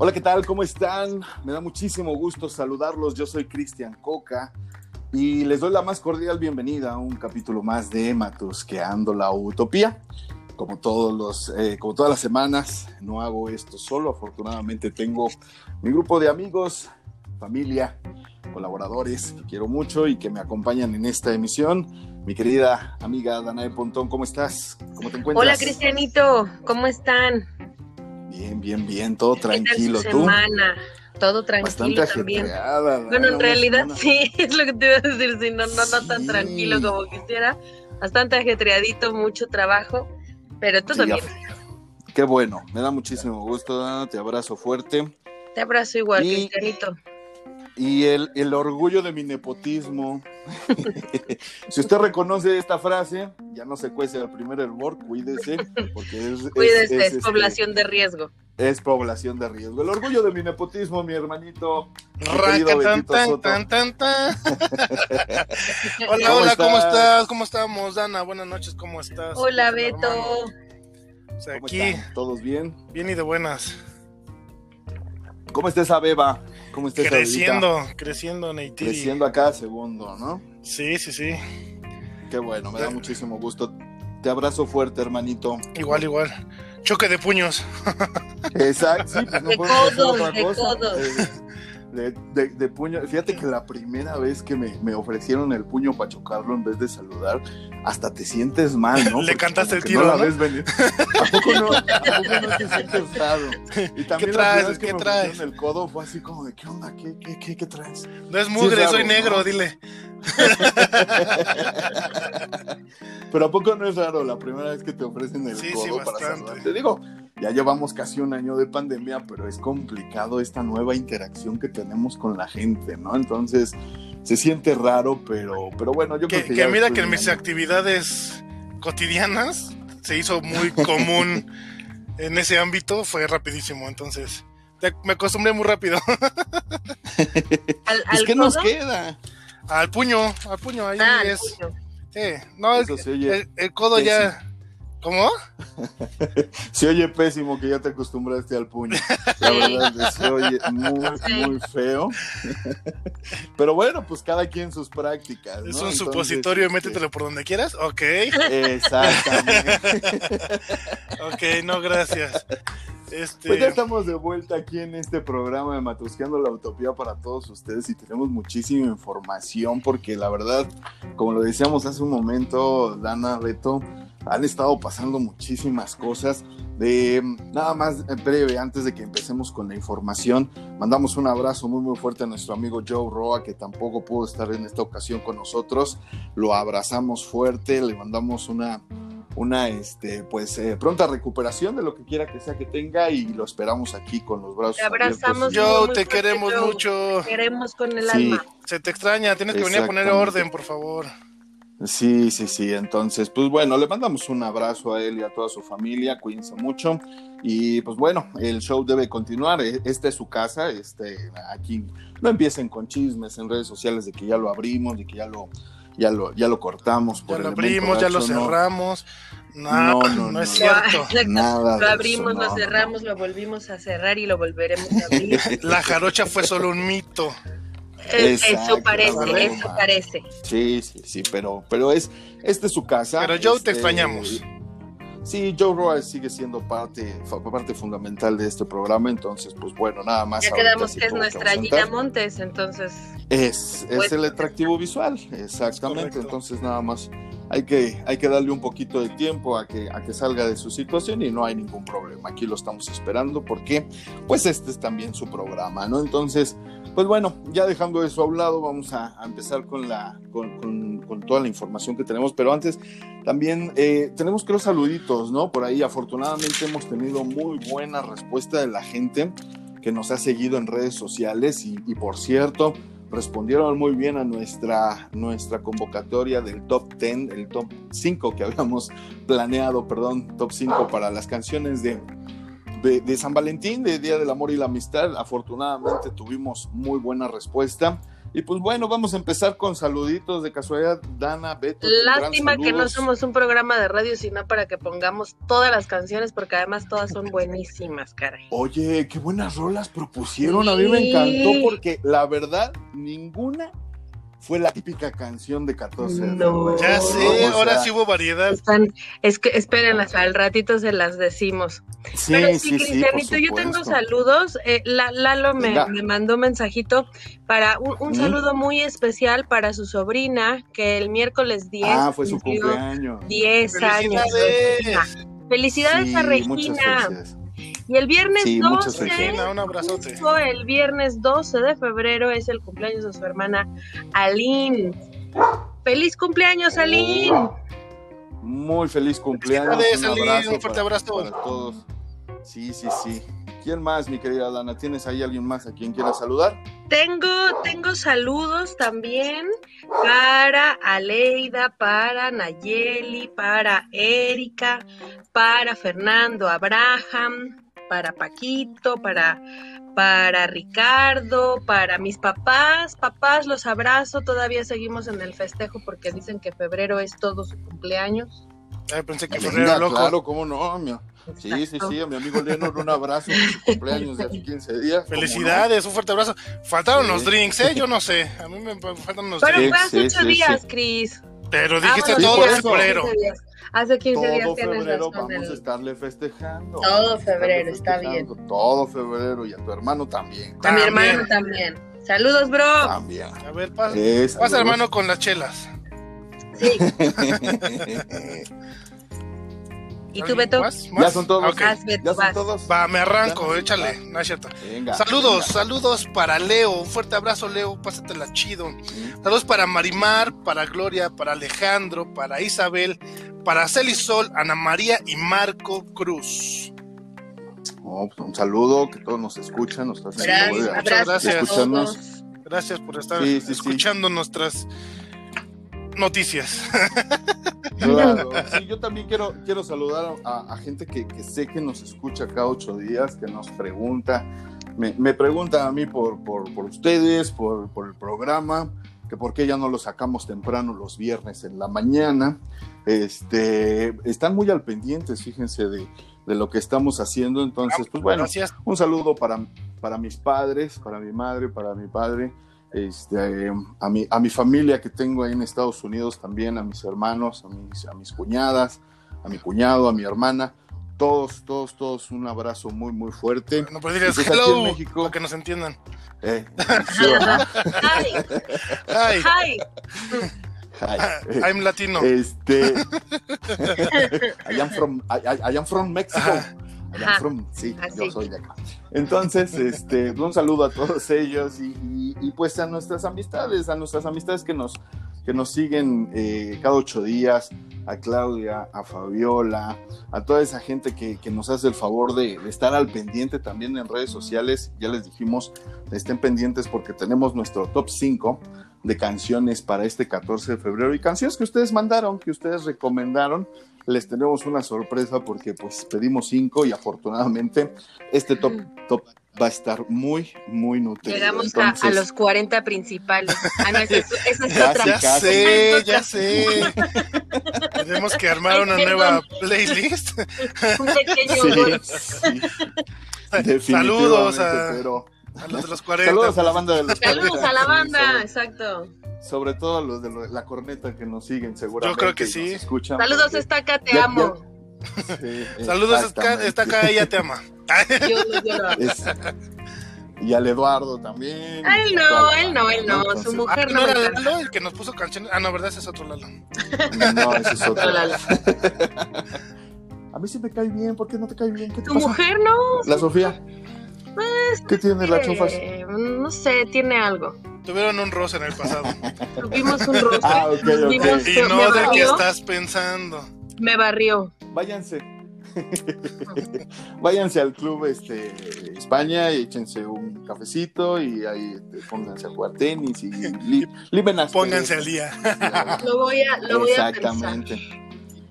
Hola, ¿qué tal? ¿Cómo están? Me da muchísimo gusto saludarlos. Yo soy Cristian Coca y les doy la más cordial bienvenida a un capítulo más de Matusqueando la Utopía. Como, todos los, eh, como todas las semanas, no hago esto solo. Afortunadamente tengo mi grupo de amigos, familia, colaboradores que quiero mucho y que me acompañan en esta emisión. Mi querida amiga Danae Pontón, ¿cómo estás? ¿Cómo te encuentras? Hola Cristianito, ¿cómo están? Bien, bien, bien, todo tranquilo. ¿Tú? Semana? Todo tranquilo también. Bueno, en realidad sí, es lo que te iba a decir, si no, no, no tan tranquilo como quisiera. Bastante ajetreadito, mucho trabajo, pero todo bien. Qué bueno, me da muchísimo gusto, te abrazo fuerte. Te abrazo igual, Cristianito y el, el, orgullo de mi nepotismo. si usted reconoce esta frase, ya no se cuece el primer hervor, cuídese, porque es, cuídese, es, este, población de riesgo. Es población de riesgo. El orgullo de mi nepotismo, mi hermanito. tan, tan, tan, tan, hola, hola, ¿cómo estás? ¿Cómo estamos, Dana? Buenas noches, ¿cómo estás? Hola, Beto. O sea, aquí. ¿Todos bien? Bien y de buenas. ¿Cómo está esa beba? ¿Cómo está creciendo, creciendo, Neytiri. Creciendo a cada segundo, ¿no? Sí, sí, sí. Qué bueno, me da muchísimo gusto. Te abrazo fuerte, hermanito. Igual, igual. Choque de puños. Exacto, sí, pues no de codos, de codos. Eh, de, puño. Fíjate que la primera vez que me, ofrecieron el puño para chocarlo en vez de saludar, hasta te sientes mal, ¿no? Le cantaste el tiro. No, la Ves venir. ¿A poco no, ¿A poco no te sientes raro? Y también ¿Qué traes? ¿Qué traes? el codo fue así como de, ¿qué onda? ¿Qué, qué, qué, qué traes? No es mugre, soy negro, dile. Pero ¿a poco no es raro la primera vez que te ofrecen el codo para saludar? Te digo, ya llevamos casi un año de pandemia, pero es complicado esta nueva interacción que tenemos con la gente, ¿no? Entonces, se siente raro, pero, pero bueno, yo que, creo que... mira que en mis actividades cotidianas se hizo muy común en ese ámbito, fue rapidísimo, entonces me acostumbré muy rápido. ¿Al, al ¿Qué nos queda? Al puño, al puño, ahí ah, es. Sí, no, el, el, codo ya ¿Cómo? se oye pésimo que ya te acostumbraste al puño. La verdad es que se oye muy, muy feo. Pero bueno, pues cada quien sus prácticas. Es un supositorio, este, métetelo por donde quieras. Ok. Exactamente. ok, no, gracias. Este... Pues ya estamos de vuelta aquí en este programa de Matusqueando la Utopía para todos ustedes y tenemos muchísima información porque la verdad, como lo decíamos hace un momento, Dana, Beto, han estado pasando muchísimas cosas. De nada más breve, antes de que empecemos con la información, mandamos un abrazo muy muy fuerte a nuestro amigo Joe Roa, que tampoco pudo estar en esta ocasión con nosotros. Lo abrazamos fuerte, le mandamos una, una este, pues, eh, pronta recuperación de lo que quiera que sea que tenga y lo esperamos aquí con los brazos. Te abrazamos. Joe, te queremos mucho. Te queremos con el alma. Se te extraña, tienes que venir a poner orden, por favor. Sí, sí, sí. Entonces, pues bueno, le mandamos un abrazo a él y a toda su familia. Cuídense mucho. Y pues bueno, el show debe continuar. E, esta es su casa. Este, aquí no empiecen con chismes en redes sociales de que ya lo abrimos, de que ya lo, ya lo, ya lo cortamos. Por ya lo abrimos, ya lo cerramos. No, no, no, es cierto. Nada lo abrimos, lo cerramos, lo volvimos a cerrar y lo volveremos a abrir. La jarocha fue solo un mito. Eso parece, eso parece. Sí, sí, sí, pero, pero es, esta es su casa. Pero Joe, te este, extrañamos. Sí, Joe Roy sigue siendo parte, parte fundamental de este programa, entonces, pues bueno, nada más. Ya quedamos que es nuestra Gina Montes, entonces. Es, es pues, el atractivo visual, exactamente, entonces nada más hay que, hay que darle un poquito de tiempo a que, a que salga de su situación y no hay ningún problema. Aquí lo estamos esperando porque, pues, este es también su programa, ¿no? Entonces, pues bueno, ya dejando eso a un lado, vamos a, empezar con, la, con, con, toda la información que tenemos, pero antes también eh, tenemos que los saluditos, ¿no? Por ahí afortunadamente hemos tenido muy buena respuesta de la gente que nos ha seguido en redes sociales y, y por cierto, respondieron muy bien a nuestra, nuestra convocatoria del top 10, el top 5 que habíamos planeado, perdón, top 5 para las canciones de, de, San Valentín, de Día del Amor y la Amistad. Afortunadamente tuvimos muy buena respuesta. Y pues bueno, vamos a empezar con saluditos de casualidad, Dana, Beto. Lástima que no somos un programa de radio, sino para que pongamos todas las canciones, porque además todas son buenísimas, caray. Oye, qué buenas rolas propusieron, a mí me encantó porque la verdad, ninguna fue la típica canción de 14 no. Ya sé, ahora sí hubo variedad. es que espérenlas, al ratito se las decimos. Sí, Pero sí, sí, Cristianito, yo tengo saludos. Eh, Lalo me, mandó mensajito para un, saludo muy especial para su sobrina, que el miércoles 10 ah, fue su cumpleaños. 10 años. Felicidades a Regina. Y el viernes 12, el viernes 12 de febrero es el cumpleaños de su hermana Aline. ¡Feliz cumpleaños, oh. Aline! Muy feliz cumpleaños. Un, abrazo un fuerte abrazo para, todos. Sí, sí, sí. ¿Quién más, mi querida Dana? ¿Tienes ahí alguien más a quien quiera saludar? Tengo, tengo saludos también para Aleida, para Nayeli, para Erika, para Fernando Abraham, para Paquito, para, para Ricardo, para mis papás. Papás, los abrazo. Todavía seguimos en el festejo porque dicen que febrero es todo su cumpleaños. Ay, pensé que febrero loco. Claro, cómo no, Sí, sí, sí, a mi amigo Leonor un abrazo en su cumpleaños de hace 15 días. Felicidades, un fuerte abrazo. Faltaron los drinks, ¿eh? Yo no sé. A mí me faltan los drinks. Pero fue hace ocho días, Cris. Pero dijiste ah, todo febrero. Hace 15 todo días febrero vamos a estarle festejando. Todo febrero, está bien. Todo febrero y a tu hermano también. A mi hermano también. Saludos, bro. También. A ver, pasa, pasa hermano con las chelas. Sí. ¿Y tú, Beto? Ya son todos. Ya son todos. Va, me arranco, échale. No es cierto. saludos, saludos para Leo. Un fuerte abrazo, Leo. Pásatela chido. Saludos para Marimar, para Gloria, para Alejandro, para Isabel, para Celisol, Ana María y Marco Cruz. Oh, pues, un saludo, que todos nos escuchan. Nos gracias, Muchas gracias. Gracias por estar escuchando nuestras noticias. Claro, sí, yo también quiero, quiero saludar a, gente que, sé que nos escucha cada ocho días, que nos pregunta, me, me pregunta a mí por, por, por ustedes, por, por, el programa, que por qué ya no lo sacamos temprano los viernes en la mañana. Este, están muy al pendientes, fíjense, de, de lo que estamos haciendo. Entonces, pues bueno, un saludo para, para mis padres, para mi madre, para mi padre este, a, mi, a mi familia que tengo ahí en Estados Unidos también, a mis hermanos, a mis, a mis cuñadas, a mi cuñado, a mi hermana, todos, todos, todos, un abrazo muy, muy fuerte. No puedes decir pues hello, México, para que nos entiendan. Eh, Hi. Hi. Hi. I'm latino. Este, I am from, I, am from Mexico. Sí, yo soy de acá. Entonces, este, un saludo a todos ellos y, pues a nuestras amistades, a nuestras amistades que nos, que nos siguen eh, cada ocho días, a Claudia, a Fabiola, a toda esa gente que, nos hace el favor de, estar al pendiente también en redes sociales. Ya les dijimos, estén pendientes porque tenemos nuestro top 5 de canciones para este 14 de febrero y canciones que ustedes mandaron, que ustedes recomendaron les tenemos una sorpresa porque pues pedimos cinco y afortunadamente este top, top va a estar muy, muy nutrido. Llegamos a, los 40 principales. Ah, no, esa es, otra. Ya sé, ya sé. Tenemos que armar una nueva playlist. Un pequeño Saludos a, a, los de los 40. Saludos a la banda de los 40. Saludos a la banda, exacto sobre todo los de la corneta que nos siguen seguramente. Yo creo que sí. Escuchan, Saludos, Estaca, te amo. Saludos, Estaca, ella te ama. y al Eduardo también. Él no, él no, él no, su mujer ah, no. ¿No era Lalo el que nos puso canciones? Ah, no, ¿verdad? Ese es otro Lalo. No, ese es otro. Lalo. A mí sí me cae bien, ¿por qué no te cae bien? ¿Qué te ¿Tu mujer no? La Sofía. Pues, ¿Qué tiene la chufas? No sé, tiene algo. Tuvieron un roce en el pasado. Tuvimos un roce. Ah, ok, ok. y no de qué estás pensando. Me barrió. Váyanse. Váyanse al club este, España y échense un cafecito y ahí este, pónganse a jugar tenis y li, Pónganse al día. lo voy a, lo Exactamente.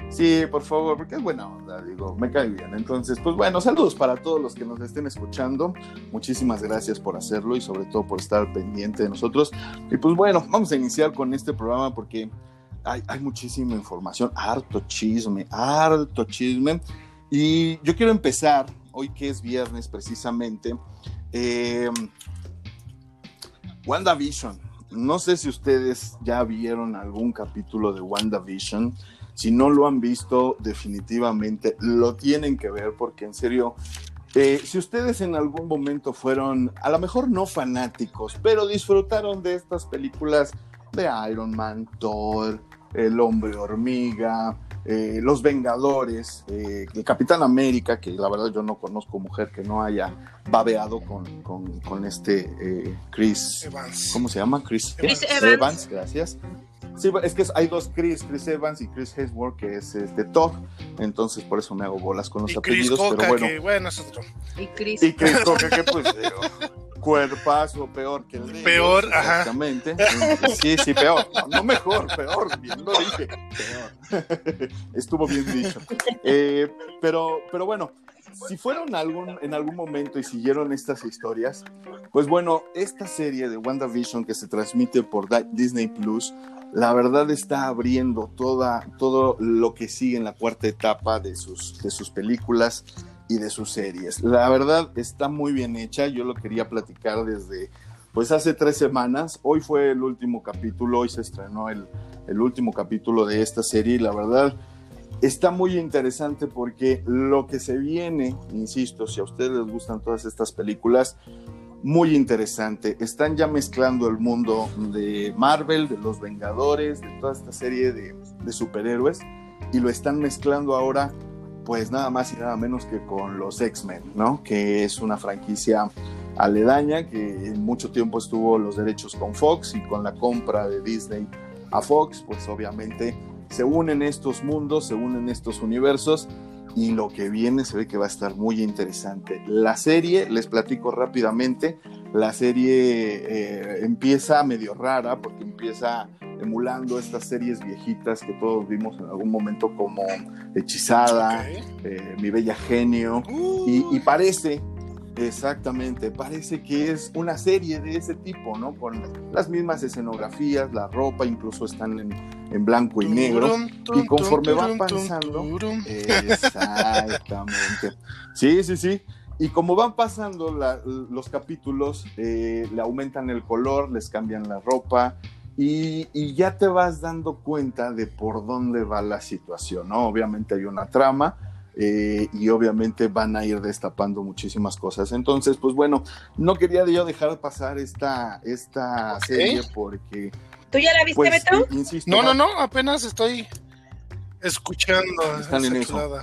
Sí, por favor, porque es buena onda. digo, me cae bien. Entonces, pues bueno, saludos para todos los que nos estén escuchando. Muchísimas gracias por hacerlo y sobre todo por estar pendiente de nosotros. Y pues bueno, vamos a iniciar con este programa porque hay, hay muchísima información, harto chisme, harto chisme. Y yo quiero empezar, hoy que es viernes precisamente, eh, WandaVision. No sé si ustedes ya vieron algún capítulo de WandaVision. Si no lo han visto, definitivamente lo tienen que ver porque en serio, eh, si ustedes en algún momento fueron, a lo mejor no fanáticos, pero disfrutaron de estas películas de Iron Man, Thor, El hombre hormiga, eh, Los Vengadores, eh, el Capitán América, que la verdad yo no conozco mujer que no haya babeado con, con, este eh, Chris Evans. ¿Cómo se llama? Chris, Evans. gracias. Sí, es que hay dos Chris, Chris Evans y Chris Hemsworth, que es este Thor, entonces por eso me hago bolas con los apellidos, pero bueno. Que, bueno es otro. Y Chris. Y Chris Coca, que pues cuerpazo peor que el de Peor, exactamente. Sí, sí, peor. No, mejor, peor, bien lo dije. Peor. Estuvo bien dicho. Eh, pero, pero bueno, si fueron algún, en algún momento y siguieron estas historias, pues bueno, esta serie de WandaVision que se transmite por Disney Plus, la verdad está abriendo toda, todo lo que sigue en la cuarta etapa de sus, de sus películas y de sus series. La verdad está muy bien hecha, yo lo quería platicar desde pues hace tres semanas, hoy fue el último capítulo, hoy se estrenó el, el último capítulo de esta serie y la verdad está muy interesante porque lo que se viene, insisto, si a ustedes les gustan todas estas películas, muy interesante. Están ya mezclando el mundo de Marvel, de los Vengadores, de toda esta serie de, de superhéroes y lo están mezclando ahora pues nada más y nada menos que con los X-Men, ¿no? Que es una franquicia aledaña que en mucho tiempo estuvo los derechos con Fox y con la compra de Disney a Fox, pues obviamente se unen estos mundos, se unen estos universos y lo que viene se ve que va a estar muy interesante. La serie, les platico rápidamente, la serie eh, empieza medio rara porque empieza emulando estas series viejitas que todos vimos en algún momento como Hechizada, eh, Mi Bella Genio, y, y, parece, exactamente, parece que es una serie de ese tipo, ¿no? Con las mismas escenografías, la ropa, incluso están en, en blanco y negro, y conforme va pasando, exactamente, sí, sí, sí, y como van pasando los capítulos, eh, le aumentan el color, les cambian la ropa, y, ya te vas dando cuenta de por dónde va la situación, ¿no? Obviamente hay una trama eh, y obviamente van a ir destapando muchísimas cosas. Entonces, pues bueno, no quería yo dejar pasar esta, esta serie porque... ¿Tú ya la viste, pues, Beto? Insisto, no, no, no, apenas estoy escuchando. Están en eso.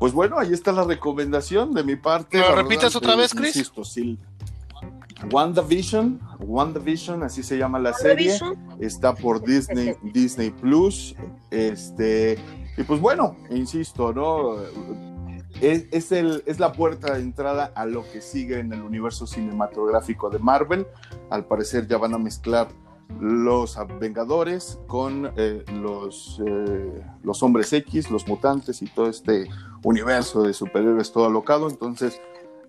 Pues bueno, ahí está la recomendación de mi parte. ¿Lo repites otra vez, Chris? Insisto, sí. WandaVision, WandaVision, así se llama la serie, está por Disney, Disney Plus, este, y pues bueno, insisto, ¿no? Es, el, es la puerta de entrada a lo que sigue en el universo cinematográfico de Marvel. Al parecer ya van a mezclar los Vengadores con eh, los, eh, los Hombres X, los mutantes y todo este universo de superhéroes todo alocado. Entonces,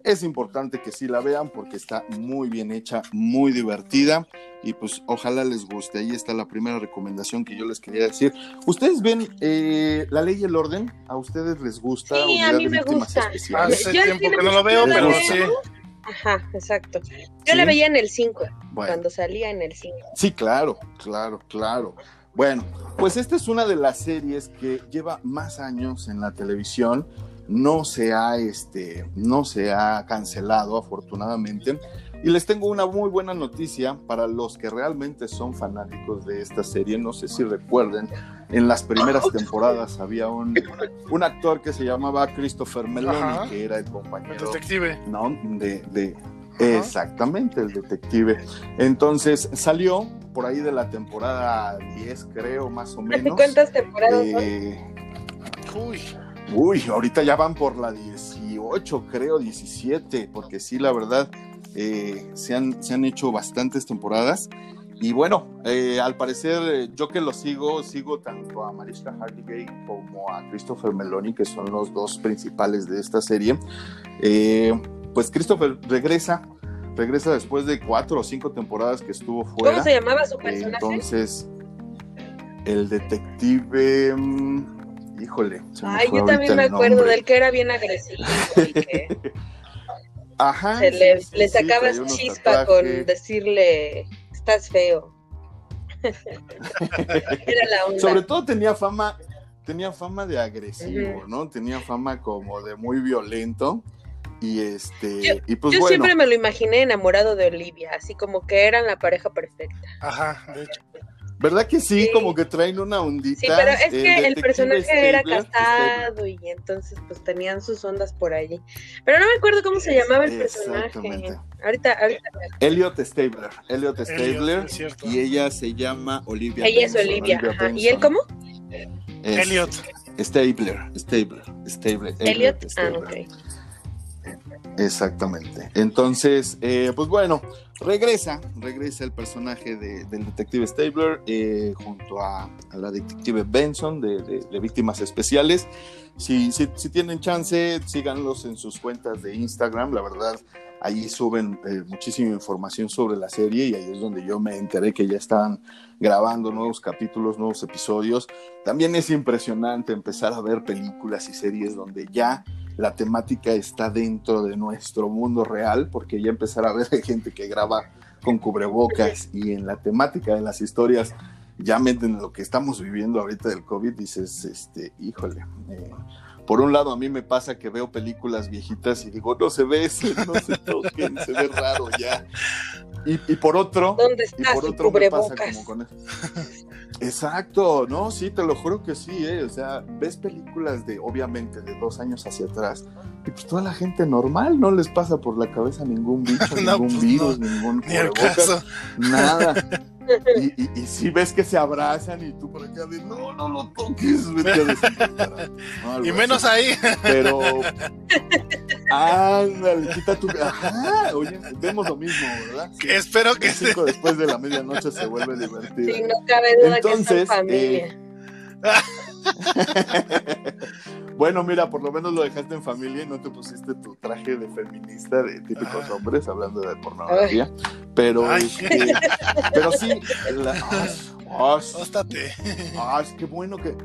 es importante que sí la vean porque está muy bien hecha, muy divertida y pues ojalá les guste. Ahí está la primera recomendación que yo les quería decir. ¿Ustedes ven eh, La Ley y el Orden? ¿A ustedes les gusta? Sí, a mí me gusta. Hace tiempo que no lo veo, pero sí. Ajá, exacto. Yo la veía en el 5, cuando salía en el 5. Sí, claro, claro, claro. Bueno, pues esta es una de las series que lleva más años en la televisión no se ha, este, no se ha cancelado afortunadamente. Y les tengo una muy buena noticia para los que realmente son fanáticos de esta serie. No sé si recuerden, en las primeras temporadas había un, un actor que se llamaba Christopher Meloni, que era el compañero. detective. No, de, exactamente, el detective. Entonces salió por ahí de la temporada 10, creo, más o menos. ¿Cuántas temporadas? Eh, uy. Uy, ahorita ya van por la 18, creo, 17, porque sí, la verdad, eh, se, han, se han hecho bastantes temporadas. y bueno, eh, al parecer, yo que lo sigo, sigo tanto a Mariska Hargitay como a Christopher Meloni, que son los dos principales de esta serie. Eh, pues Christopher regresa, regresa después de cuatro o cinco temporadas que estuvo fuera. ¿Cómo se llamaba su personaje? entonces, el detective, mm, híjole. Ay, yo también me acuerdo del que era bien agresivo. Ajá. Se le, le sacabas chispa con decirle estás feo. Era la onda. Sobre todo tenía fama, tenía fama de agresivo, ¿no? Tenía fama como de muy violento. Y este, yo, y pues yo siempre me lo imaginé enamorado de Olivia, así como que eran la pareja perfecta. Ajá, de hecho. ¿Verdad que sí? Como que traen una ondita. Sí, pero es que el personaje era casado y entonces pues tenían sus ondas por allí. Pero no me acuerdo cómo se llamaba el personaje. Ahorita, ahorita. Elliot Stabler. Elliot Stabler. y ella se llama Olivia. Ella es Olivia. ¿Y él cómo? Elliot. Stabler. Stabler. Stabler. Elliot. Ah, ok. Exactamente. Entonces, eh, pues bueno, regresa, regresa el personaje del detective Stabler eh, junto a, la detective Benson de, Víctimas Especiales. Si, tienen chance, síganlos en sus cuentas de Instagram, la verdad, ahí suben eh, muchísima información sobre la serie y ahí es donde yo me enteré que ya estaban grabando nuevos capítulos, nuevos episodios. También es impresionante empezar a ver películas y series donde ya la temática está dentro de nuestro mundo real, porque ya empezar a ver gente que graba con cubrebocas y en la temática de las historias ya meten lo que estamos viviendo ahorita del COVID, dices, este, híjole, eh, por un lado a mí me pasa que veo películas viejitas y digo, no se besen, no se toquen, se ve raro ya. Y, por otro, y por otro me pasa como con eso. Exacto, no, sí, te lo juro que sí, ¿eh? o sea, ves películas de, obviamente, de dos años hacia atrás, y pues toda la gente normal no les pasa por la cabeza ningún bicho, ningún pues virus, ningún nada. Y, y, si ves que se abrazan y tú por acá de no, no lo toques, y menos ahí. Pero, ándale, quita tu. Ajá, oye, vemos lo mismo, ¿verdad? Espero que cinco después de la medianoche se vuelve divertido. Sí, no cabe duda Entonces, que familia. Eh, bueno, mira, por lo menos lo dejaste en familia y no te pusiste tu traje de feminista de típicos ah. hombres hablando de pornografía. Pero, este, pero sí, la, ah, ah, qué bueno que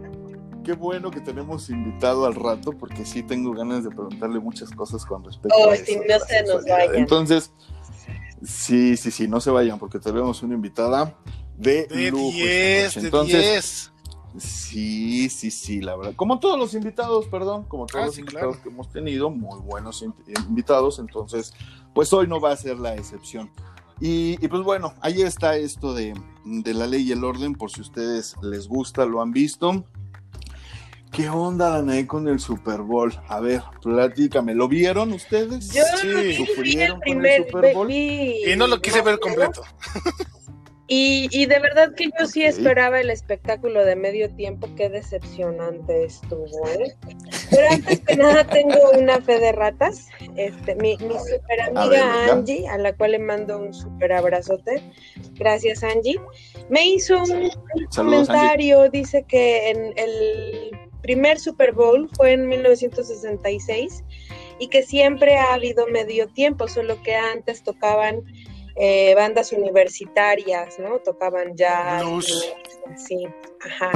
qué bueno que tenemos invitado al rato porque sí tengo ganas de preguntarle muchas cosas con respecto a eso. Si no se nos vayan. Entonces, sí, sí, sí, no se vayan porque tenemos una invitada de, de lujo. 10, Entonces, Sí, sí, sí, la verdad. Como todos los invitados, perdón, como todos ah, los invitados que hemos tenido, muy buenos invitados, entonces, pues hoy no va a ser la excepción. Y, pues bueno, ahí está esto de, la ley y el orden, por si ustedes les gusta, lo han visto. ¿Qué onda, Danae, con el Super Bowl? A ver, platícame, ¿lo vieron ustedes? Yo sí. ¿Sufrieron con el Super Bowl? Y no lo quise ver completo. Y, de verdad que yo sí esperaba el espectáculo de medio tiempo, qué decepcionante estuvo, ¿eh? Pero antes que nada tengo una fe de ratas, este, mi, mi super amiga Angie, a la cual le mando un super abrazote, gracias Angie, me hizo un comentario, dice que en el primer Super Bowl fue en 1966 y que siempre ha habido medio tiempo, solo que antes tocaban eh, bandas universitarias, ¿no? Tocaban ya. Sí, ajá.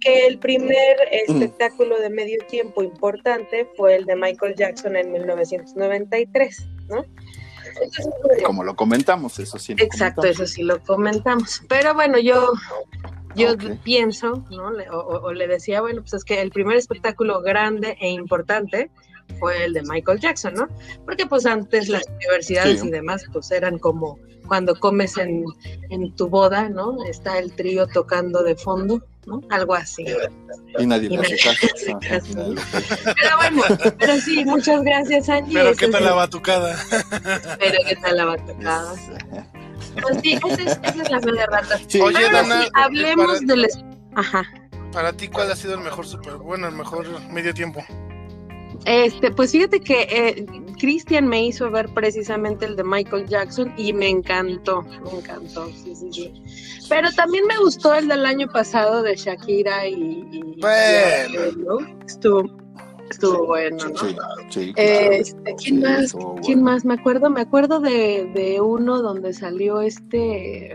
Que el primer mm. espectáculo de medio tiempo importante fue el de Michael Jackson en 1993, ¿no? Como lo comentamos, eso sí. Exacto, eso sí lo comentamos. Pero bueno, yo, yo pienso, ¿no? o, le decía, bueno, pues es que el primer espectáculo grande e importante fue el de Michael Jackson, ¿no? Porque pues antes las universidades y demás pues eran como cuando comes en, tu boda, ¿no? Está el trío tocando de fondo, ¿no? Algo así. Y nadie hace caso. Pero bueno, pero sí, muchas gracias Angie. Pero qué tal la batucada. Pero qué tal la batucada. Pues sí, esa es, esa es la fe de ratas. Oye, Dana, hablemos del... Ajá. Para ti, ¿cuál ha sido el mejor super, bueno, el mejor medio tiempo? Este, pues fíjate que eh, Cristian me hizo ver precisamente el de Michael Jackson y me encantó, me encantó, sí, sí, sí. Pero también me gustó el del año pasado de Shakira y... bueno. Estuvo, estuvo bueno, ¿no? Sí, este, ¿quién, más, ¿Quién más? Me acuerdo, me acuerdo de, de uno donde salió este...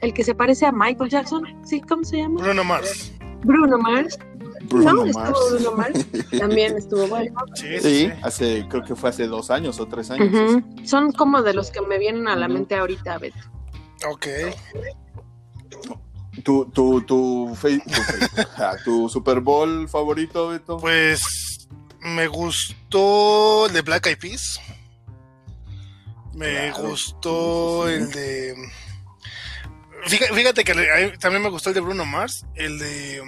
El que se parece a Michael Jackson, ¿sí? ¿Cómo se llama? Bruno Mars. Bruno Mars. Bruno Mars. Bruno Mars. También estuvo bueno. Sí, hace, creo que fue hace dos años o tres años. Son como de los que me vienen a la mente ahorita, Beto. Ok. ¿Tu, tu, tu, tu Super Bowl favorito, Beto? Pues me gustó el de Black Eyed Peas. Me gustó el de. Fíjate, que también me gustó el de Bruno Mars. El de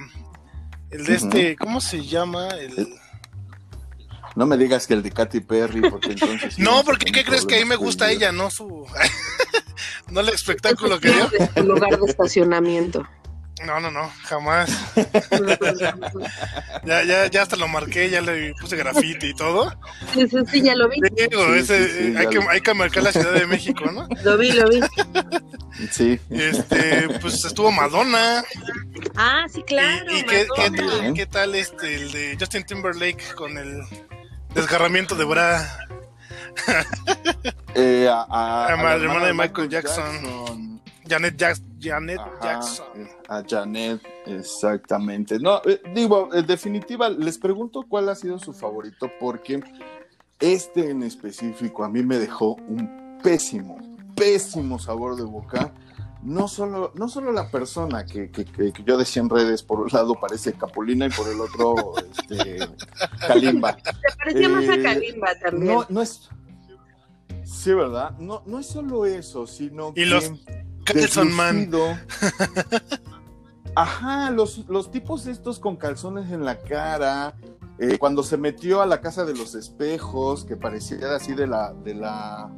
el de este, ¿cómo se llama? El... No me digas que el de Katy Perry, porque entonces. no, porque ¿qué crees que ahí me gusta ella, no su. no el espectáculo que dio? El lugar de estacionamiento. No, no, no, jamás. ya, ya, ya hasta lo marqué, ya le puse grafiti y todo. Sí, sí, sí ya lo vi. ese, hay, que, hay que marcar la Ciudad de México, ¿no? Lo vi, lo vi. Sí. Este, pues estuvo Madonna. Ah, sí, claro. ¿Y, qué, qué, tal, qué tal este, el de Justin Timberlake con el desgarramiento de bra? eh, a, a, la hermana de Michael Jackson. Janet, Janet Jackson. A Janet, exactamente. No, eh, digo, en definitiva, les pregunto cuál ha sido su favorito, porque este en específico a mí me dejó un pésimo, pésimo sabor de boca. No solo, no solo la persona que, que, yo decía en redes, por un lado parece Capulina y por el otro este, Kalimba. Te parecía más a Kalimba también. No, no es. Sí, ¿verdad? No, no es solo eso, sino y Los Calzón Man. Ajá, los, los tipos estos con calzones en la cara, eh, cuando se metió a la casa de los espejos, que parecía así de la, de la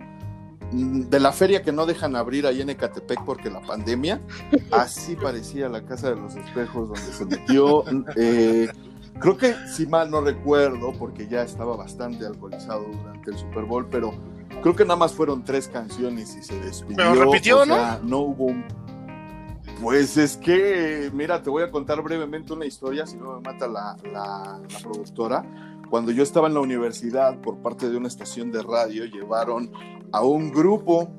de la feria que no dejan abrir ahí en Ecatepec porque la pandemia, así parecía la casa de los espejos donde se metió. Eh, creo que, si mal no recuerdo, porque ya estaba bastante alcoholizado durante el Super Bowl, pero Creo que nada más fueron tres canciones y se despidió. Pero repitió, ¿no? No hubo Pues es que, mira, te voy a contar brevemente una historia, si no me mata la, la, productora. Cuando yo estaba en la universidad, por parte de una estación de radio, llevaron a un grupo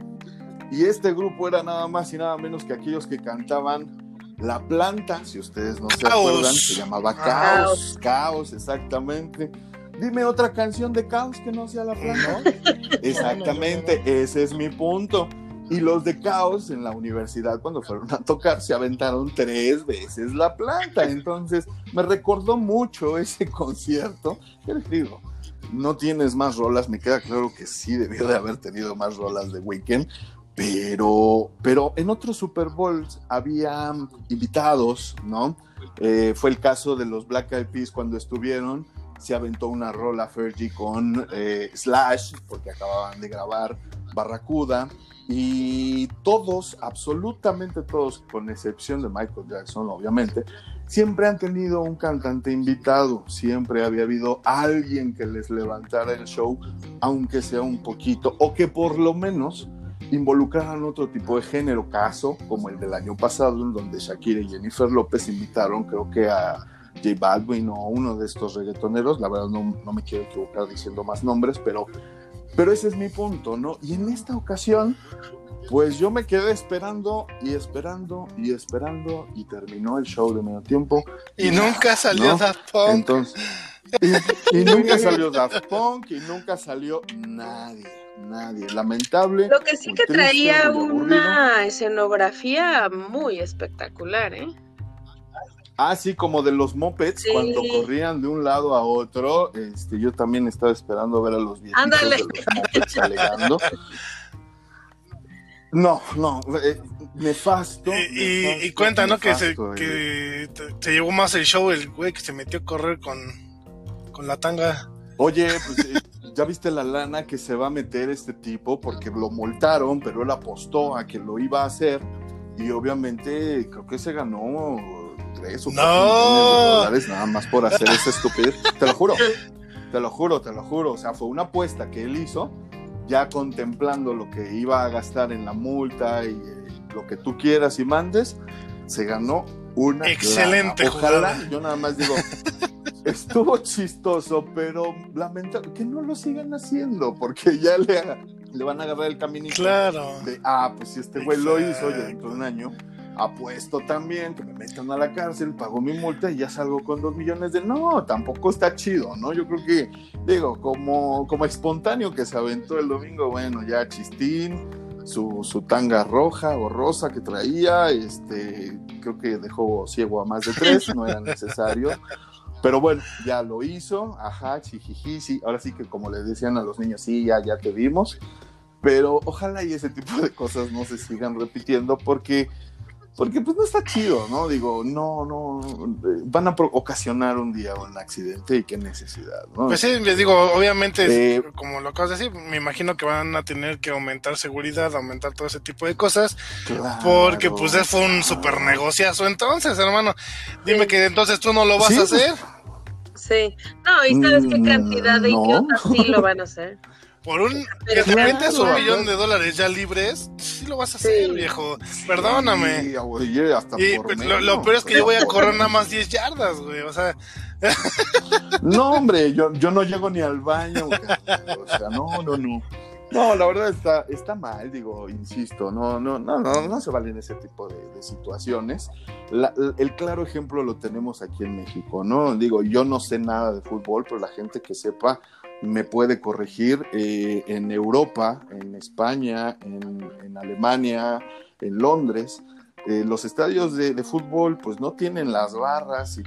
y este grupo era nada más y nada menos que aquellos que cantaban La Planta, si ustedes no se acuerdan, se llamaba Caos, Caos, exactamente. Dime otra canción de Caos que no sea La Planta. Exactamente, ese es mi punto. Y los de Caos en la universidad, cuando fueron a tocar, se aventaron tres veces la planta. Entonces, me recordó mucho ese concierto. ¿Qué les digo? No tienes más rolas, me queda claro que sí debió de haber tenido más rolas de Weekend, pero, pero en otros Super Bowls había invitados, ¿no? Eh, fue el caso de los Black Eyed Peas cuando estuvieron se aventó una rola Fergie con eh, Slash, porque acababan de grabar Barracuda, y todos, absolutamente todos, con excepción de Michael Jackson, obviamente, siempre han tenido un cantante invitado, siempre había habido alguien que les levantara el show, aunque sea un poquito, o que por lo menos involucraran otro tipo de género, caso como el del año pasado, en donde Shakira y Jennifer López invitaron, creo que a J Balvin o uno de estos reggaetoneros, la verdad no, no, me quiero equivocar diciendo más nombres, pero, pero ese es mi punto, ¿no? Y en esta ocasión, pues yo me quedé esperando y esperando y esperando y terminó el show de medio tiempo. Y, nunca salió Daft Punk. Entonces, y, nunca salió Daft Punk y nunca salió nadie nadie. Lamentable. Lo que sí que traía una escenografía muy espectacular, ¿eh? Así ah, como de los mopeds cuando corrían de un lado a otro. Este, yo también estaba esperando ver a los viejitos de los mopeds alegando. No, no, eh, nefasto. Y, y, cuenta, ¿no? que, se, que te, llevó más el show el güey que se metió a correr con, con la tanga. Oye, pues eh, ya viste la lana que se va a meter este tipo porque lo multaron, pero él apostó a que lo iba a hacer y obviamente creo que se ganó tres o no. dólares nada más por hacer esa estupidez. Te lo juro. te lo juro, te lo juro. O sea, fue una apuesta que él hizo, ya contemplando lo que iba a gastar en la multa y eh, lo que tú quieras y mandes, se ganó una. Excelente. Ojalá, yo nada más digo, estuvo chistoso, pero lamentable que no lo sigan haciendo, porque ya le, le van a agarrar el caminito. Claro. De, ah, pues si este güey lo hizo, ya dentro de un año apuesto también, que me metan a la cárcel, pago mi multa y ya salgo con dos millones de... No, tampoco está chido, ¿no? Yo creo que, digo, como, como espontáneo que se aventó el domingo, bueno, ya chistín, su, su tanga roja o rosa que traía, este, creo que dejó ciego a más de tres, no era necesario. Pero bueno, ya lo hizo, ajá, chijiji, sí, ahora sí que como le decían a los niños, sí, ya, ya te vimos, pero ojalá y ese tipo de cosas no se sigan repitiendo porque porque pues no está chido, ¿no? Digo, no, no, van a ocasionar un día un accidente y qué necesidad, ¿no? Pues sí, les digo, obviamente, eh, como lo acabas de decir, me imagino que van a tener que aumentar seguridad, aumentar todo ese tipo de cosas, porque pues fue un super negociazo entonces, hermano. Dime que entonces tú no lo vas a hacer. Sí, no, y sabes qué cantidad de mm, idiotas sí lo van a hacer. Por un, que de un millón de dólares ya libres, sí lo vas a hacer, viejo. Perdóname. y pues, lo, peor es que yo voy a correr nada más 10 yardas, güey. O sea. no, hombre, yo, yo no llego ni al baño. O sea, no, no, no. No, la verdad está, está mal, digo, insisto, no, no, no, no, no se valen ese tipo de, situaciones. el claro ejemplo lo tenemos aquí en México, ¿no? Digo, yo no sé nada de fútbol, pero la gente que sepa me puede corregir. Eh, en Europa, en España, en, Alemania, en Londres, eh, los estadios de, fútbol pues no tienen las barras y,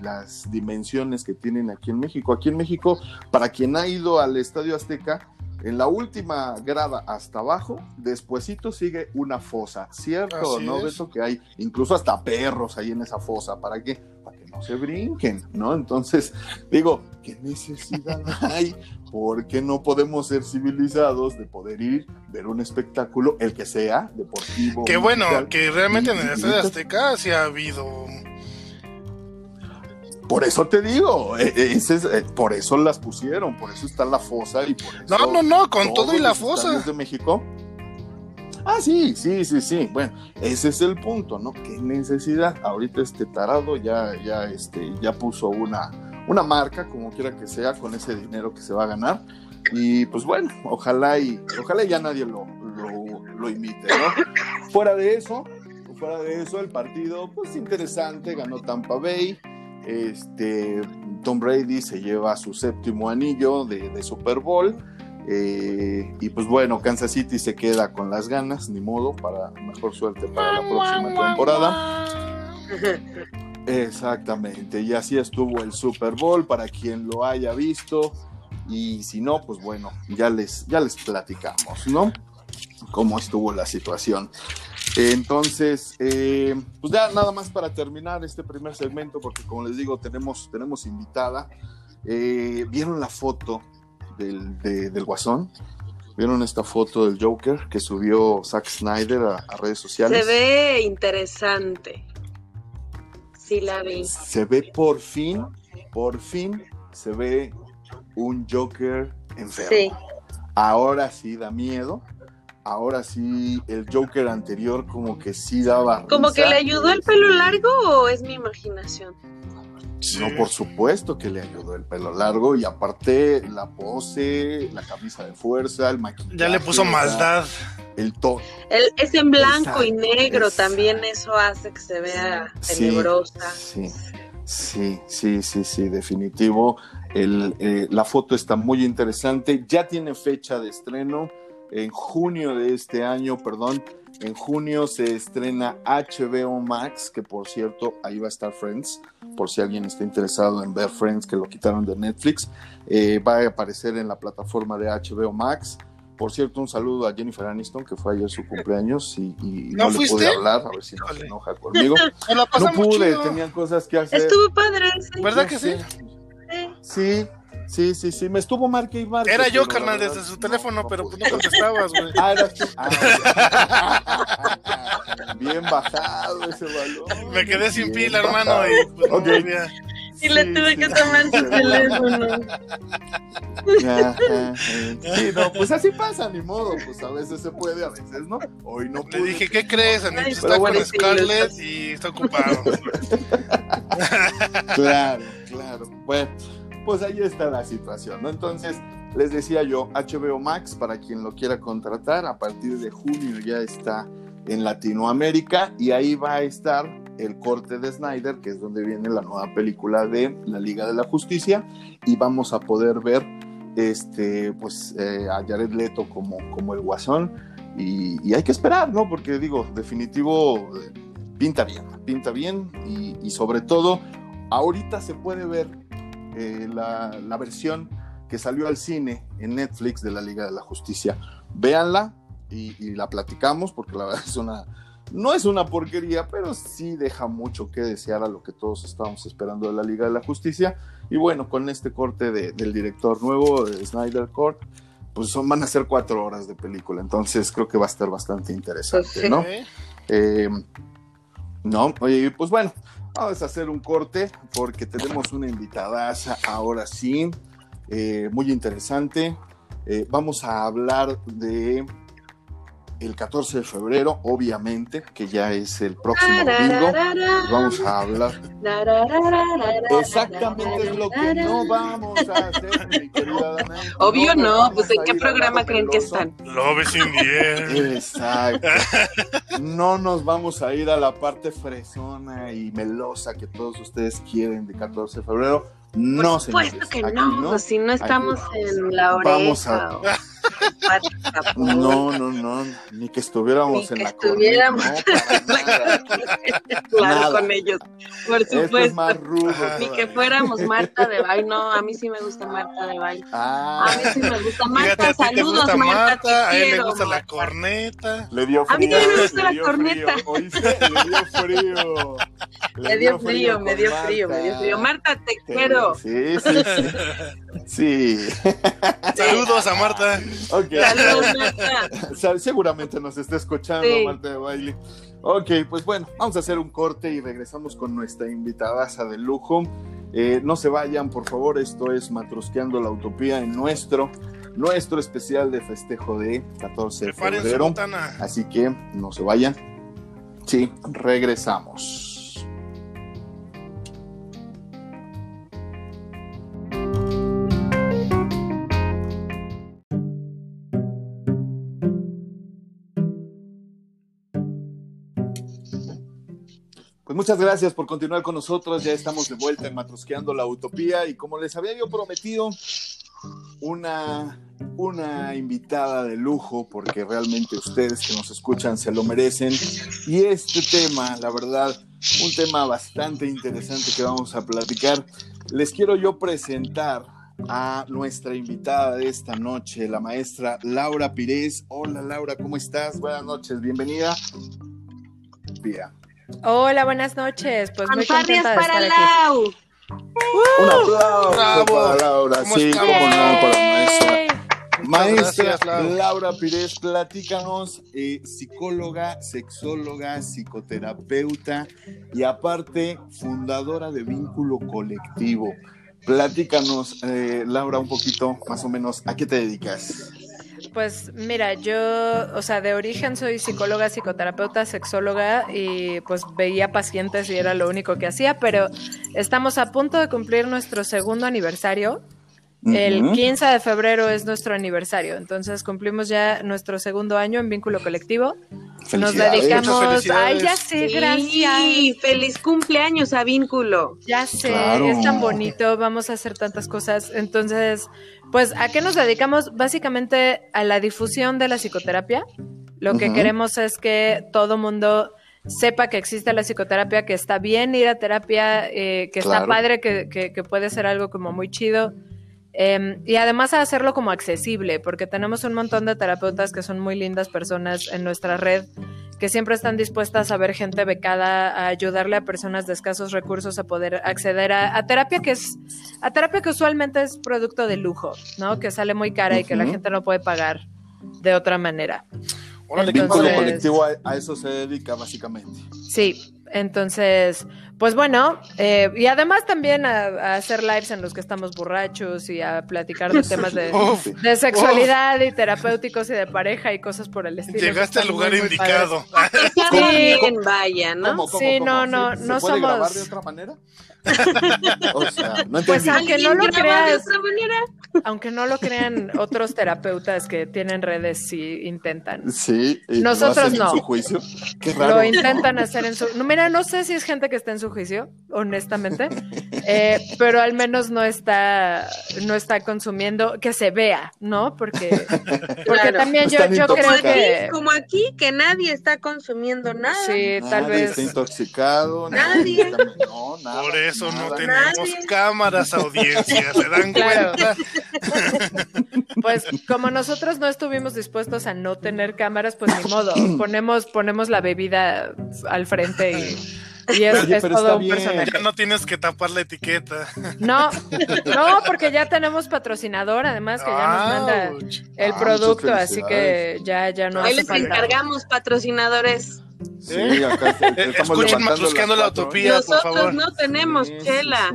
las dimensiones que tienen aquí en México. Aquí en México, para quien ha ido al Estadio Azteca, en la última grada hasta abajo, despuesito sigue una fosa, ¿cierto? ¿No? Eso que hay incluso hasta perros ahí en esa fosa. ¿Para qué? Que no se brinquen, ¿no? Entonces, digo, ¿qué necesidad hay? ¿Por qué no podemos ser civilizados de poder ir, ver un espectáculo, el que sea, deportivo? Qué bueno, que realmente en el Estadio Azteca sí ha habido por eso te digo, e, e, ese es, eh, por eso las pusieron, por eso está la fosa y por eso. No, no, no, con todo y la fosa. de México. Ah, sí, sí, sí, sí. Bueno, ese es el punto, ¿no? ¿Qué necesidad? Ahorita este tarado ya, ya, este, ya puso una, una marca, como quiera que sea, con ese dinero que se va a ganar. Y pues bueno, ojalá y, ojalá ya nadie lo, lo, imite, ¿no? Fuera de eso, fuera de eso, el partido, pues interesante, ganó Tampa Bay. Este, Tom Brady se lleva su séptimo anillo de, Super Bowl. Eh, y pues bueno, Kansas City se queda con las ganas, ni modo, para mejor suerte para la próxima temporada. Exactamente, y así estuvo el Super Bowl para quien lo haya visto. Y si no, pues bueno, ya les, ya les platicamos, ¿no? Cómo estuvo la situación. Entonces, eh, pues ya nada más para terminar este primer segmento, porque como les digo, tenemos, tenemos invitada. Eh, ¿Vieron la foto del, del, Guasón? ¿Vieron esta foto del Joker que subió Zack Snyder a, redes sociales? Se ve interesante. Sí, la vi. Se ve por fin, por fin, se ve un Joker enfermo. Sí. Ahora sí da miedo ahora sí el Joker anterior como que sí daba. ¿Como que le ayudó el pelo largo o es mi imaginación? No, por supuesto que le ayudó el pelo largo y aparte la pose, la camisa de fuerza, el maquillaje. Ya le puso maldad. El tono. es en blanco y negro, también eso hace que se vea tenebrosa. Sí, sí, sí, sí, sí, definitivo. El, eh, la foto está muy interesante, ya tiene fecha de estreno en junio de este año, perdón, en junio se estrena HBO Max, que por cierto, ahí va a estar Friends, por si alguien está interesado en ver Friends, que lo quitaron de Netflix, eh, va a aparecer en la plataforma de HBO Max. Por cierto, un saludo a Jennifer Aniston, que fue ayer su cumpleaños y, no, le pude hablar, a ver si no se enoja conmigo. no pude, tenían cosas que hacer. Estuvo padre, ¿verdad que sí? Sí, Sí, sí, sí, me estuvo marque y marque. Era yo, carnal, desde su teléfono, pero pues no contestabas, güey. Ah, era tú. Ah, bien bajado ese balón. Me quedé sin pila, hermano, y pues, y le tuve que tomar su teléfono. Sí, no, pues así pasa, ni modo, pues a veces se puede, a veces no. Hoy no pude. Le dije, ¿qué crees? Anita está con Scarlett y está ocupado. claro, claro. Bueno, pues ahí está la situación, ¿no? Entonces, les decía yo, HBO Max, para quien lo quiera contratar, a partir de junio ya está en Latinoamérica y ahí va a estar el corte de Snyder, que es donde viene la nueva película de la Liga de la Justicia, y vamos a poder ver este, pues, eh, a Jared Leto como, como el guasón, y, hay que esperar, ¿no? Porque digo, definitivo, pinta bien, pinta bien, y, sobre todo, ahorita se puede ver eh, la, la versión que salió al cine en Netflix de la Liga de la Justicia. Véanla, y, la platicamos porque la verdad es una, no es una porquería, pero sí deja mucho que desear a lo que todos estábamos esperando de la Liga de la Justicia. Y bueno, con este corte del director nuevo, de Snyder Court, pues son, van a ser cuatro horas de película, entonces creo que va a estar bastante interesante, ¿no? Eh, no, oye, pues bueno, vamos a hacer un corte porque tenemos una invitada ahora sí, eh, muy interesante. Eh, vamos a hablar de el 14 de febrero, obviamente, que ya es el próximo domingo, vamos a hablar. Exactamente es lo que no vamos a hacer, mi querida Obvio no, pues ¿en qué programa creen que están? Love is in the Exacto. No nos vamos a ir a la parte fresona y melosa que todos ustedes quieren de 14 de febrero. No, Por supuesto que no, pues si no estamos en la oreja. Vamos a... No, no, no, ni que estuviéramos en la estuviéramos claro, con ellos, por supuesto. ni que fuéramos Marta de Baile, no, a mí sí me gusta Marta de Baile. Ah. A mí sí me gusta Marta, saludos Marta, a él le gusta la corneta. Le dio frío. A mí también me gusta la corneta. le dio frío. Le dio frío, me dio frío, me dio frío. Marta, te quiero. Sí, sí, sí. Sí. Saludos a Marta. Ok. Seguramente nos está escuchando Marta de Baile. Ok, pues bueno, vamos a hacer un corte y regresamos con nuestra invitada de lujo. Eh, no se vayan, por favor, esto es Matrosqueando la Utopía en nuestro, nuestro especial de festejo de 14 de febrero. Así que no se vayan. Sí, regresamos. Muchas gracias por continuar con nosotros. Ya estamos de vuelta en Matrosqueando la Utopía y como les había yo prometido, una, una invitada de lujo, porque realmente ustedes que nos escuchan se lo merecen. Y este tema, la verdad, un tema bastante interesante que vamos a platicar. Les quiero yo presentar a nuestra invitada de esta noche, la maestra Laura Pires. Hola Laura, ¿cómo estás? Buenas noches, bienvenida. Bien. Hola, buenas noches. Pues muy contenta de para estar Lau. aquí. Un aplauso para Laura, sí, cómo no, para maestra. Maestra Laura Pires, platícanos, eh, psicóloga, sexóloga, psicoterapeuta y aparte fundadora de Vínculo Colectivo. Platícanos, eh, Laura, un poquito más o menos, ¿a qué te dedicas? Pues mira, yo, o sea, de origen soy psicóloga, psicoterapeuta, sexóloga y pues veía pacientes y era lo único que hacía, pero estamos a punto de cumplir nuestro segundo aniversario. El 15 de febrero es nuestro aniversario, entonces cumplimos ya nuestro segundo año en vínculo colectivo. Nos dedicamos. Ay, ya sé, gracias. Feliz cumpleaños a vínculo. Ya sé, es tan bonito, vamos a hacer tantas cosas. Entonces, pues, ¿a qué nos dedicamos? Básicamente a la difusión de la psicoterapia. Lo que queremos es que todo mundo sepa que existe la psicoterapia, que está bien ir a terapia, eh, que está padre, que, que, puede ser algo como muy chido. Em, y además a hacerlo como accesible, porque tenemos un montón de terapeutas que son muy lindas personas en nuestra red que siempre están dispuestas a ver gente becada, a ayudarle a personas de escasos recursos a poder acceder a, terapia que es, a terapia que usualmente es producto de lujo, ¿no? Que sale muy cara y que la gente no puede pagar de otra manera. el vínculo colectivo a, eso se dedica básicamente. Sí, Entonces, pues bueno, eh, y además también a, hacer lives en los que estamos borrachos y a platicar de temas de, sexualidad y terapéuticos y de pareja y cosas por el estilo. Llegaste al lugar indicado. Sí, vaya, ¿no? sí, no, no, no somos. grabar de otra manera? o sea, no pues aunque no lo creas, aunque no lo crean otros terapeutas que tienen redes y intentan. Sí, nosotros no. En su juicio. Qué raro. Lo intentan hacer en su. No, mira, no sé si es gente que está en su juicio, honestamente, eh, pero al menos no está, no está consumiendo que se vea, ¿no? Porque, porque también yo, yo creo que como aquí que nadie está consumiendo nada. Sí, tal vez. Está intoxicado. Nadie. No, nada eso no tenemos cámaras, audiencia, ¿se dan cuenta? Pues como nosotros no estuvimos dispuestos a no tener cámaras, pues ni modo, ponemos, ponemos la bebida al frente y... es, todo un personaje. Ya no tienes que tapar la etiqueta. No, no, porque ya tenemos patrocinador, además que ya nos manda el ah, producto, así que ya, ya no. Ahí les encargamos patrocinadores. Sí, acá estamos Escuchen la utopía, Nosotros por favor. no tenemos chela.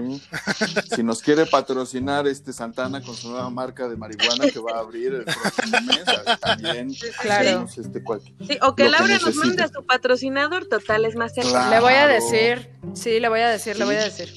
Si nos quiere patrocinar este Santana con su nueva marca de marihuana que va a abrir el próximo mes, también claro. Este, sí, o que Laura nos mande a su patrocinador, total, es más cerca. Le voy a decir, sí, le voy a decir, le voy a decir.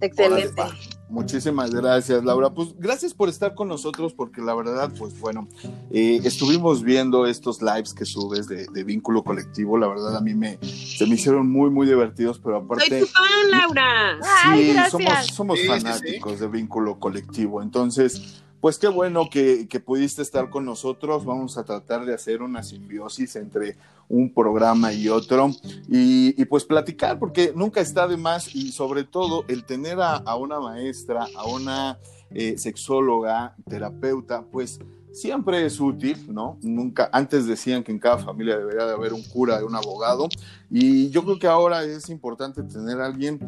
Excelente. Muchísimas gracias, Laura. Pues gracias por estar con nosotros, porque la verdad, pues bueno, eh, estuvimos viendo estos lives que subes de, vínculo colectivo. La verdad, a mí me se me hicieron muy, muy divertidos, pero aparte. Soy tu fan, Laura. Sí, somos, somos fanáticos de vínculo colectivo. Entonces, pues qué bueno que, pudiste estar con nosotros. Vamos a tratar de hacer una simbiosis entre un programa y otro y, pues platicar, porque nunca está de más y sobre todo el tener a, una maestra, a una eh, sexóloga, terapeuta, pues siempre es útil, ¿no? Nunca, antes decían que en cada familia debería de haber un cura, un abogado, y yo creo que ahora es importante tener a alguien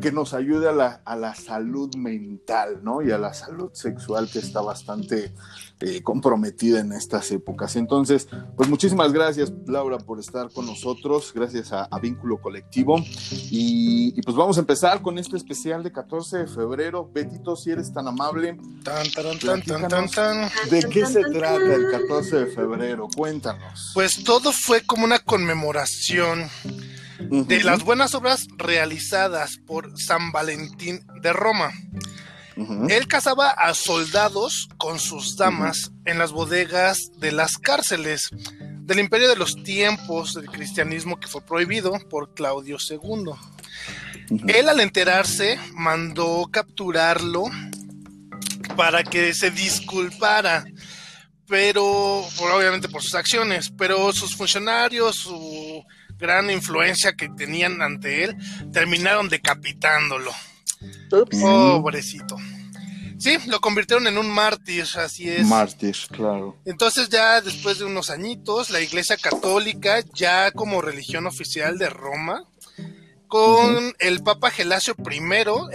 que nos ayude a la, a la, salud mental, ¿no? Y a la salud sexual que está bastante eh, comprometida en estas épocas. Entonces, pues muchísimas gracias, Laura, por estar con nosotros. Gracias a, Vínculo Colectivo. Y, pues vamos a empezar con este especial de 14 de febrero. Betito, si eres tan amable. ¿De qué se trata el 14 de febrero? Cuéntanos. Pues todo fue como una conmemoración de las buenas obras realizadas por San Valentín de Roma. Él cazaba a soldados con sus damas en las bodegas de las cárceles del imperio de los tiempos del cristianismo que fue prohibido por Claudio II. Él al enterarse mandó capturarlo para que se disculpara, pero obviamente por sus acciones, pero sus funcionarios, su gran influencia que tenían ante él, terminaron decapitándolo. Pobrecito. Sí, lo convirtieron en un mártir, así es. Mártir, claro. Entonces ya después de unos añitos, la Iglesia Católica, ya como religión oficial de Roma, con el Papa Gelasio I,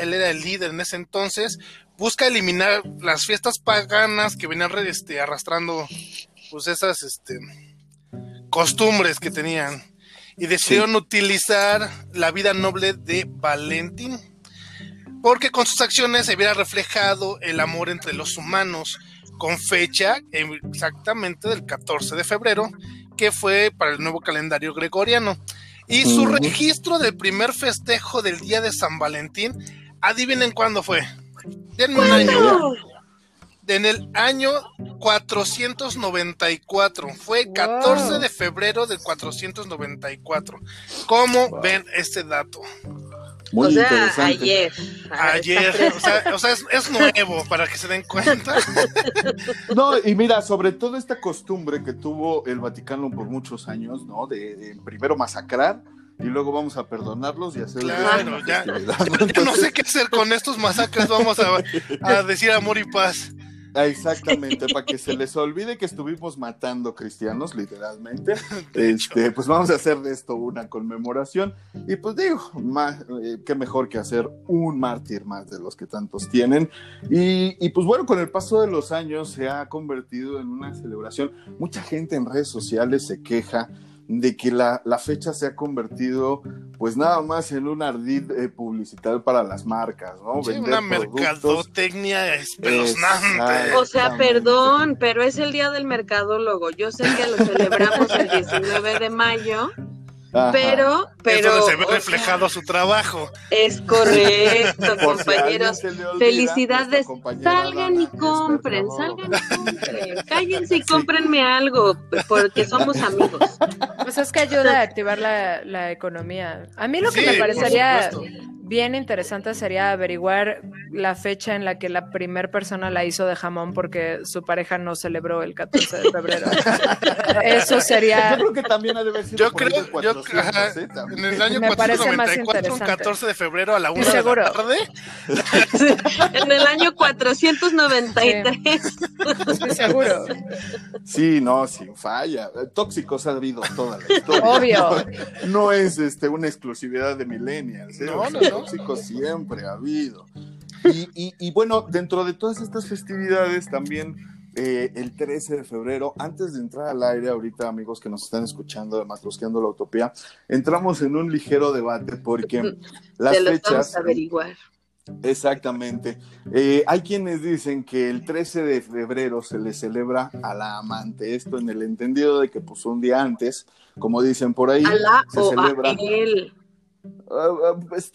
él era el líder en ese entonces, busca eliminar las fiestas paganas que venían este, arrastrando pues esas este, costumbres que tenían y decidieron utilizar la vida noble de Valentín, porque con sus acciones se hubiera reflejado el amor entre los humanos, con fecha exactamente del 14 de febrero, que fue para el nuevo calendario gregoriano. Y su registro del primer festejo del día de San Valentín, adivinen cuándo fue. Denme un año en el año 494. Fue 14 de febrero de 494. ¿Cómo ven este dato? Muy o sea, ayer. Ayer, o sea, es, nuevo para que se den cuenta. No, y mira, sobre todo esta costumbre que tuvo el Vaticano por muchos años, ¿no? De, primero masacrar y luego vamos a perdonarlos y hacer claro, ya, no sé qué hacer con estos masacres, vamos a, a decir amor y paz. Ah, exactamente, para que se les olvide que estuvimos matando cristianos, literalmente. Este, pues vamos a hacer de esto una conmemoración. Y pues digo, más, eh, qué mejor que hacer un mártir más de los que tantos tienen. Y, y, pues bueno, con el paso de los años se ha convertido en una celebración. Mucha gente en redes sociales se queja de que la, fecha se ha convertido pues nada más en un ardid eh, publicitario para las marcas, ¿no? Sí, una mercadotecnia espeluznante. O sea, perdón, pero es el día del mercadólogo. Yo sé que lo celebramos el 19 de mayo, pero, pero. se ve reflejado su trabajo. Es correcto, compañeros. Felicidades. Salgan y compren, salgan y compren. Cállense y cómprenme algo, porque somos amigos. Pues es que ayuda a activar la, la economía. A mí lo que me parecería bien interesante sería averiguar la fecha en la que la primera persona la hizo de jamón porque su pareja no celebró el 14 de febrero. Eso sería. Yo creo que también ha de haber sido. Yo creo, yo, ¿eh? en el año Me 494, un 14 de febrero a la 1 de la tarde. en el año 493. Sí. seguro. Sí, no, sin falla. Tóxicos ha habido toda la historia. Obvio. No, es este, una exclusividad de millennials. ¿eh? No, no, no siempre ha habido. Y, bueno, dentro de todas estas festividades también eh, el 13 de febrero, antes de entrar al aire ahorita, amigos que nos están escuchando, además buscando la Utopía, entramos en un ligero debate porque las fechas... averiguar. Exactamente. Eh, hay quienes dicen que el 13 de febrero se le celebra a la amante, esto en el entendido de que pues un día antes, como dicen por ahí, se celebra... A él Uh, pues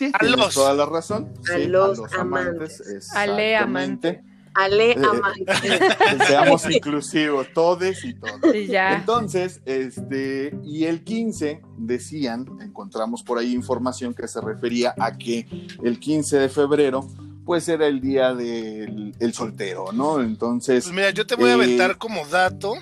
toda la razón. A, los, amantes. Ale amante. Ale eh, amante. seamos inclusivos, todos y todos. Entonces, este, y el 15 decían, encontramos por ahí información que se refería a que el 15 de febrero pues era el día del soltero, ¿no? Entonces. Pues mira, yo te voy a aventar como dato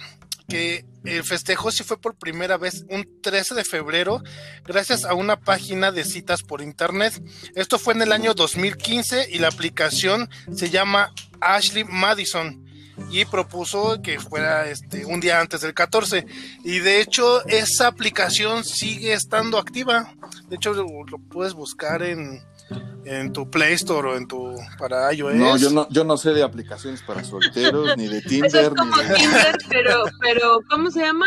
que el festejo sí fue por primera vez un 13 de febrero gracias a una página de citas por internet. Esto fue en el año 2015 y la aplicación se llama Ashley Madison y propuso que fuera este un día antes del 14 y de hecho esa aplicación sigue estando activa. De hecho lo puedes buscar en en tu Play Store o en tu para iOS. No, yo no, yo no sé de aplicaciones para solteros, ni de Tinder. Eso es como Tinder, pero, pero, ¿cómo se llama?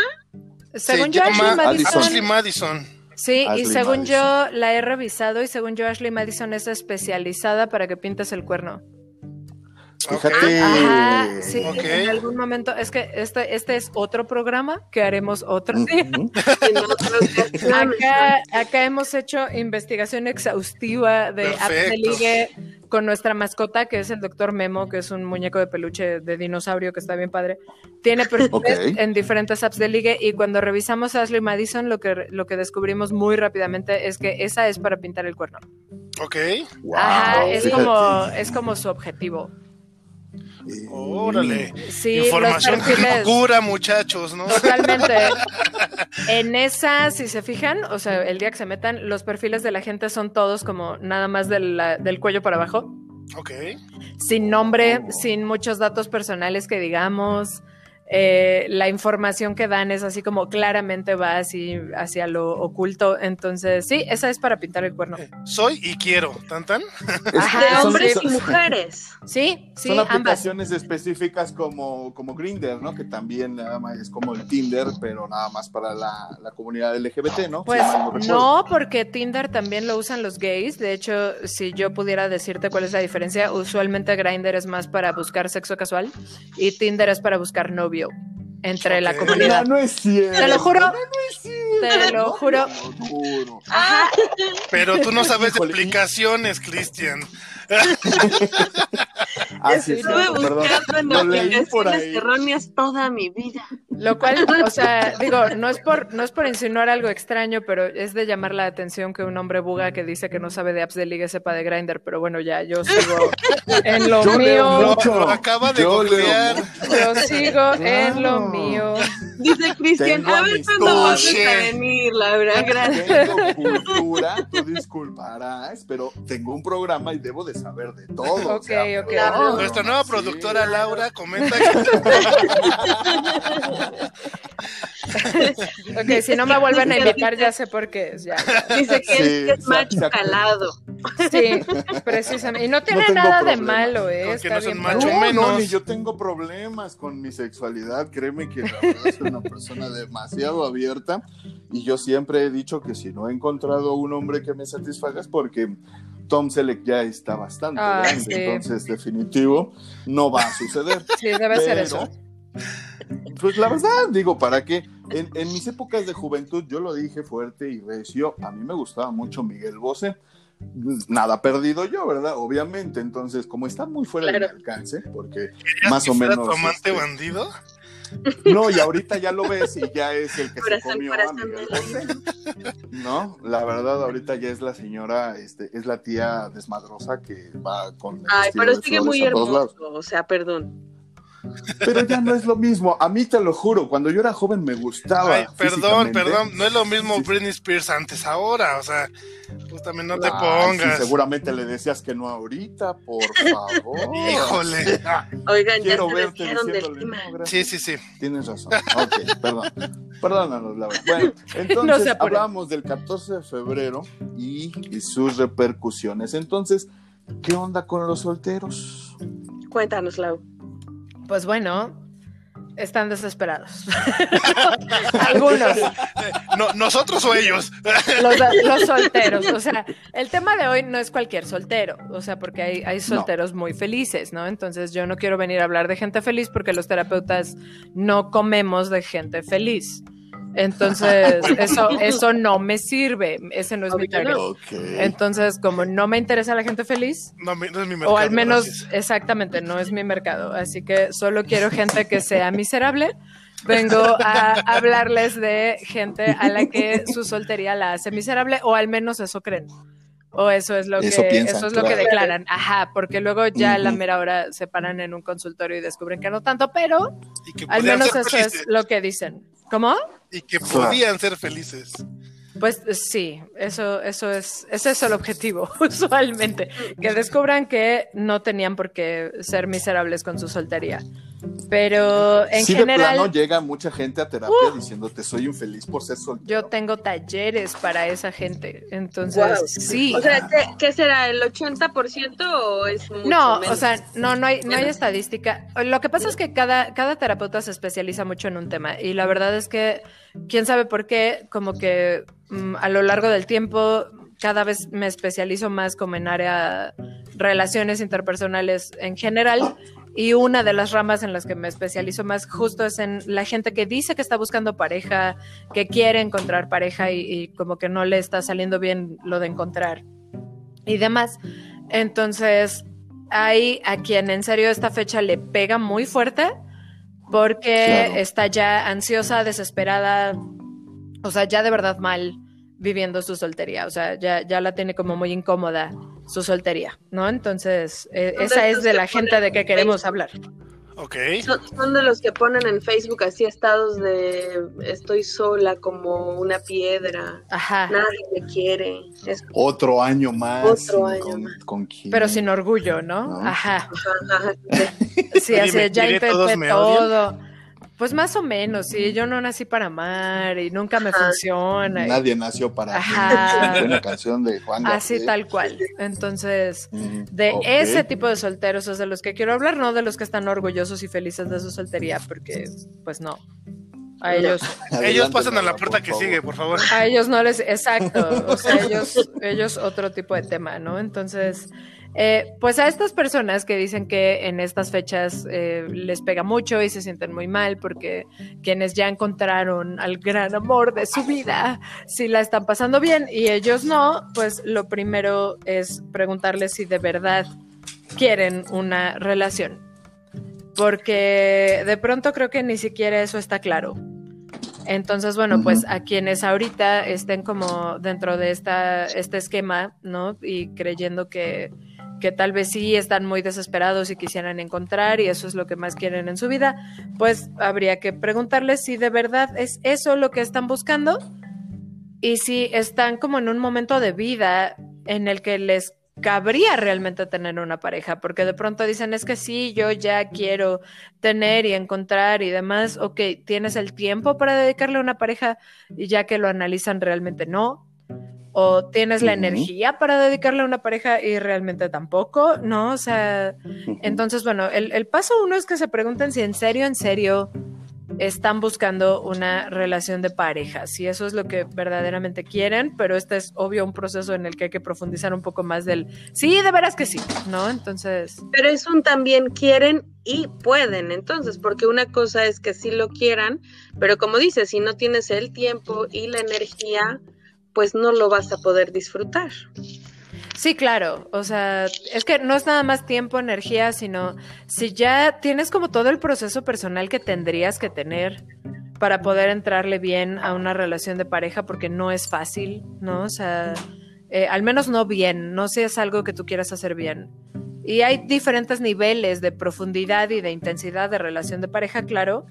Según yo, Ashley Madison. Ashley Madison. Sí, y según yo la he revisado y según yo Ashley Madison es especializada para que pintes el cuerno. Fíjate. Ajá, sí, en algún momento, es que este, este es otro programa que haremos otro acá, acá hemos hecho investigación exhaustiva de apps de ligue con nuestra mascota, que es el doctor Memo, que es un muñeco de peluche de dinosaurio que está bien padre. Tiene perfiles en diferentes apps de ligue y cuando revisamos a Ashley Madison, lo que, lo que descubrimos muy rápidamente es que esa es para pintar el cuerno. Ok. Ajá, es como, es como su objetivo. Órale. Información locura, muchachos, ¿no? Totalmente. en esa, si se fijan, o sea, el día que se metan, los perfiles de la gente son todos como nada más del, del cuello para abajo. Ok. Sin nombre, sin muchos datos personales que digamos. Eh, la información que dan es así como claramente va así hacia lo oculto. Entonces, sí, esa es para pintar el cuerno. Soy y quiero, ¿tan tan? Ajá, hombres y mujeres. Sí, sí, Son aplicaciones específicas como, como Grinder, ¿no? Que también nada más es como el Tinder, pero nada más para la, comunidad LGBT, ¿no? Pues no, porque Tinder también lo usan los gays. De hecho, si yo pudiera decirte cuál es la diferencia, usualmente Grinder es más para buscar sexo casual y Tinder es para buscar novio entre la comunidad. No, es cierto. Te lo juro. No, es cierto. Te lo juro. Ajá. Pero tú no sabes de aplicaciones, Cristian. Ah, Estuve buscando en aplicaciones erróneas toda mi vida. Lo cual, o sea, digo, no es por, no es por insinuar algo extraño, pero es de llamar la atención que un hombre buga que dice que no sabe de apps de liga sepa de Grinder, pero bueno, ya, yo sigo en lo mío. acaba de googlear. Yo sigo en lo mío. Dice Cristian, a ver cuándo vas a venir, Laura, gracias. Tengo cultura, tú disculparás, pero tengo un programa y debo de saber de todo. Ok, ok. Nuestra nueva productora Laura comenta ok, si no me vuelven a invitar ya sé por qué. Dice que es, macho calado. Sí, precisamente. Y no tiene nada de malo, ¿eh? Está bien no, no, ni yo tengo problemas con mi sexualidad. Créeme que la verdad soy una persona demasiado abierta y yo siempre he dicho que si no he encontrado un hombre que me satisfaga es porque Tom Selleck ya está bastante ah, grande, entonces definitivo no va a suceder. Sí, debe ser eso. Pues la verdad, digo, ¿para qué? En, en, mis épocas de juventud, yo lo dije fuerte y recio, a mí me gustaba mucho Miguel Bosé nada perdido yo, ¿verdad? Obviamente, entonces, como está muy fuera de mi alcance, porque más o menos... tu amante este, bandido? No, y ahorita ya lo ves y ya es el que se comió a Miguel Bosé. No, la verdad, ahorita ya es la señora, este, es la tía desmadrosa que va con... Ay, pero sigue muy hermoso, o sea, perdón. Pero ya no es lo mismo. A mí te lo juro, cuando yo era joven me gustaba. perdón, perdón, no es lo mismo Britney Spears antes ahora, o sea, pues también no te pongas. seguramente le decías que no ahorita, por favor. Híjole. Oigan, Quiero ya verte diciéndole, no, Sí, sí, sí. Tienes razón. Ok, perdón. Perdónanos, Laura. Bueno, entonces hablamos del 14 de febrero y, y sus repercusiones. Entonces, ¿qué onda con los solteros? Cuéntanos, Lau. Pues bueno, están desesperados. Algunos. No, nosotros o ellos. Los, solteros. O sea, el tema de hoy no es cualquier soltero. O sea, porque hay, hay solteros muy felices, ¿no? Entonces yo no quiero venir a hablar de gente feliz porque los terapeutas no comemos de gente feliz. Entonces, eso, eso no me sirve. Ese no es mi target. Entonces, como no me interesa la gente feliz, no, es mi mercado, o al menos, exactamente, no es mi mercado. Así que solo quiero gente que sea miserable. Vengo a hablarles de gente a la que su soltería la hace miserable, o al menos eso creen. O eso es lo que eso es lo que declaran. Ajá, porque luego ya a la mera hora se paran en un consultorio y descubren que no tanto, pero al menos eso es lo que dicen. ¿Cómo? Y que podían ser felices. Pues sí, eso, eso es, ese es el objetivo, usualmente, que descubran que no tenían por qué ser miserables con su soltería. Pero en general. De plano llega mucha gente a terapia uh. diciéndote soy infeliz por ser soltero. Yo tengo talleres para esa gente. Entonces, sí. O sea, ¿qué, será? ¿El 80% o es mucho No, o sea, no, no hay, no hay estadística. Lo que pasa es que cada, cada terapeuta se especializa mucho en un tema. Y la verdad es que, quién sabe por qué, como que Mm, a lo largo del tiempo cada vez me especializo más como en área relaciones interpersonales en general y una de las ramas en las que me especializo más justo es en la gente que dice que está buscando pareja, que quiere encontrar pareja y, como que no le está saliendo bien lo de encontrar y demás. Entonces, hay a quien en serio esta fecha le pega muy fuerte porque está ya ansiosa, desesperada, o sea, ya de verdad mal viviendo su soltería, o sea, ya, ya la tiene como muy incómoda su soltería, ¿no? Entonces, eh, esa es de la gente de que queremos hablar. Ok. Son, de los que ponen en Facebook así estados de estoy sola como una piedra. Ajá. Nadie me quiere. Otro año más. Otro año más. Pero sin orgullo, ¿no? Ajá. Sí, así, ya intenté todo. Pues más o menos, sí, yo no nací para amar y nunca me funciona. Nadie nació para amar. Una canción de Juan Así tal cual. Entonces, de ese tipo de solteros es de los que quiero hablar, no de los que están orgullosos y felices de su soltería, porque pues no. A ellos. ellos pasan a la puerta que sigue, por favor. A ellos no les, exacto. O sea, ellos, ellos otro tipo de tema, ¿no? Entonces, eh, pues a estas personas que dicen que en estas fechas eh, les pega mucho y se sienten muy mal porque quienes ya encontraron al gran amor de su vida, si la están pasando bien y ellos no, pues lo primero es preguntarles si de verdad quieren una relación. Porque de pronto creo que ni siquiera eso está claro. Entonces, bueno, pues a quienes ahorita estén como dentro de esta, este esquema, ¿no? Y creyendo que, que tal vez sí están muy desesperados y quisieran encontrar y eso es lo que más quieren en su vida, pues habría que preguntarles si de verdad es eso lo que están buscando y si están como en un momento de vida en el que les cabría realmente tener una pareja, porque de pronto dicen, es que sí, yo ya quiero tener y encontrar y demás, ok, ¿tienes el tiempo para dedicarle a una pareja? Y ya que lo analizan realmente no, o tienes la energía para dedicarle a una pareja y realmente tampoco, ¿no? O sea, entonces, bueno, el, el paso uno es que se pregunten si en serio, en serio están buscando una relación de pareja, si eso es lo que verdaderamente quieren, pero este es obvio un proceso en el que hay que profundizar un poco más del sí, de veras que sí, ¿no? Entonces. Pero es un también quieren y pueden, entonces, porque una cosa es que sí lo quieran, pero como dices, si no tienes el tiempo y la energía, pues no lo vas a poder disfrutar. Sí, claro. O sea, es que no es nada más tiempo, energía, sino si ya tienes como todo el proceso personal que tendrías que tener para poder entrarle bien a una relación de pareja, porque no es fácil, ¿no? O sea, eh, al menos no bien, no si es algo que tú quieras hacer bien. Y hay diferentes niveles de profundidad y de intensidad de relación de pareja, claro,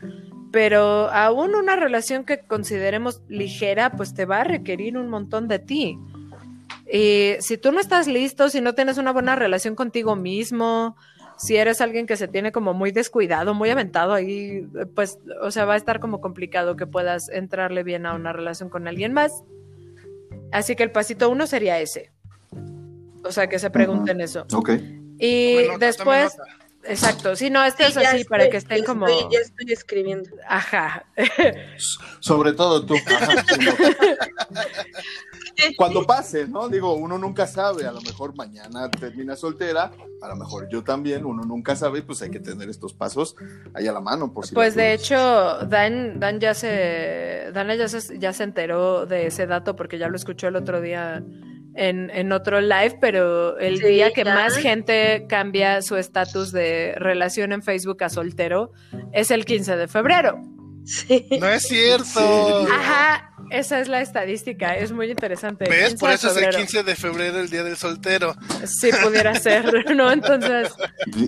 pero aún una relación que consideremos ligera, pues te va a requerir un montón de ti. Y si tú no estás listo, si no tienes una buena relación contigo mismo, si eres alguien que se tiene como muy descuidado, muy aventado ahí, pues, o sea, va a estar como complicado que puedas entrarle bien a una relación con alguien más. Así que el pasito uno sería ese. O sea, que se pregunten eso. Ok. Y después, exacto, sí, no, este es así para que estén como. ya estoy escribiendo. Ajá. Sobre todo tú. Cuando pase, ¿no? Digo, uno nunca sabe, a lo mejor mañana termina soltera, a lo mejor yo también, uno nunca sabe, pues hay que tener estos pasos ahí a la mano, por si Pues de hecho, Dan, Dan ya se, Dan ya se, ya se enteró de ese dato porque ya lo escuchó el otro día en, en, otro live, pero el día que más gente cambia su estatus de relación en Facebook a soltero es el 15 de febrero. Sí. No es cierto. Ajá, esa es la estadística, es muy interesante. ¿Ves? Por eso es el 15 de febrero, el día del soltero. Sí, pudiera ser, ¿no? Entonces.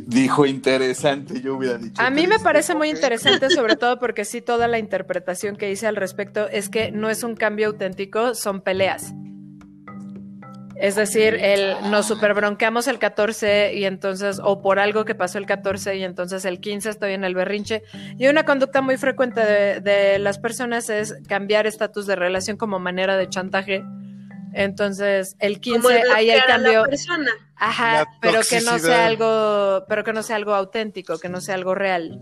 Dijo interesante, yo hubiera dicho. A mí me parece muy interesante, sobre todo porque sí, toda la interpretación que hice al respecto es que no es un cambio auténtico, son peleas. Es decir, el, nos superbronqueamos el 14 y entonces, o por algo que pasó el 14 y entonces el 15 estoy en el berrinche. Y una conducta muy frecuente de, las personas es cambiar estatus de relación como manera de chantaje. Entonces, el 15 hay el cambio. Ajá, pero que no sea algo, pero que no sea algo auténtico, que no sea algo real.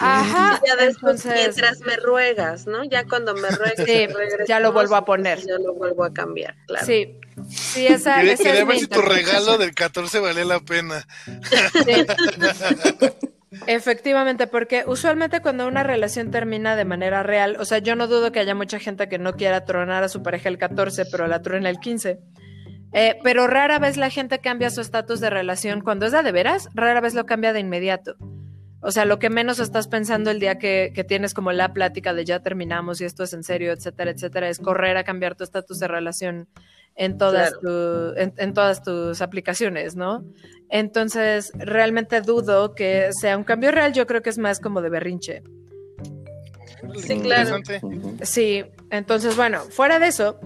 Ajá, ya después mientras me ruegas, ¿no? Ya cuando me ruegas, sí, ya lo vuelvo a poner. Ya lo vuelvo a cambiar, claro. Sí, sí, esa, quería, quería ver si tu regalo del 14 vale la pena. Sí. Efectivamente, porque usualmente cuando una relación termina de manera real, o sea, yo no dudo que haya mucha gente que no quiera tronar a su pareja el 14, pero la truena el 15. Eh, pero rara vez la gente cambia su estatus de relación cuando es de veras, rara vez lo cambia de inmediato. O sea, lo que menos estás pensando el día que, tienes como la plática de ya terminamos y esto es en serio, etcétera, etcétera, es correr a cambiar tu estatus de relación en todas, en, todas tus aplicaciones, ¿no? Entonces, realmente dudo que sea un cambio real, yo creo que es más como de berrinche. Sí, claro. Sí, entonces, bueno, fuera de eso,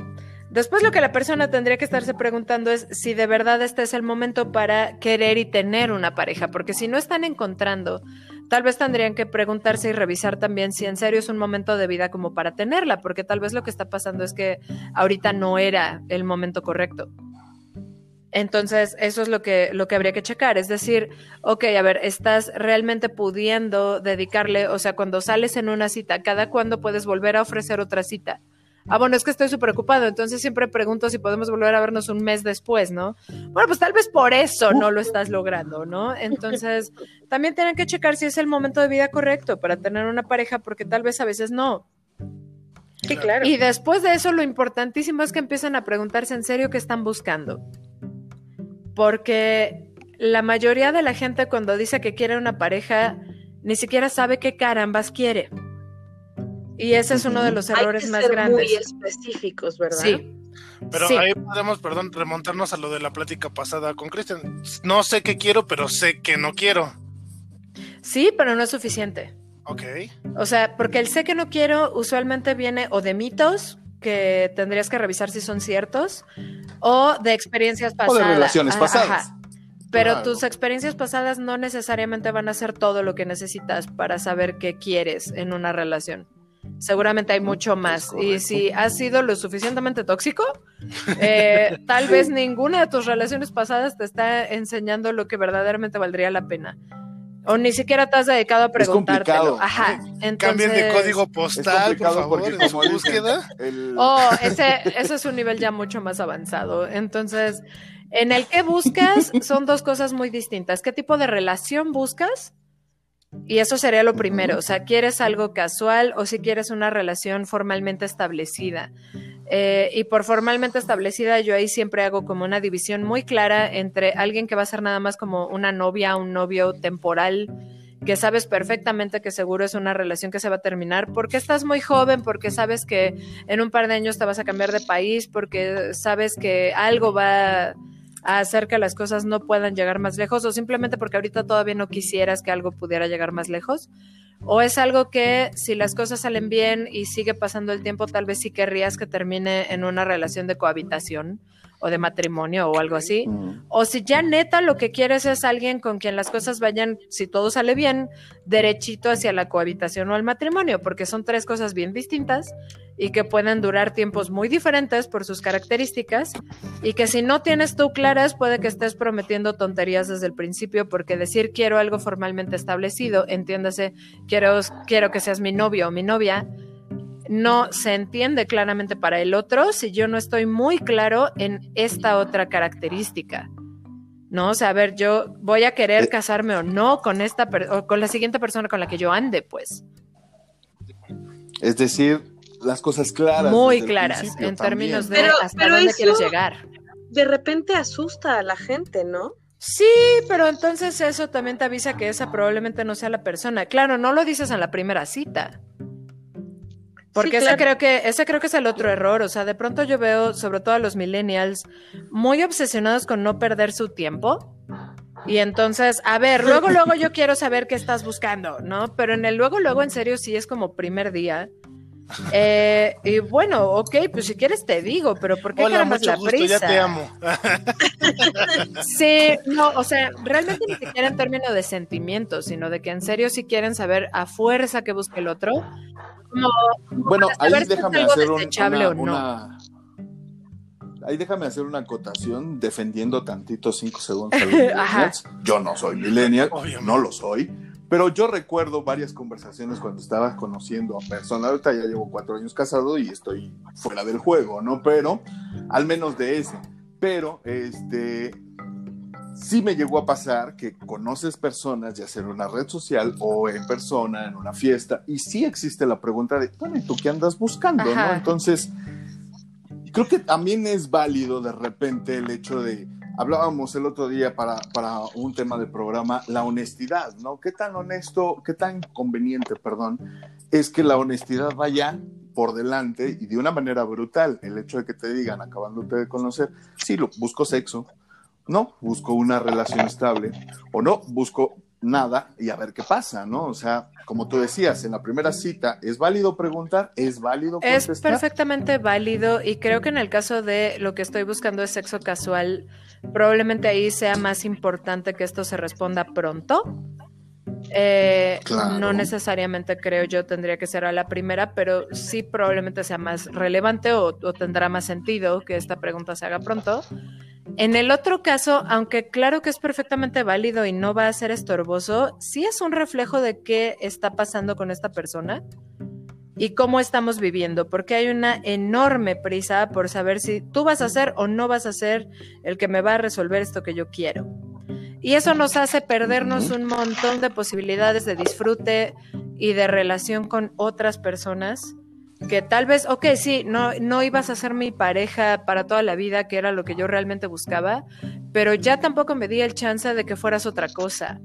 después lo que la persona tendría que estarse preguntando es si de verdad este es el momento para querer y tener una pareja, porque si no están encontrando tal vez tendrían que preguntarse y revisar también si en serio es un momento de vida como para tenerla, porque tal vez lo que está pasando es que ahorita no era el momento correcto. Entonces, eso es lo que, lo que habría que checar. Es decir, ok, a ver, estás realmente pudiendo dedicarle, o sea, cuando sales en una cita, ¿cada cuándo puedes volver a ofrecer otra cita? Ah, bueno, es que estoy súper ocupado, entonces siempre pregunto si podemos volver a vernos un mes después, ¿no? Bueno, pues tal vez por eso no lo estás logrando, ¿no? Entonces, también tienen que checar si es el momento de vida correcto para tener una pareja, porque tal vez a veces no. Sí, claro. Y después de eso, lo importantísimo es que empiecen a preguntarse en serio qué están buscando. Porque la mayoría de la gente cuando dice que quiere una pareja, ni siquiera sabe qué carambas quiere. Y ese es uno de los errores Hay que más ser grandes. Muy específicos, ¿verdad? Sí. Pero ahí podemos, perdón, remontarnos a lo de la plática pasada con Cristian. No sé qué quiero, pero sé que no quiero. Sí, pero no es suficiente. Ok. O sea, porque el sé que no quiero usualmente viene o de mitos que tendrías que revisar si son ciertos o de experiencias pasadas. O de relaciones pasadas. Pero tus experiencias pasadas no necesariamente van a ser todo lo que necesitas para saber qué quieres en una relación. Seguramente hay mucho más. Y si has sido lo suficientemente tóxico, eh, tal vez ninguna de tus relaciones pasadas te está enseñando lo que verdaderamente valdría la pena. O ni siquiera te has dedicado a preguntártelo. Ajá. Cambien de código postal, por favor, en búsqueda. Oh, ese, ese es un nivel ya mucho más avanzado. Entonces, en el que buscas son dos cosas muy distintas. ¿Qué tipo de relación buscas? Y eso sería lo primero, o sea, ¿quieres algo casual o si quieres una relación formalmente establecida? Eh, y por formalmente establecida, yo ahí siempre hago como una división muy clara entre alguien que va a ser nada más como una novia, un novio temporal, que sabes perfectamente que seguro es una relación que se va a terminar porque estás muy joven, porque sabes que en un par de años te vas a cambiar de país, porque sabes que algo va a hacer que las cosas no puedan llegar más lejos o simplemente porque ahorita todavía no quisieras que algo pudiera llegar más lejos? ¿O es algo que si las cosas salen bien y sigue pasando el tiempo, tal vez sí querrías que termine en una relación de cohabitación? O de matrimonio o algo así. Mm. O si ya neta lo que quieres es alguien con quien las cosas vayan, si todo sale bien, derechito hacia la cohabitación o el matrimonio, porque son tres cosas bien distintas y que pueden durar tiempos muy diferentes por sus características y que si no tienes tú claras puede que estés prometiendo tonterías desde el principio porque decir quiero algo formalmente establecido, entiéndase, quiero, quiero que seas mi novio o mi novia, no se entiende claramente para el otro si yo no estoy muy claro en esta otra característica. ¿No? O sea, a ver, yo voy a querer eh. casarme o no con esta o con la siguiente persona con la que yo ande, pues. Es decir, las cosas claras. Muy claras en términos de hasta dónde quieres llegar. De repente asusta a la gente, ¿no? Sí, pero entonces eso también te avisa que esa probablemente no sea la persona. Claro, no lo dices en la primera cita. Porque ese creo que ese creo que es el otro error, o sea, de pronto yo veo sobre todo a los millennials muy obsesionados con no perder su tiempo. Y entonces, a ver, luego luego yo quiero saber qué estás buscando, ¿no? Pero en el luego luego en serio sí es como primer día. Eh, y bueno, ok, pues si quieres te digo, pero ¿por qué Hola, mucho la gusto, prisa? Ya te amo. sí, no, o sea, realmente ni siquiera en términos de sentimientos, sino de que en serio si quieren saber a fuerza que busque el otro, bueno, ahí déjame hacer una, Ahí déjame hacer una acotación defendiendo tantito cinco segundos a Yo no soy millennial, no lo soy. Pero yo recuerdo varias conversaciones cuando estaba conociendo a personas. Ahorita ya llevo cuatro años casado y estoy fuera del juego, ¿no? Pero, al menos de ese. Pero, este, sí me llegó a pasar que conoces personas, ya sea en una red social o en persona, en una fiesta, y sí existe la pregunta de, bueno, ¿y tú qué andas buscando? ¿no? Entonces, creo que también es válido de repente el hecho de, hablábamos el otro día para, para un tema de programa, la honestidad, ¿no? ¿Qué tan honesto, qué tan conveniente, perdón, es que la honestidad vaya por delante y de una manera brutal. El hecho de que te digan, acabándote de conocer, sí, lo, busco sexo, no, busco una relación estable o no, busco nada y a ver qué pasa, ¿no? O sea, como tú decías, en la primera cita, ¿es válido preguntar? ¿Es válido contestar? Es perfectamente válido y creo que en el caso de lo que estoy buscando es sexo casual, probablemente ahí sea más importante que esto se responda pronto. Eh, no necesariamente creo yo tendría que ser a la primera, pero sí probablemente sea más relevante o tendrá más sentido que esta pregunta se haga pronto. En el otro caso, aunque claro que es perfectamente válido y no va a ser estorboso, sí es un reflejo de qué está pasando con esta persona y cómo estamos viviendo, porque hay una enorme prisa por saber si tú vas a ser o no vas a ser el que me va a resolver esto que yo quiero. Y eso nos hace perdernos un montón de posibilidades de disfrute y de relación con otras personas que tal vez, ok, sí, no, no ibas a ser mi pareja para toda la vida, que era lo que yo realmente buscaba, pero ya tampoco me di el chance de que fueras otra cosa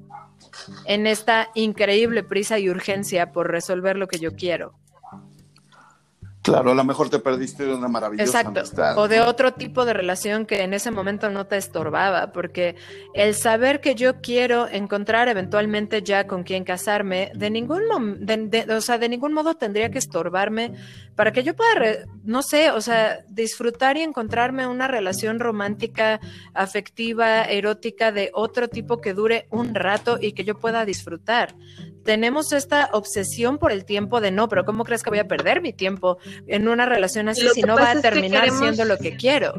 en esta increíble prisa y urgencia por resolver lo que yo quiero. Claro, a lo mejor te perdiste de una maravillosa Exacto. O de otro tipo de relación que en ese momento no te estorbaba, porque el saber que yo quiero encontrar eventualmente ya con quien casarme, de ningún, o sea, de ningún modo tendría que estorbarme para que yo pueda, no sé, o sea, disfrutar y encontrarme una relación romántica, afectiva, erótica de otro tipo que dure un rato y que yo pueda disfrutar. Tenemos esta obsesión por el tiempo de no, pero ¿cómo crees que voy a perder mi tiempo en una relación así si no va a terminar siendo lo que quiero?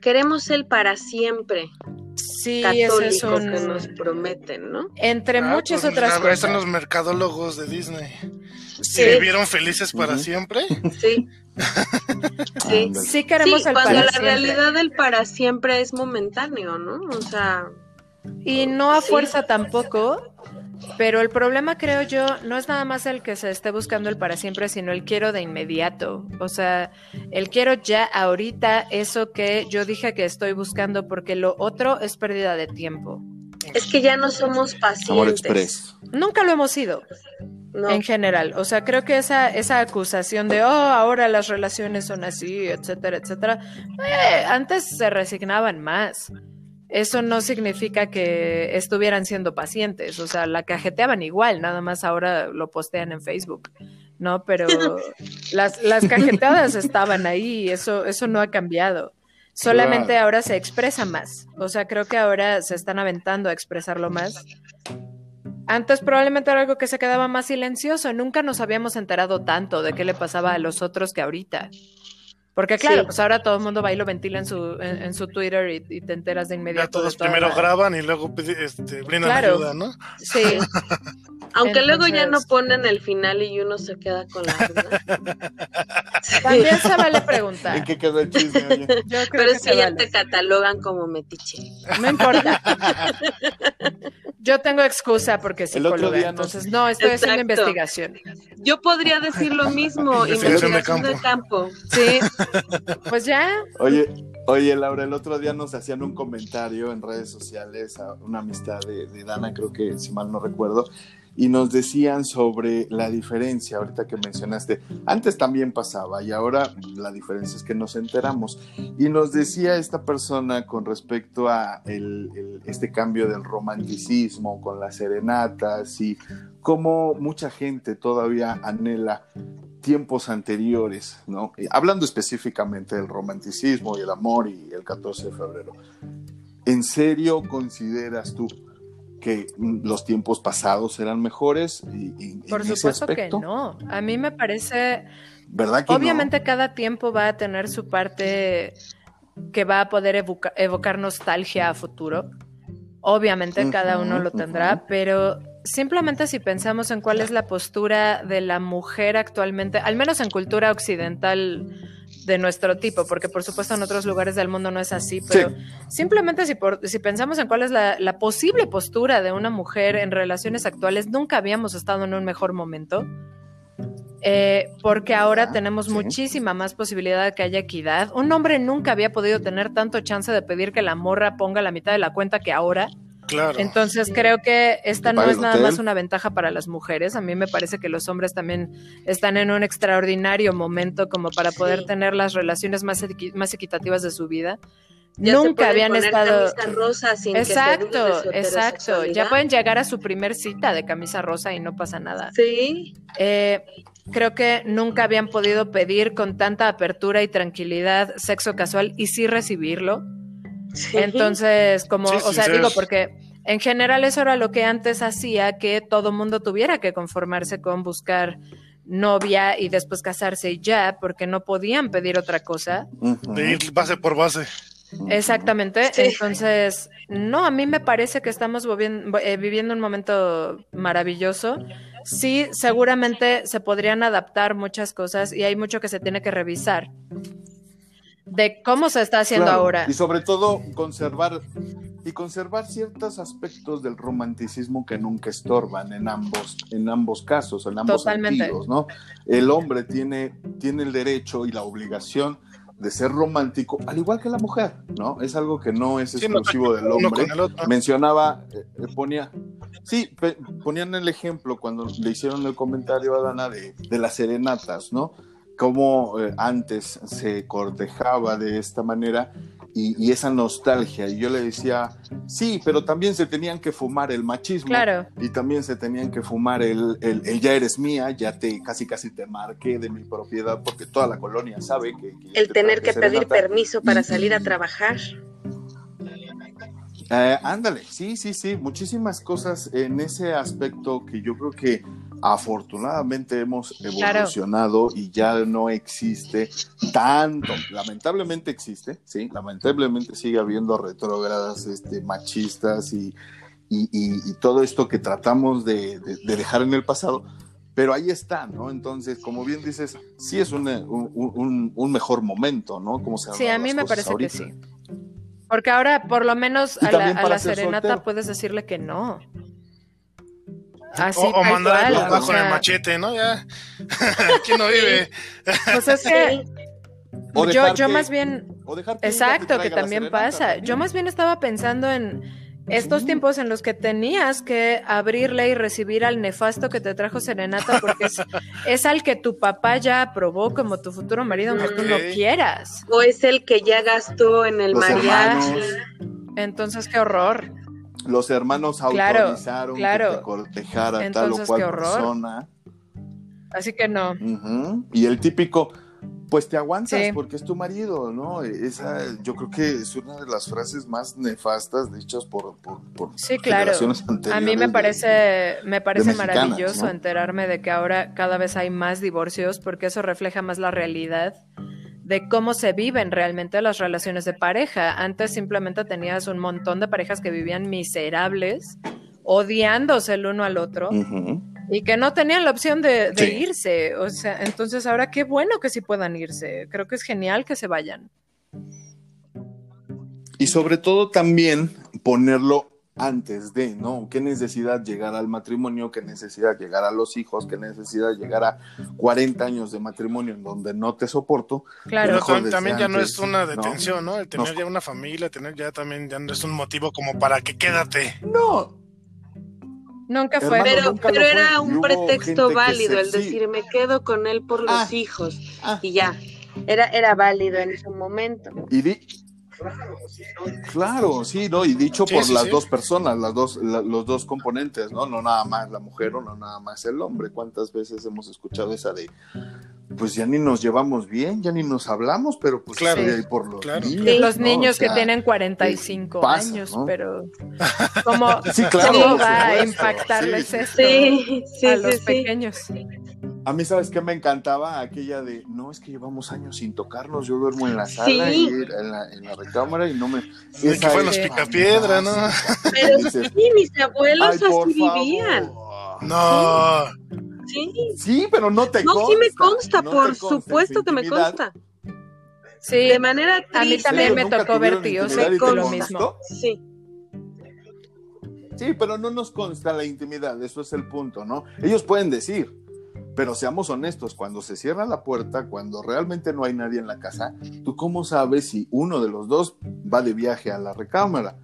Queremos el para siempre. Sí, eso es un... que nos prometen, ¿no? Entre ah, muchas pues, otras cosas. Están los mercadólogos de Disney. Sí. ¿Vivieron felices para siempre? Sí. sí. sí queremos el cuando la realidad del para siempre es momentáneo, ¿no? O sea... Y no a fuerza tampoco, pero el problema, creo yo, no es nada más el que se esté buscando el para siempre, sino el quiero de inmediato. O sea, el quiero ya ahorita, eso que yo dije que estoy buscando, porque lo otro es pérdida de tiempo. Es que ya no somos pacientes. Nunca lo hemos sido. En general, o sea, creo que esa, esa acusación de, oh, ahora las relaciones son así, etcétera, etcétera, eh, antes se resignaban más eso no significa que estuvieran siendo pacientes, o sea, la cajeteaban igual, nada más ahora lo postean en Facebook, ¿no? Pero las, las cajeteadas estaban ahí, eso, eso no ha cambiado. Solamente ahora se expresa más. O sea, creo que ahora se están aventando a expresarlo más. Antes probablemente era algo que se quedaba más silencioso. Nunca nos habíamos enterado tanto de qué le pasaba a los otros que ahorita. Porque claro, pues ahora todo el mundo va y lo ventila en su, en, su Twitter y, te enteras de inmediato. Ya todos primero graban y luego este, brindan ayuda, ¿no? Sí. Aunque luego ya no ponen el final y uno se queda con la duda. También se vale preguntar. ¿En qué quedó el chisme? Pero es que, ya te catalogan como metiche. No importa. Yo tengo excusa porque psicóloga, entonces no, estoy haciendo investigación. Yo podría decir lo mismo, investigación, de campo. Sí, pues ya. Oye, oye, Laura, el otro día nos hacían un comentario en redes sociales a una amistad de, Dana, creo que si mal no recuerdo, y nos decían sobre la diferencia, ahorita que mencionaste, antes también pasaba y ahora la diferencia es que nos enteramos. Y nos decía esta persona con respecto a este cambio del romanticismo con las serenatas y cómo mucha gente todavía anhela tiempos anteriores, ¿no? Hablando específicamente del romanticismo y el amor y el 14 de febrero. ¿En serio consideras tú que los tiempos pasados eran mejores. Y, Por supuesto que no. A mí me parece. ¿Verdad que Obviamente, cada tiempo va a tener su parte que va a poder evocar nostalgia a futuro. Obviamente, cada uno lo tendrá, pero simplemente si pensamos en cuál es la postura de la mujer actualmente, al menos en cultura occidental de nuestro tipo, porque por supuesto en otros lugares del mundo no es así, pero simplemente si, si pensamos en cuál es la, posible postura de una mujer en relaciones actuales, nunca habíamos estado en un mejor momento. Eh, porque ahora tenemos muchísima más posibilidad de que haya equidad. Un hombre nunca había podido tener tanto chance de pedir que la morra ponga la mitad de la cuenta que ahora. Entonces creo que esta no es nada más una ventaja para las mujeres. A mí me parece que los hombres también están en un extraordinario momento como para poder tener las relaciones más, más equitativas de su vida. Nunca habían estado. Rosa sin exacto, exacto. Ya pueden llegar a su primer cita de camisa rosa y no pasa nada. Sí. Eh, creo que nunca habían podido pedir con tanta apertura y tranquilidad sexo casual y sí recibirlo. Entonces, como, o sea, digo, porque en general eso era lo que antes hacía que todo mundo tuviera que conformarse con buscar novia y después casarse y ya, porque no podían pedir otra cosa. De ir base por base. Exactamente. Entonces, no, a mí me parece que estamos eh, viviendo un momento maravilloso. Sí, seguramente se podrían adaptar muchas cosas y hay mucho que se tiene que revisar de cómo se está haciendo ahora. Y sobre todo conservar y conservar ciertos aspectos del romanticismo que nunca estorban en ambos en ambos casos, en ambos sentidos, ¿no? El hombre tiene tiene el derecho y la obligación de ser romántico, al igual que la mujer, ¿no? Es algo que no es exclusivo del hombre. Mencionaba, eh, eh, ponía, sí, ponían el ejemplo cuando le hicieron el comentario a Dana de, de las serenatas, ¿no? Cómo eh, antes se cortejaba de esta manera y, esa nostalgia. Y yo le decía, sí, pero también se tenían que fumar el machismo. Claro. Y también se tenían que fumar el, el, ya eres mía, ya te casi casi te marqué de mi propiedad porque toda la colonia sabe que... el tener que pedir permiso para salir a trabajar. Eh, ándale, sí, sí, sí, muchísimas cosas en ese aspecto que yo creo que afortunadamente hemos evolucionado y ya no existe tanto, lamentablemente existe, sí, lamentablemente sigue habiendo retrógradas, este, machistas y, y, todo esto que tratamos de, dejar en el pasado, pero ahí está, ¿no? Entonces, como bien dices, sí es un, un, mejor momento, ¿no? Como se sí, a mí me parece que sí. Porque ahora, por lo menos, a la, serenata puedes decirle que no. Así, o, mandar a con el machete, ¿no? Ya. Aquí no vive. Pues es que. yo, yo más bien. exacto, que también pasa. Yo más bien estaba pensando en estos tiempos en los que tenías que abrirle y recibir al nefasto que te trajo Serenata, porque es, al que tu papá ya aprobó como tu futuro marido, aunque tú no quieras. O es el que ya gastó en el mariachi. Entonces, qué horror. Los hermanos autorizaron que te cortejara tal o cual persona. Así que no. Y el típico, pues te aguantas porque es tu marido, ¿no? Esa yo creo que es una de las frases más nefastas dichas por, por, por sí, claro. A mí me parece, me parece maravilloso enterarme de que ahora cada vez hay más divorcios porque eso refleja más la realidad de cómo se viven realmente las relaciones de pareja. Antes simplemente tenías un montón de parejas que vivían miserables, odiándose el uno al otro y que no tenían la opción de, irse. O sea, entonces ahora qué bueno que sí puedan irse. Creo que es genial que se vayan. Y sobre todo también ponerlo antes de, ¿no? ¿Qué necesidad llegar al matrimonio? ¿Qué necesidad llegar a los hijos? ¿Qué necesidad llegar a 40 años de matrimonio en donde no te soporto? Claro, Pero también ya no es una detención, ¿no? El tener ya una familia, tener ya también ya no es un motivo como para que quédate. No, Nunca fue. pero, pero era un pretexto válido el decir, me quedo con él por los ah, hijos. Ah. y ya, era, era válido en ese momento. Y, di, Claro, sí, ¿no? Y dicho por las dos personas, las dos, los dos componentes, ¿no? No nada más la mujer o no nada más el hombre. ¿Cuántas veces hemos escuchado esa de, pues ya ni nos llevamos bien, ya ni nos hablamos, pero pues claro, por los niños. Los niños que tienen 45 años, pero ¿cómo, ¿cómo va a impactarles esto a los pequeños? A mí, ¿sabes qué me encantaba? Aquella de, no, es que llevamos años sin tocarnos, yo duermo en la sala y en la, en la, recámara y no me... Es que fue los picapiedra, ¿no? Pero sí, mis abuelos así vivían. No. Sí. Sí, pero no te no, consta. No, sí me consta, por supuesto que me consta. Sí, de manera triste. A mí también me tocó ver tíos con lo mismo. Sí. Sí, pero no nos consta la intimidad, eso es el punto, ¿no? Ellos pueden decir, pero seamos honestos, cuando se cierra la puerta, cuando realmente no hay nadie en la casa, ¿tú cómo sabes si uno de los dos va de viaje a la recámara?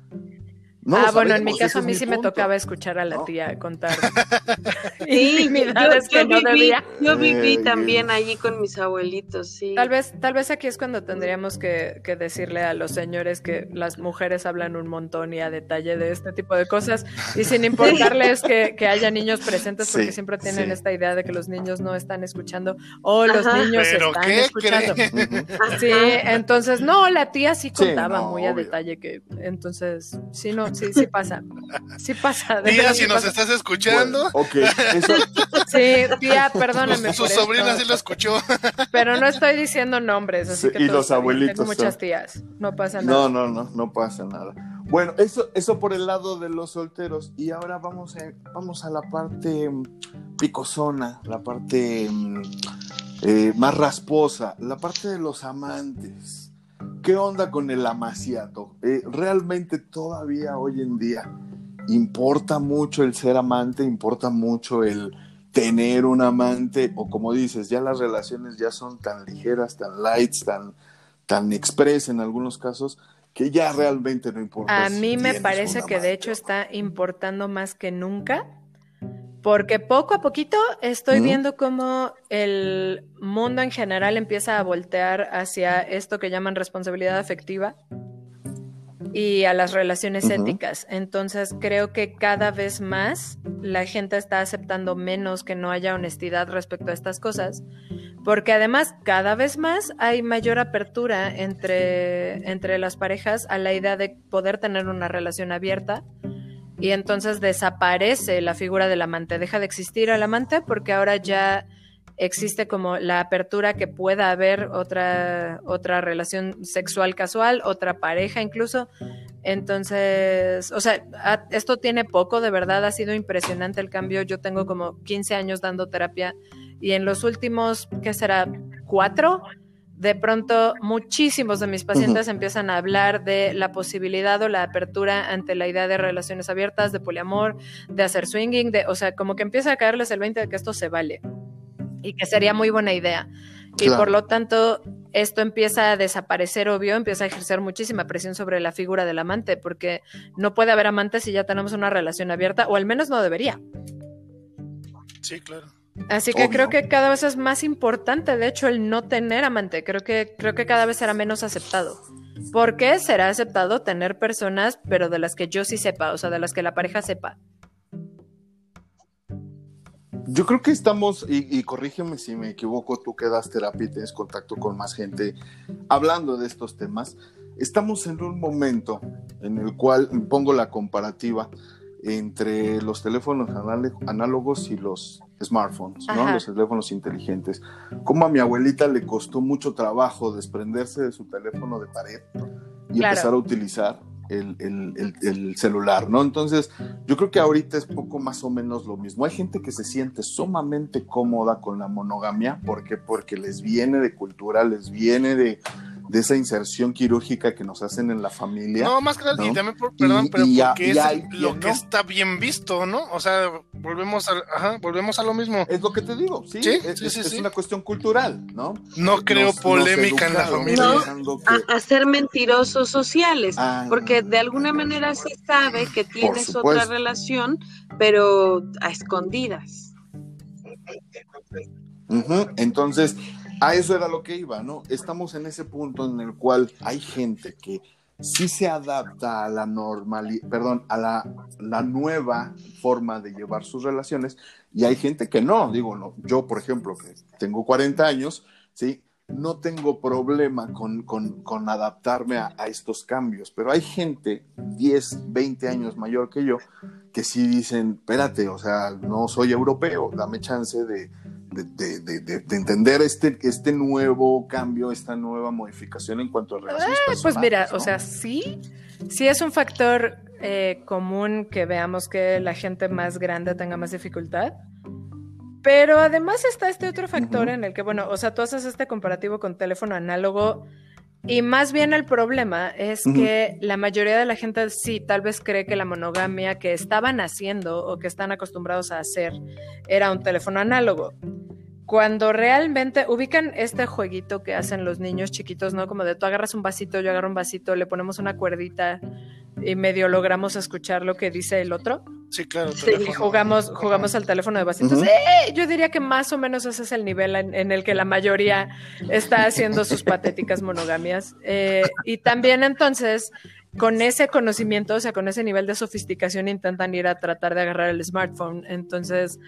Ah, bueno, en mi caso a mí sí me tocaba escuchar a la tía contar sí, yo, que no viví, Yo viví eh, también allí con mis abuelitos, sí. Tal vez, tal vez aquí es cuando tendríamos que, decirle a los señores que las mujeres hablan un montón y a detalle de este tipo de cosas. Y sin importarles que, haya niños presentes porque siempre tienen esta idea de que los niños no están escuchando o los niños están escuchando. sí, entonces no, la tía sí contaba muy a detalle que entonces sí no sí, sí pasa. Sí pasa. Tía, si nos estás escuchando. ok, Sí, tía, perdóname. Su sobrina sí lo escuchó. Pero no estoy diciendo nombres, así que. Y los abuelitos. Tengo muchas tías. No pasa nada. No, no, no, no pasa nada. Bueno, eso, eso por el lado de los solteros. Y ahora vamos a, vamos a la parte mm, picosona, la parte mm, eh, más rasposa, la parte de los amantes. ¿Qué onda con el amaciato? Eh, realmente todavía hoy en día importa mucho el ser amante, importa mucho el tener un amante, o como dices, ya las relaciones ya son tan ligeras, tan lights, tan, tan express en algunos casos, que ya realmente no importa. A mí me parece que de hecho está importando más que nunca porque poco a poquito estoy viendo cómo el mundo en general empieza a voltear hacia esto que llaman responsabilidad afectiva. y a las relaciones éticas. Entonces creo que cada vez más la gente está aceptando menos que no haya honestidad respecto a estas cosas, porque además cada vez más hay mayor apertura entre, entre las parejas a la idea de poder tener una relación abierta. Y entonces desaparece la figura del amante, deja de existir el amante porque ahora ya existe como la apertura que pueda haber otra, otra relación sexual casual, otra pareja incluso. Entonces, o sea, esto tiene poco, de verdad ha sido impresionante el cambio. Yo tengo como 15 años dando terapia y en los últimos, ¿qué será? ¿Cuatro? De pronto, muchísimos de mis pacientes empiezan a hablar de la posibilidad o la apertura ante la idea de relaciones abiertas, de poliamor, de hacer swinging, de, o sea, como que empieza a caerles el 20 de que esto se vale y que sería muy buena idea. Y por lo tanto, esto empieza a desaparecer, obvio, empieza a ejercer muchísima presión sobre la figura del amante, porque no puede haber amante si ya tenemos una relación abierta, o al menos no debería. Sí, claro. Así que creo que cada vez es más importante, de hecho, el no tener amante. Creo que, creo que cada vez será menos aceptado. ¿Por qué será aceptado tener personas, pero de las que yo sí sepa, o sea, de las que la pareja sepa? Yo creo que estamos, y, corrígeme si me equivoco, tú que das terapia y tienes contacto con más gente hablando de estos temas, estamos en un momento en el cual pongo la comparativa entre los teléfonos análogos y los smartphones, ¿no? los teléfonos inteligentes. Como a mi abuelita le costó mucho trabajo desprenderse de su teléfono de pared y empezar a utilizar el, celular, ¿no? Entonces, yo creo que ahorita es poco más o menos lo mismo. Hay gente que se siente sumamente cómoda con la monogamia, ¿por qué? Porque les viene de cultura, les viene de, de esa inserción quirúrgica que nos hacen en la familia. No, más que nada, y también, por, perdón, pero porque es lo que está bien visto, ¿no? O sea, volvemos a, ajá, volvemos a lo mismo. Es lo que te digo, sí, ¿Sí? Es, es, una cuestión cultural, ¿no? No creo polémica en la familia. No, a, ser mentirosos sociales, ah. porque de alguna manera se sabe que tienes otra relación, pero a escondidas. Entonces, a eso era lo que iba, ¿no? Estamos en ese punto en el cual hay gente que sí se adapta a la normalidad, perdón, a la, la, nueva forma de llevar sus relaciones y hay gente que no, digo, no, yo por ejemplo, que tengo 40 años, ¿sí? No tengo problema con, con, con adaptarme a, a, estos cambios, pero hay gente 10, 20 años mayor que yo que sí dicen, espérate, o sea, no soy europeo, dame chance de, de, de, de, entender este, este nuevo cambio, esta nueva modificación en cuanto a relaciones eh, Pues mira, o sea, sí, sí es un factor eh, común que veamos que la gente más grande tenga más dificultad. Pero además está este otro factor en el que, bueno, o sea, tú haces este comparativo con teléfono análogo y más bien el problema es que la mayoría de la gente sí, tal vez cree que la monogamia que estaban haciendo o que están acostumbrados a hacer era un teléfono análogo. Cuando realmente ubican este jueguito que hacen los niños chiquitos, ¿no? Como de tú agarras un vasito, yo agarro un vasito, le ponemos una cuerdita y medio logramos escuchar lo que dice el otro. Sí, claro. Y jugamos, jugamos al teléfono de vasitos. ¡Eh! Yo diría que más o menos ese es el nivel en, el que la mayoría está haciendo sus patéticas monogamias. Eh, y también entonces, con ese conocimiento, o sea, con ese nivel de sofisticación, intentan ir a tratar de agarrar el smartphone. Entonces,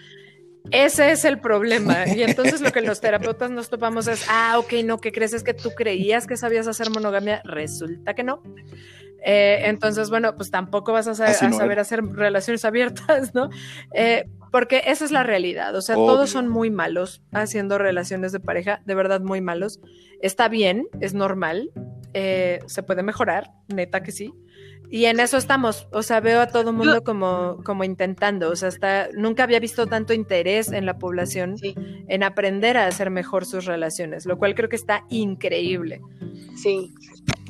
ese es el problema. Y entonces lo que los terapeutas nos topamos es, ah, ok, no, ¿qué crees? Es que tú creías que sabías hacer monogamia. Resulta que no. Eh, entonces, bueno, pues tampoco vas a, saber, hacer relaciones abiertas, ¿no? Eh, porque esa es la realidad. O sea, todos son muy malos haciendo relaciones de pareja, de verdad muy malos. Está bien, es normal, eh, se puede mejorar, neta que sí. Y en eso estamos, o sea, veo a todo el mundo como, como intentando, o sea, hasta nunca había visto tanto interés en la población en aprender a hacer mejor sus relaciones, lo cual creo que está increíble. Sí,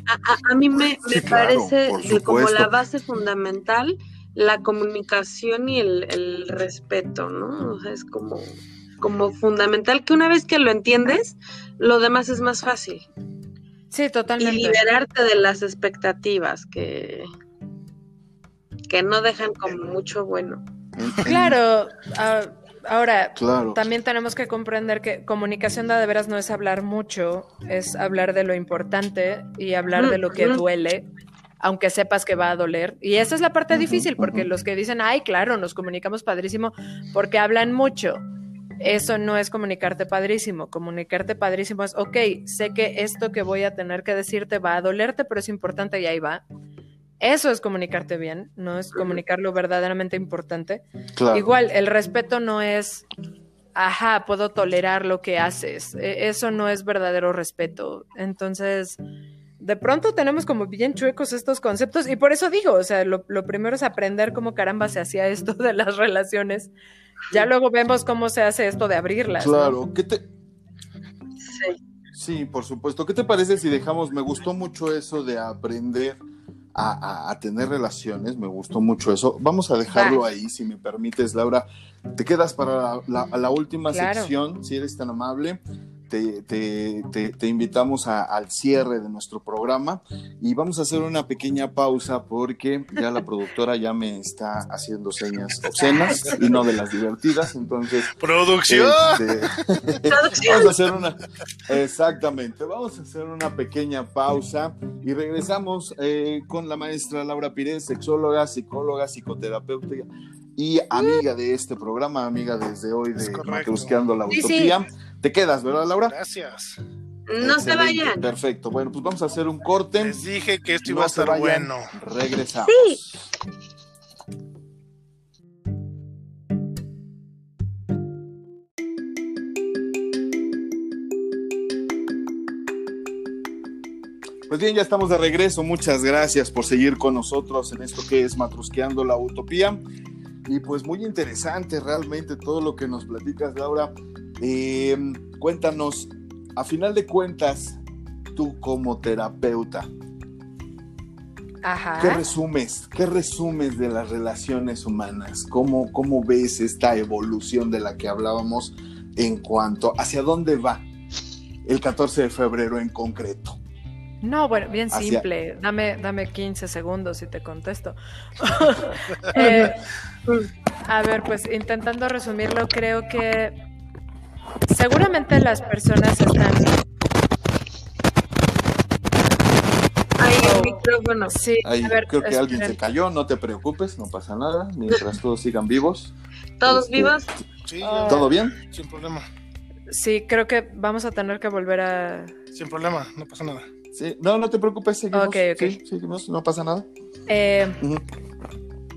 a, mí me, parece que como la base fundamental la comunicación y el, respeto, ¿no? O sea, es como, como fundamental que una vez que lo entiendes, lo demás es más fácil. Sí, totalmente. Y liberarte de las expectativas que, que no dejan como mucho bueno. Claro, ah, Ahora, también tenemos que comprender que comunicación de, veras no es hablar mucho, es hablar de lo importante y hablar de lo que duele. aunque sepas que va a doler. Y esa es la parte difícil, porque los que dicen, ay, claro, nos comunicamos padrísimo, porque hablan mucho. Eso no es comunicarte padrísimo. Comunicarte padrísimo es, ok, sé que esto que voy a tener que decirte va a dolerte, pero es importante y ahí va. Eso es comunicarte bien, no es comunicar lo verdaderamente importante. Igual, el respeto no es, ajá, puedo tolerar lo que haces. E, eso no es verdadero respeto. Entonces, de pronto tenemos como bien chuecos estos conceptos y por eso digo, o sea, lo, primero es aprender cómo caramba se hacía esto de las relaciones. Ya luego vemos cómo se hace esto de abrirlas. Claro, ¿qué te... Sí. Sí, por supuesto. ¿Qué te parece si dejamos, me gustó mucho eso de aprender a, tener relaciones, me gustó mucho eso. Vamos a dejarlo ahí, si me permites, Laura. Te quedas para la, última sección, si eres tan amable te, invitamos al cierre de nuestro programa y vamos a hacer una pequeña pausa porque ya la productora ya me está haciendo señas obscenas y no de las divertidas, entonces... ¡Producción! Este, vamos a hacer una... Exactamente, vamos a hacer una pequeña pausa y regresamos eh, con la maestra Laura Pires, sexóloga, psicóloga, psicoterapeuta y amiga de este programa, amiga desde hoy de Buscando la Utopía. Te quedas, ¿verdad, Laura? Gracias. No se vayan. Perfecto. Bueno, pues vamos a hacer un corte. Les dije que esto iba a estar bueno. Regresamos. Sí. Pues bien, ya estamos de regreso. Muchas gracias por seguir con nosotros en esto que es Matrusqueando la Utopía. Y pues muy interesante realmente todo lo que nos platicas, Laura. Eh, cuéntanos, a final de cuentas, tú como terapeuta, ¿qué resumes? ¿Qué resumes de las relaciones humanas? ¿Cómo, ¿Cómo ves esta evolución de la que hablábamos en cuanto hacia dónde va el 14 de febrero en concreto? No, bueno, bien simple. Dame, dame 15 segundos y te contesto. Eh, a ver, pues intentando resumirlo, creo que Seguramente las personas están. Ahí el micrófono. Sí, Ahí, creo que alguien se cayó, no te preocupes, no pasa nada, mientras todos sigan vivos. ¿Todos este, vivos? Sí, ¿Todo bien? Sin problema. Sí, creo que vamos a tener que volver a. Sin problema, no pasa nada. Sí, no, no te preocupes, seguimos. Ok, ok. Sí, seguimos, no pasa nada. Eh,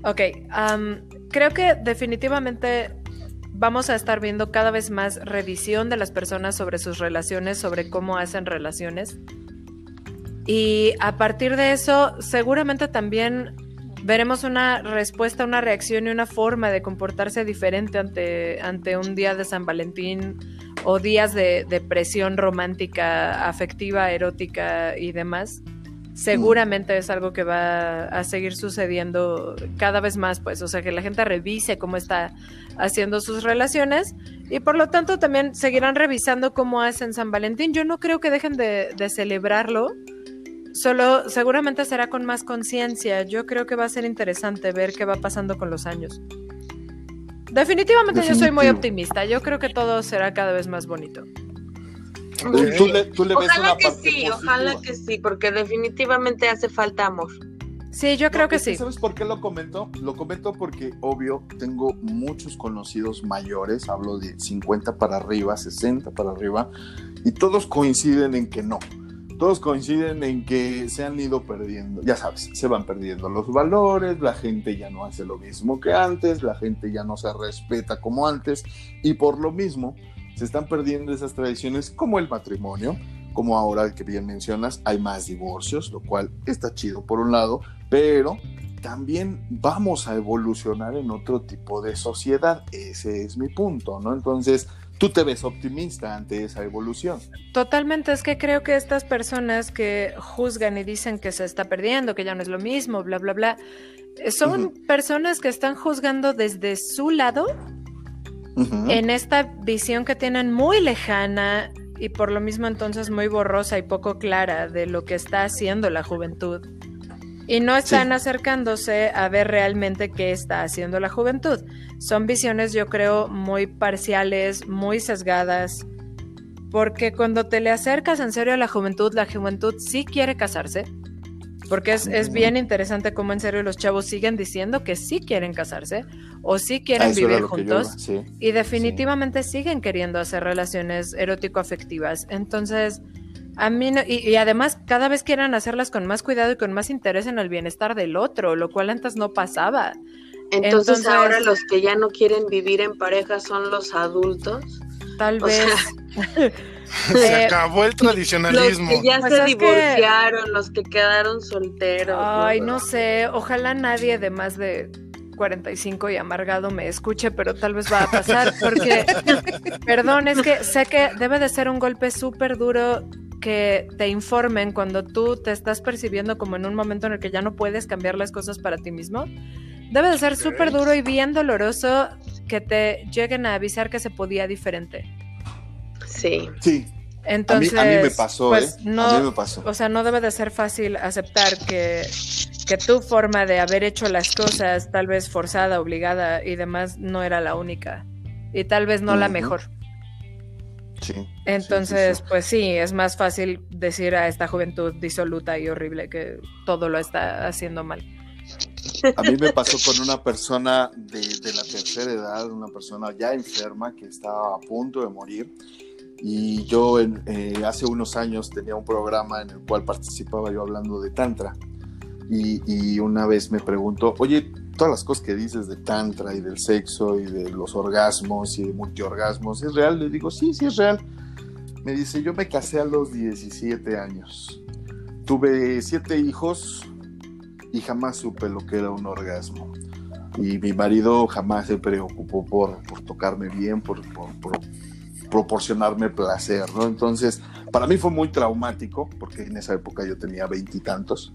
Ok, creo que definitivamente vamos a estar viendo cada vez más revisión de las personas sobre sus relaciones, sobre cómo hacen relaciones. Y a partir de eso, seguramente también veremos una respuesta, una reacción y una forma de comportarse diferente ante, ante un día de San Valentín o días de, de presión romántica, afectiva, erótica y demás seguramente es algo que va a seguir sucediendo cada vez más, pues, o sea, que la gente revise cómo está haciendo sus relaciones y por lo tanto también seguirán revisando cómo hacen San Valentín. Yo no creo que dejen de, celebrarlo, solo seguramente será con más conciencia. Yo creo que va a ser interesante ver qué va pasando con los años. Definitivamente yo soy muy optimista, yo creo que todo será cada vez más bonito ojalá que sí, ojalá que sí, porque definitivamente hace falta amor. Sí, yo creo que sí. ¿Sabes por qué lo comento? Lo comento porque, obvio, tengo muchos conocidos mayores, hablo de 50 para arriba, 60 para arriba, y todos coinciden en que no. Todos coinciden en que se han ido perdiendo, ya sabes, se van perdiendo los valores, la gente ya no hace lo mismo que antes, la gente ya no se respeta como antes, y por lo mismo, se están perdiendo esas tradiciones como el matrimonio, como ahora que bien mencionas, hay más divorcios, lo cual está chido por un lado, pero también vamos a evolucionar en otro tipo de sociedad, ese es mi punto, ¿no? Entonces, tú te ves optimista ante esa evolución. Totalmente, es que creo que estas personas que juzgan y dicen que se está perdiendo, que ya no es lo mismo, bla, bla, bla, son personas que están juzgando desde su lado en esta visión que tienen muy lejana y por lo mismo entonces muy borrosa y poco clara de lo que está haciendo la juventud. Y no están acercándose a ver realmente qué está haciendo la juventud. Son visiones, yo creo, muy parciales, muy sesgadas, porque cuando te le acercas en serio a la juventud, la juventud sí quiere casarse, Porque es, es, bien interesante cómo en serio los chavos siguen diciendo que sí quieren casarse o sí quieren vivir juntos y definitivamente siguen queriendo hacer relaciones erótico-afectivas. Entonces, a mí y, además cada vez quieren hacerlas con más cuidado y con más interés en el bienestar del otro, lo cual antes no pasaba. Entonces, ahora los que ya no quieren vivir en pareja son los adultos. Tal vez. Se eh, acabó el tradicionalismo. Los que ya pues se divorciaron, los que quedaron solteros. Ay, no sé, ojalá nadie de más de 45 y amargado me escuche, pero tal vez va a pasar porque, perdón, es que sé que debe de ser un golpe súper duro que te informen cuando tú te estás percibiendo como en un momento en el que ya no puedes cambiar las cosas para ti mismo. Debe de ser súper duro y bien doloroso que te lleguen a avisar que se podía diferente. Sí. Sí. Entonces, a mí, me pasó, pues, ¿eh? a mí me pasó. O sea, no debe de ser fácil aceptar que, que tu forma de haber hecho las cosas, tal vez forzada, obligada y demás, no era la única. Y tal vez no la mejor. Sí. Entonces, pues sí, es más fácil decir a esta juventud disoluta y horrible que todo lo está haciendo mal. A mí me pasó con una persona de, la tercera edad, una persona ya enferma que estaba a punto de morir. Y yo eh, hace unos años tenía un programa en el cual participaba yo hablando de Tantra. Y, una vez me preguntó, oye, todas las cosas que dices de Tantra y del sexo y de los orgasmos y de multiorgasmos, ¿es real? Le digo, sí, sí es real. Me dice, yo me casé a los 17 años. Tuve siete hijos, y jamás supe lo que era un orgasmo. Y mi marido jamás se preocupó por, por tocarme bien, por, por, proporcionarme placer, ¿no? Entonces, para mí fue muy traumático, porque en esa época yo tenía veintitantos,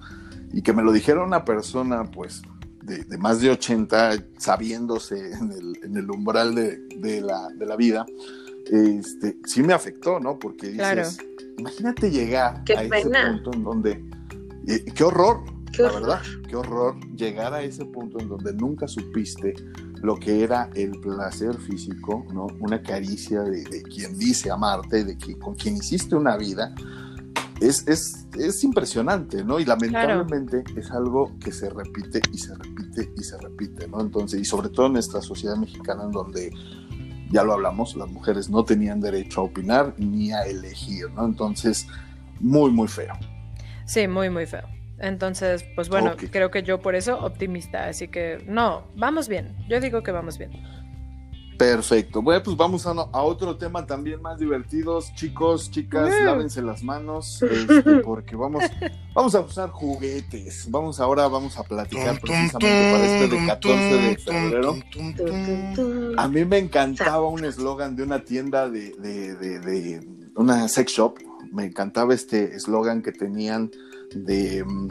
y, que me lo dijera una persona, pues, de, de más de 80, sabiéndose en el, en el umbral de, de, la, de, la, vida, este, sí me afectó, ¿no? Porque dices, imagínate llegar a ese punto en donde, eh, qué horror, la verdad, qué horror llegar a ese punto en donde nunca supiste lo que era el placer físico, ¿no? Una caricia de, quien dice amarte, de que, con quien hiciste una vida. Es, es, es impresionante, ¿no? Y lamentablemente es algo que se repite y se repite y se repite, ¿no? Entonces, y sobre todo en nuestra sociedad mexicana en donde ya lo hablamos, las mujeres no tenían derecho a opinar ni a elegir, ¿no? Entonces, muy, muy feo. Sí, muy, muy feo. Entonces, pues bueno, creo que yo por eso optimista, así que no, vamos bien, yo digo que vamos bien. Perfecto. Bueno, pues vamos a, otro tema también más divertidos. Chicos, chicas, lávense las manos, este, porque vamos, vamos a usar juguetes. Vamos ahora, vamos a platicar precisamente para este de 14 de febrero. A mí me encantaba un eslogan de una tienda de, de, de, de una sex shop. Me encantaba este eslogan que tenían de mm,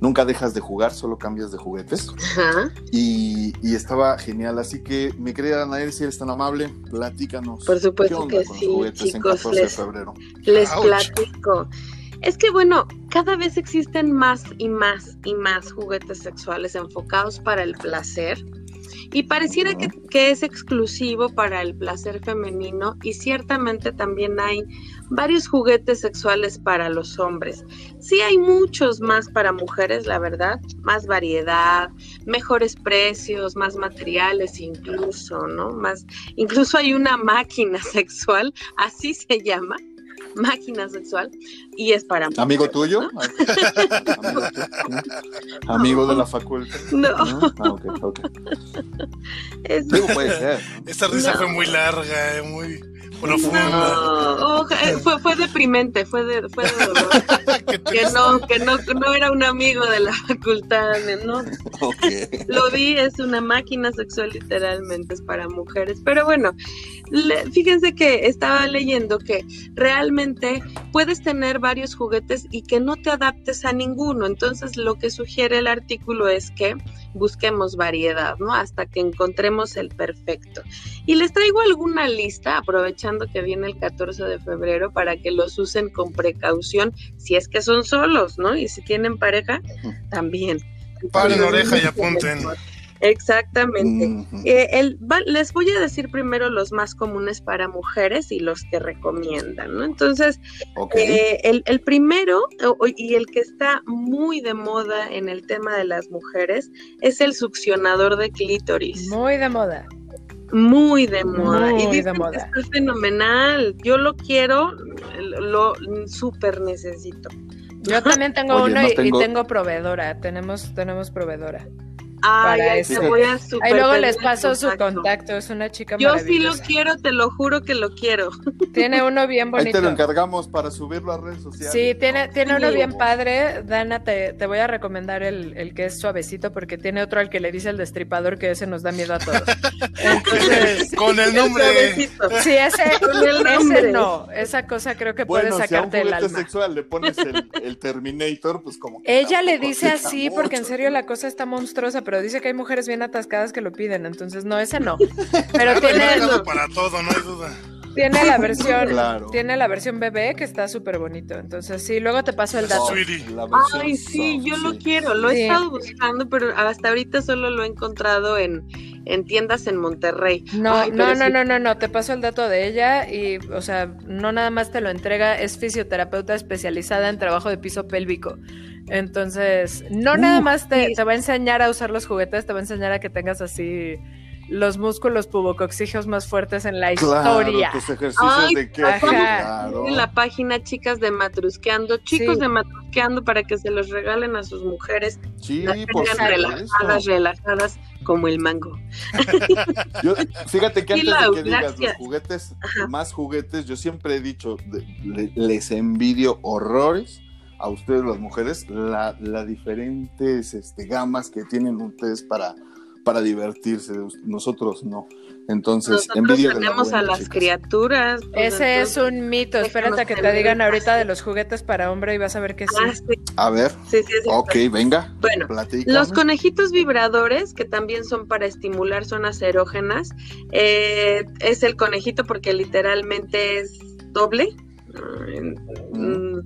nunca dejas de jugar, solo cambias de juguetes. Y, estaba genial. Así que, mi querida Anael, si eres tan amable, platícanos. Por supuesto que sí, chicos. les, les platico. Es que bueno, cada vez existen más y más y más juguetes sexuales enfocados para el placer y pareciera que, es exclusivo para el placer femenino y ciertamente también hay varios juguetes sexuales para los hombres. Sí hay muchos más para mujeres, la verdad, más variedad, mejores precios, más materiales incluso, ¿no? Más, incluso hay una máquina sexual, así se llama, máquina sexual y es para amigo tuyo amigo, de la facultad no, Ah, puede ser esta risa fue muy larga eh, muy profunda eh, fue, fue deprimente fue de, fue de dolor que no que no, no era un amigo de la facultad no lo vi es una máquina sexual literalmente es para mujeres pero bueno fíjense que estaba leyendo que realmente puedes tener varios juguetes y que no te adaptes a ninguno. Entonces lo que sugiere el artículo es que busquemos variedad, ¿no? Hasta que encontremos el perfecto. Y les traigo alguna lista, aprovechando que viene el 14 de febrero, para que los usen con precaución, si es que son solos, ¿no? Y si tienen pareja, también. Paren oreja y apunten. Exactamente. Eh, les voy a decir primero los más comunes para mujeres y los que recomiendan, ¿no? Entonces, eh, el, primero y el que está muy de moda en el tema de las mujeres es el succionador de clítoris. Muy de moda. Muy de moda. y de moda. es fenomenal. Yo lo quiero, lo súper necesito. Yo también tengo uno y, tengo... y, tengo proveedora. Tenemos, tenemos proveedora. Ay, para eso. Voy a Ahí luego les paso su contacto, es una chica Yo sí lo quiero, te lo juro que lo quiero. Tiene uno bien bonito. Ahí te lo encargamos para subirlo a redes sociales. Sí, tiene, tiene uno bien padre. Dana, te, te voy a recomendar el, el, que es suavecito porque tiene otro al que le dice el destripador que ese nos da miedo a todos. Entonces, con el nombre. Sí, ese, ese no. Esa cosa creo que puede sacarte el alma. sexual le pones el, el Terminator, pues como Ella le dice así porque en serio la cosa está monstruosa, pero dice que hay mujeres bien atascadas que lo piden, entonces no, ese no. Pero tiene para todo, no hay duda. Tiene la versión, tiene la versión bebé que está súper bonito. Entonces, sí, luego te paso el dato. Ay, sí, yo lo quiero, lo he estado buscando, pero hasta ahorita solo lo he encontrado en, en tiendas en Monterrey. No, no, no, no, no, no, te paso el dato de ella y, o sea, no nada más te lo entrega, es fisioterapeuta especializada en trabajo de piso pélvico. Entonces, no nada más te, te va a enseñar a usar los juguetes, te va a enseñar a que tengas así los músculos pubocoxígeos más fuertes en la historia. Tus ejercicios de que En la página Chicas de Matrusqueando, chicos de Matrusqueando para que se los regalen a sus mujeres. Sí, por relajadas, relajadas como el mango. fíjate que antes de que digas los juguetes, más juguetes, yo siempre he dicho, les envidio horrores a ustedes las mujeres la, la diferentes este, gamas que tienen ustedes para para divertirse, nosotros no. Entonces, envidia tenemos a las criaturas. Pues, Ese es un mito. Espérate a que te digan ahorita de los juguetes para hombre y vas a ver que sí. Ah, a ver. Sí, sí, ok, venga. Bueno, los conejitos vibradores, que también son para estimular zonas erógenas, eh, es el conejito porque literalmente es doble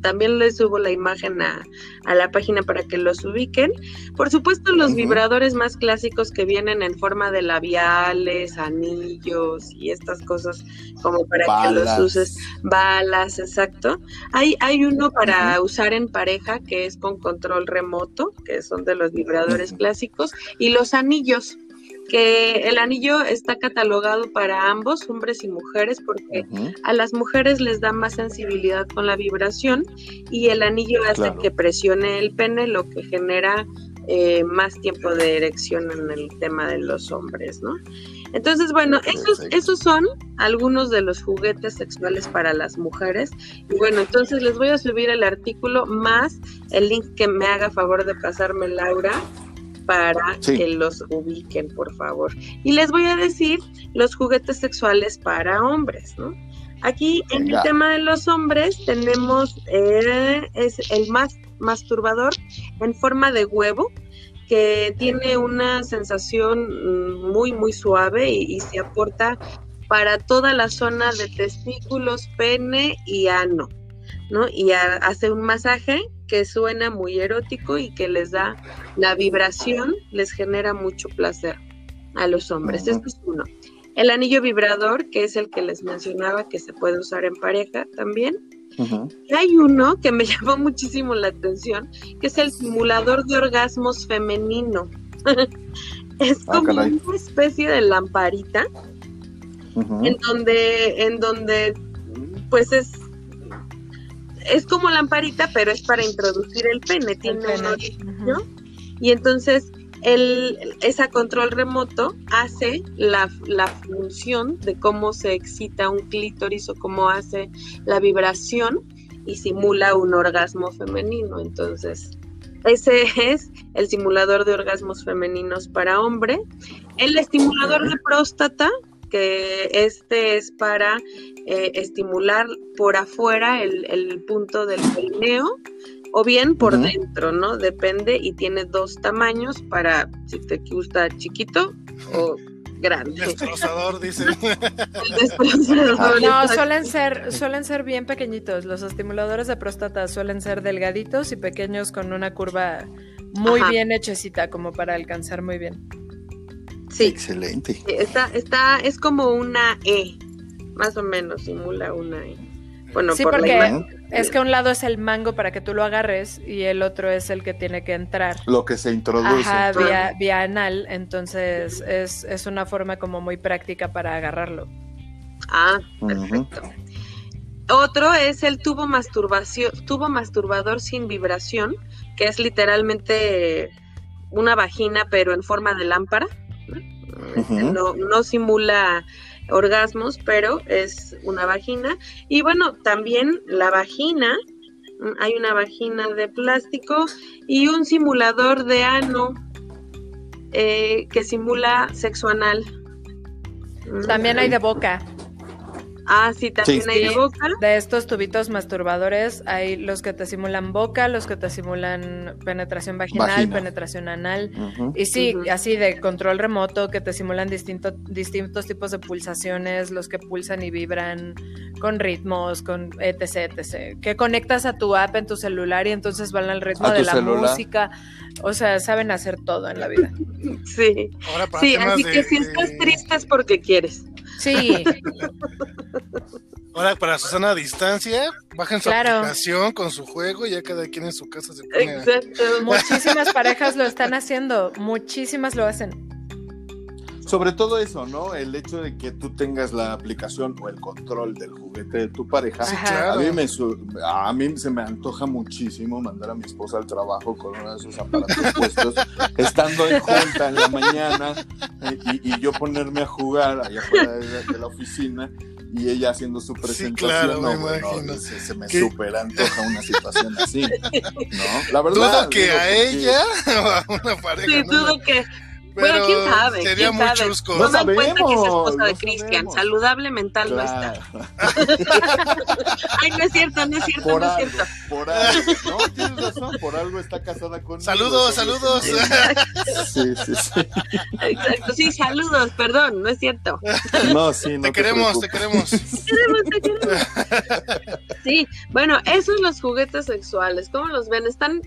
también les subo la imagen a, la página para que los ubiquen. Por supuesto, los vibradores más clásicos que vienen en forma de labiales, anillos y estas cosas como para que los uses. Balas, exacto. Hay, hay uno para usar en pareja que es con control remoto, que son de los vibradores clásicos, y los anillos que el anillo está catalogado para ambos, hombres y mujeres, porque a las mujeres les da más sensibilidad con la vibración y el anillo hace que presione el pene, lo que genera eh, más tiempo de erección en el tema de los hombres, ¿no? Entonces, bueno, esos, esos son algunos de los juguetes sexuales para las mujeres. Y bueno, entonces les voy a subir el artículo más el link que me haga favor de pasarme Laura para que los ubiquen, por favor. Y les voy a decir los juguetes sexuales para hombres, ¿no? Aquí en el tema de los hombres tenemos eh, es el más masturbador en forma de huevo que tiene una sensación mm, muy muy suave y, y se aporta para toda la zona de testículos, pene y ano. ¿no? Y hace un masaje que suena muy erótico y que les da la vibración, les genera mucho placer a los hombres. Este es uno. El anillo vibrador, que es el que les mencionaba que se puede usar en pareja también. Y hay uno que me llamó muchísimo la atención, que es el simulador de orgasmos femenino. es ah, como una especie de lamparita en donde en donde pues es es como lamparita, pero es para introducir el pene, tiene un Y entonces el, esa control remoto hace la, la, función de cómo se excita un clítoris o cómo hace la vibración y simula un orgasmo femenino. Entonces, ese es el simulador de orgasmos femeninos para hombre. El estimulador de próstata que este es para eh, estimular por afuera el, punto del perineo o bien por dentro, ¿no? Depende y tiene dos tamaños para si te gusta chiquito o grande. Destrozador, dice. No, suelen ser, suelen ser bien pequeñitos. Los estimuladores de próstata suelen ser delgaditos y pequeños con una curva muy bien hechecita, como para alcanzar muy bien. Sí. Excelente. Está, está, es como una E, más o menos, simula una E. Bueno, sí, porque es que un lado es el mango para que tú lo agarres y el otro es el que tiene que entrar. Lo que se introduce. Ajá, vía, vía anal, entonces es, es, una forma como muy práctica para agarrarlo. Ah, perfecto. Otro es el tubo masturbación, tubo masturbador sin vibración, que es literalmente una vagina pero en forma de lámpara. No, no simula orgasmos, pero es una vagina. Y bueno, también la vagina, mm, hay una vagina de plástico y un simulador de ano eh, que simula sexo anal. También hay de boca. Ah, sí, también hay de boca. De estos tubitos masturbadores hay los que te simulan boca, los que te simulan penetración vaginal, penetración anal. Y sí, así de control remoto que te simulan distintos tipos de pulsaciones, los que pulsan y vibran con ritmos, con etc, etc. Que conectas a tu app en tu celular y entonces van al ritmo de la música. O sea, saben hacer todo en la vida. Sí. sí, así que si estás triste es porque quieres. Sí. Ahora, para Susana a distancia, bajen su aplicación con su juego y ya cada quien en su casa se pone. Exacto. Muchísimas parejas lo están haciendo, muchísimas lo hacen. Sobre todo eso, ¿no? El hecho de que tú tengas la aplicación o el control del juguete de tu pareja. a, mí me, a mí se me antoja muchísimo mandar a mi esposa al trabajo con uno de esos aparatos puestos, estando en junta en la mañana eh, y, yo ponerme a jugar allá afuera de, la oficina y ella haciendo su presentación. no, se, me super antoja una situación así. ¿no? La verdad. Dudo que a ella o a una pareja. Sí, dudo que bueno, quién sabe. Sería muy chusco. No en cuenta que es esposa de Cristian. Saludable mental no está. Ay, no es cierto, no es cierto, por no es cierto. Por algo. No, tienes razón. Por algo está casada con. Saludos, saludos. Sí, sí, sí. Exacto. Sí, saludos, perdón, no es cierto. No, sí, no. Te, queremos, te queremos. Te queremos, te queremos. Sí, bueno, esos los juguetes sexuales. ¿Cómo los ven? Están.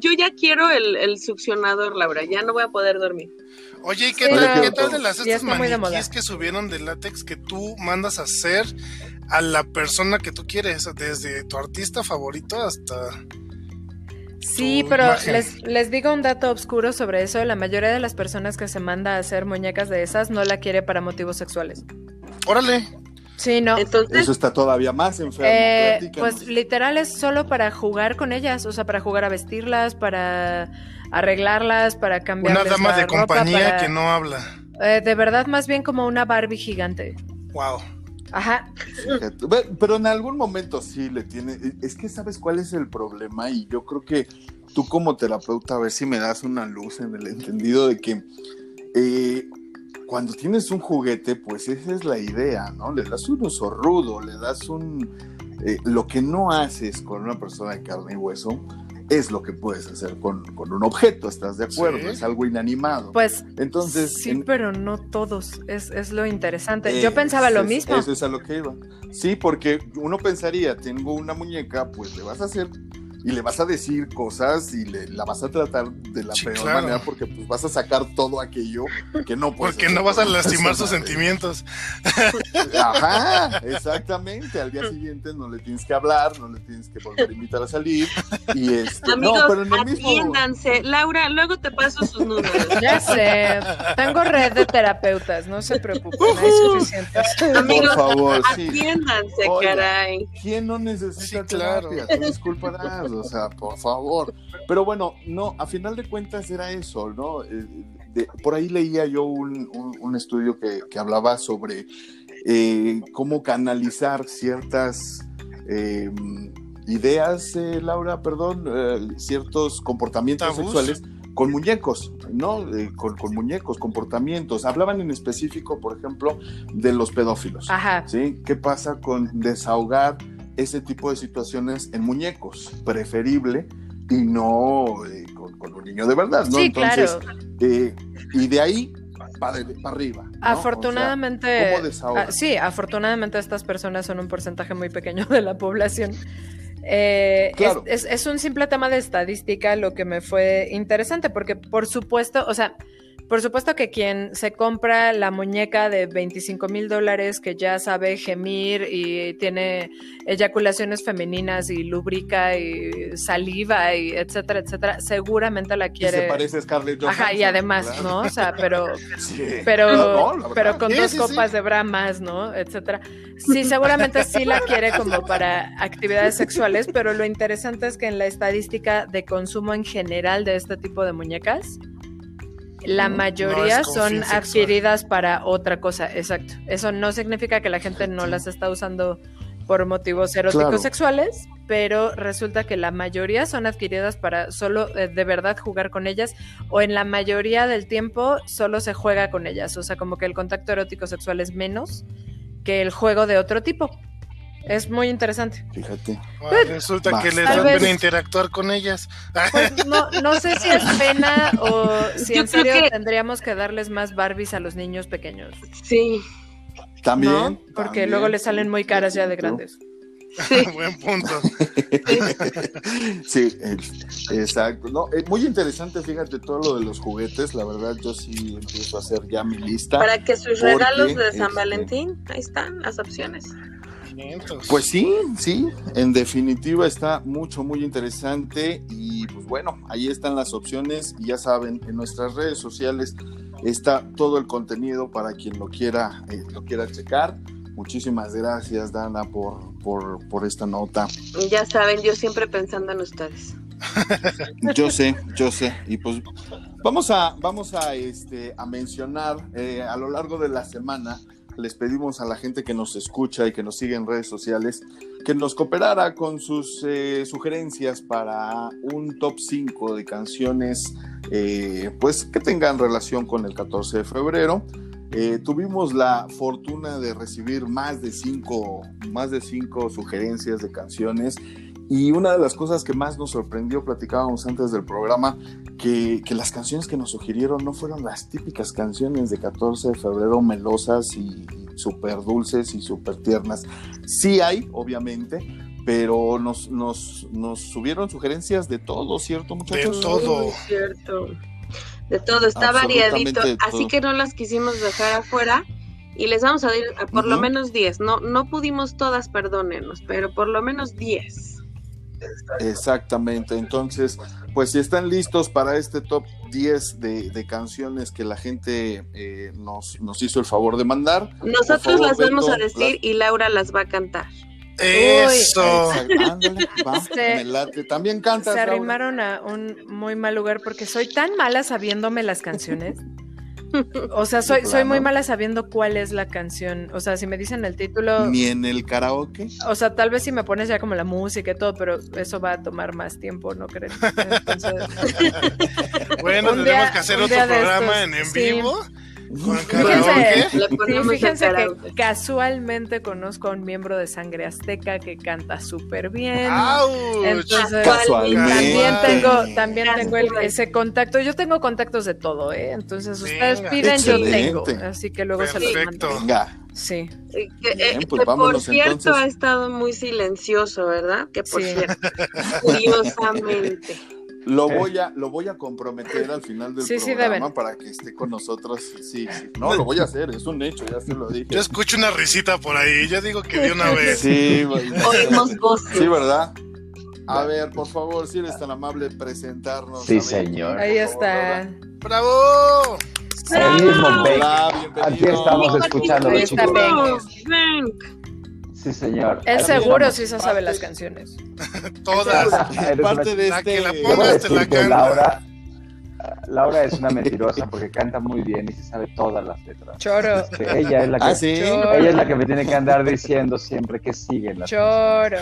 Yo ya quiero el, el succionador, Laura. Ya no voy a poder dormir. Oye, ¿y qué, tal, de las estas maniquíes que subieron de látex que tú mandas a hacer a la persona que tú quieres, desde tu artista favorito hasta... Sí, pero les, les, digo un dato oscuro sobre eso. La mayoría de las personas que se manda a hacer muñecas de esas no la quiere para motivos sexuales. Órale. Sí, no. Eso está todavía más enfermo. Eh, pues literal es solo para jugar con ellas, o sea, para jugar a vestirlas, para arreglarlas, para cambiar. Una dama de compañía que no habla. Eh, de verdad, más bien como una Barbie gigante. Wow. Ajá. Pero en algún momento sí le tiene. Es que sabes cuál es el problema y yo creo que tú como terapeuta a ver si me das una luz en el entendido de que eh, cuando tienes un juguete, pues esa es la idea, ¿no? Le das un uso rudo, le das un... Eh, lo que no haces con una persona de carne y hueso es lo que puedes hacer con, un objeto, ¿estás de acuerdo? Es algo inanimado. Pues entonces... Sí, pero no todos, es, lo interesante. Yo pensaba lo mismo. Eso es a lo que iba. Sí, porque uno pensaría, tengo una muñeca, pues le vas a hacer y le vas a decir cosas y le, la vas a tratar de la peor manera porque pues vas a sacar todo aquello que no puedes. Porque no vas a lastimar sus sentimientos. Ajá, exactamente. Al día siguiente no le tienes que hablar, no le tienes que volver a invitar a salir. Y este, Amigos, no, pero en el atiéndanse. Laura, luego te paso sus números. Ya sé. Tengo red de terapeutas, no se preocupen, hay suficientes. Amigos, Por favor, atiéndanse, caray. ¿Quién no necesita terapia? Disculpa o sea, por favor. Pero bueno, no, a final de cuentas era eso, ¿no? Eh, por ahí leía yo un, estudio que, hablaba sobre eh, cómo canalizar ciertas em, ideas, eh, Laura, perdón, ciertos comportamientos sexuales con muñecos, ¿no? con, con, muñecos, comportamientos. Hablaban en específico, por ejemplo, de los pedófilos. Ajá. ¿Sí? ¿Qué pasa con desahogar ese tipo de situaciones en muñecos, preferible y no eh, con, un niño de verdad, ¿no? Sí, Entonces, eh, y de ahí para, arriba. Afortunadamente, ah, sí, afortunadamente estas personas son un porcentaje muy pequeño de la población. Eh, es, es, un simple tema de estadística lo que me fue interesante, porque por supuesto, o sea, por supuesto que quien se compra la muñeca de 25 mil dólares que ya sabe gemir y tiene eyaculaciones femeninas y lubrica y saliva y etcétera, etcétera, seguramente la quiere. se parece a Scarlett Johansson. Ajá, y además, ¿no? O sea, pero, pero, pero con dos copas de bra más, ¿no? Etcétera. Sí, seguramente sí la quiere como para actividades sexuales, pero lo interesante es que en la estadística de consumo en general de este tipo de muñecas, la mayoría son adquiridas para otra cosa, exacto. Eso no significa que la gente no las está usando por motivos eróticos sexuales, pero resulta que la mayoría son adquiridas para solo eh, de verdad jugar con ellas o en la mayoría del tiempo solo se juega con ellas, o sea, como que el contacto erótico sexual es menos que el juego de otro tipo. Es muy interesante. Fíjate. resulta que les da pena interactuar con ellas. Pues no, no sé si es pena o si en serio tendríamos que darles más Barbies a los niños pequeños. Sí. También. Porque luego les salen muy caras ya de grandes. Sí. Buen punto. sí, exacto. No, es muy interesante, fíjate, todo lo de los juguetes. La verdad, yo sí empiezo a hacer ya mi lista. Para que sus regalos de San este, Valentín, ahí están las opciones. Pues sí, sí, en definitiva está mucho, muy interesante y pues bueno, ahí están las opciones y ya saben, en nuestras redes sociales está todo el contenido para quien lo quiera, eh, lo quiera checar. Muchísimas gracias, Dana, por, por, por esta nota. Ya saben, yo siempre pensando en ustedes. Yo sé, yo sé. Y pues vamos a, vamos a, este, a mencionar eh, a lo largo de la semana les pedimos a la gente que nos escucha y que nos sigue en redes sociales que nos cooperara con sus eh, sugerencias para un top 5 de canciones eh, pues que tengan relación con el 14 de febrero. Eh, tuvimos la fortuna de recibir más de cinco, más de cinco sugerencias de canciones y una de las cosas que más nos sorprendió, platicábamos antes del programa, que, las canciones que nos sugirieron no fueron las típicas canciones de 14 de febrero melosas y, súper dulces y súper tiernas. Sí hay, obviamente, pero nos, nos, nos subieron sugerencias de todo, ¿cierto, muchachos? De todo. cierto. De todo, está variadito. Así que no las quisimos dejar afuera y les vamos a dar por lo menos 10. No, no pudimos todas, perdónenos, pero por lo menos 10. Exactamente, entonces, pues si están listos para este top 10 de, canciones que la gente eh, nos, nos hizo el favor de mandar. Nosotros las vamos a decir y Laura las va a cantar. Eso. También canta. Se arrimaron a un muy mal lugar porque soy tan mala sabiéndome las canciones o sea, soy, soy muy mala sabiendo cuál es la canción. O sea, si me dicen el título. Ni en el karaoke. O sea, tal vez si me pones ya como la música y todo, pero eso va a tomar más tiempo, ¿no creen? bueno, tenemos que hacer otro programa en, en vivo. Fíjense, que casualmente conozco a un miembro de Sangre Azteca que canta súper bien. Entonces, también tengo, también tengo ese contacto. Yo tengo contactos de todo, ¿eh? Entonces, ustedes piden, yo tengo. Así que luego se los mando. Venga. Sí. Eh, pues por cierto, ha estado muy silencioso, ¿verdad? Que por cierto, curiosamente. Lo voy a, lo voy a comprometer al final del programa para que esté con nosotros. Sí, sí, no, lo voy a hacer, es un hecho, ya se lo dije. Yo escucho una risita por ahí, yo digo que de una vez. Sí, oímos voces. Sí, ¿verdad? A ver, por favor, si eres tan amable, presentarnos. Sí, señor. Ahí está. ¡Bravo! El mismo Aquí estamos escuchando los chicos. Sí, señor. Él seguro sí se sabe las canciones. Todas. parte de este... Laura, Laura es una mentirosa porque canta muy bien y se sabe todas las letras. Choro. ella es la que, ah, ¿sí? ella es la que me tiene que andar diciendo siempre que siguen las Choro.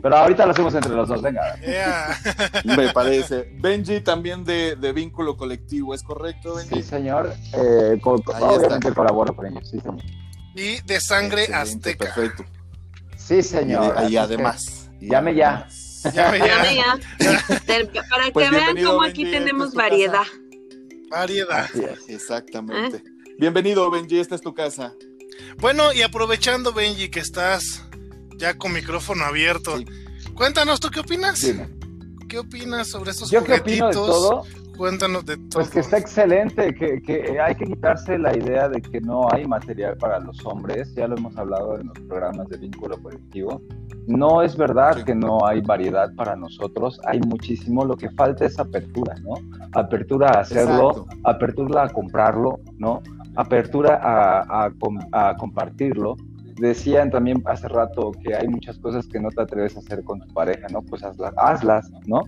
pero ahorita lo hacemos entre los dos, venga. Me parece. Benji también de, de, vínculo colectivo, ¿es correcto, Benji? Sí, señor. Eh, obviamente colaboro con ellos, sí, señor y de sangre azteca. Perfecto. Sí, señor. Y, además. llame ya. Llame ya. Para que pues vean cómo aquí tenemos variedad. Variedad. Exactamente. Bienvenido, Benji, esta es tu casa. Bueno, y aprovechando, Benji, que estás ya con micrófono abierto, cuéntanos, ¿tú qué opinas? ¿Qué opinas sobre estos Yo qué opino de todo Cuéntanos de todo. Pues que está excelente, que, que, hay que quitarse la idea de que no hay material para los hombres, ya lo hemos hablado en los programas de vínculo colectivo. No es verdad que no hay variedad para nosotros, hay muchísimo, lo que falta es apertura, ¿no? Apertura a hacerlo, apertura a comprarlo, ¿no? Apertura a, a compartirlo, decían también hace rato que hay muchas cosas que no te atreves a hacer con tu pareja, ¿no? Pues hazlas, hazlas ¿no?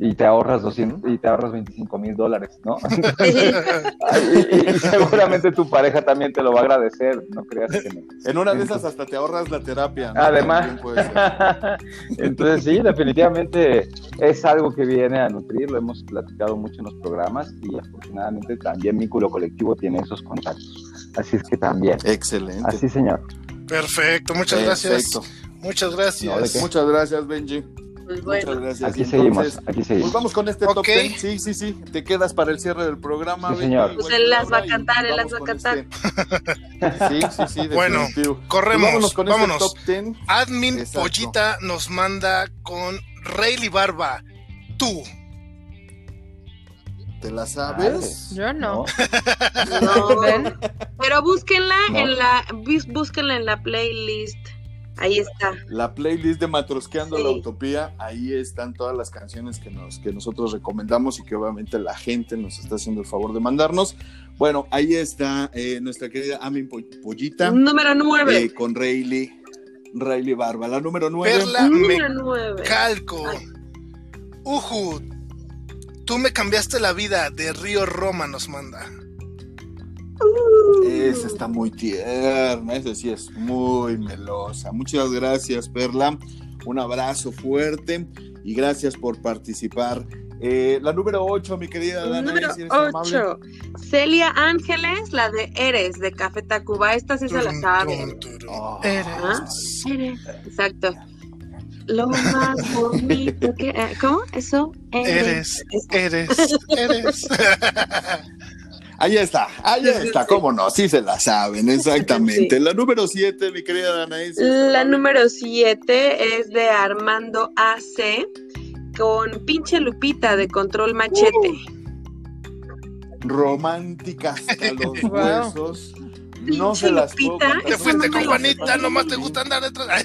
Y te ahorras 200 y te ahorras 25 mil dólares, ¿no? y, seguramente tu pareja también te lo va a agradecer, no creas que no. En una de esas hasta te ahorras la terapia. ¿no? Además, entonces sí, definitivamente es algo que viene a nutrir, lo hemos platicado mucho en los programas y afortunadamente también Vínculo Colectivo tiene esos contactos. Así es que también. Excelente. Así, señor. Perfecto, muchas gracias. Muchas gracias. muchas gracias, Benji. Pues Muchas gracias. Aquí seguimos, aquí seguimos. Pues vamos con este top 10. Sí, sí, sí. Te quedas para el cierre del programa. Sí, señor. Pues él las va a cantar, él las va a cantar. Este. Sí, sí, sí. Bueno, corremos. vámonos con vámonos. Este top 10. Admin Pollita nos manda con Rayleigh Barba. Tú. ¿Te la sabes? Yo no. no. Pero búsquenla en la búsquenla en la playlist Ahí está. La playlist de Matrosqueando la Utopía, ahí están todas las canciones que, nos, que nosotros recomendamos y que obviamente la gente nos está haciendo el favor de mandarnos. Bueno, ahí está eh, nuestra querida Amin Pollita. Número 9. Eh, con Rayleigh, Rayleigh Barba. La número 9. Perla número Calco. Uju, tú me cambiaste la vida de Río Roma nos manda. Esa está muy tierna, esa sí es muy melosa. Muchas gracias, Perla. Un abrazo fuerte y gracias por participar. Eh, la número 8, mi querida Dana. Número 8. Celia Ángeles, la de Eres, de Café Tacuba. Esta sí se la sabe. Ah, eres. Eres. Exacto. Lo más bonito que. Eh, ¿Cómo? Eso. Eres. Eres. Eres. Ahí está, ahí está, cómo no, sí se la saben, exactamente. La número 7, mi querida Danaís. La número 7 es de Armando AC con pinche Lupita de Control Machete. Uh, romántica hasta los huesos. No se las Lupita, Te fuiste con Juanita, nomás te gusta andar detrás.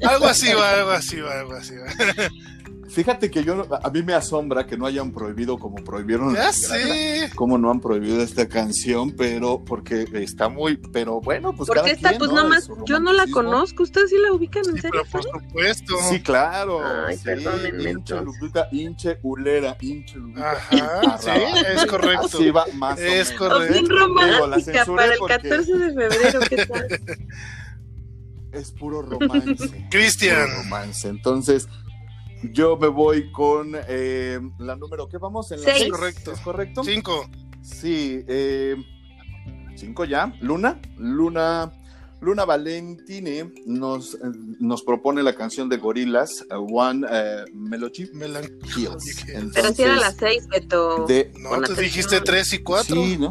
algo así va, algo así va, algo así va. Fíjate que yo a mí me asombra que no hayan prohibido como prohibieron. Ya sé. Como no han prohibido esta canción, pero porque está muy, pero bueno, pues porque esta, pues ¿no? nomás, yo no la conozco. ¿Ustedes sí la ubican en sí, serio? Pero por supuesto. Sí, claro. Ay, sí. Hinche Lupita, hinche Ulera, hinche Lupita. Ajá, sí, es correcto. Así va más Es o correcto. Bien romántica para el 14 de febrero, ¿qué tal? Es puro romance. Cristian. romance. Entonces, yo me voy con eh, la número, ¿qué vamos? En la seis. Correcto. ¿Es correcto? Cinco. Sí, eh, cinco ya. Luna, Luna, Luna Valentine nos, nos propone la canción de Gorilas, One uh, Melody Hills. Pero si era las seis, Beto. De, no, te dijiste tres y cuatro. Sí, ¿no?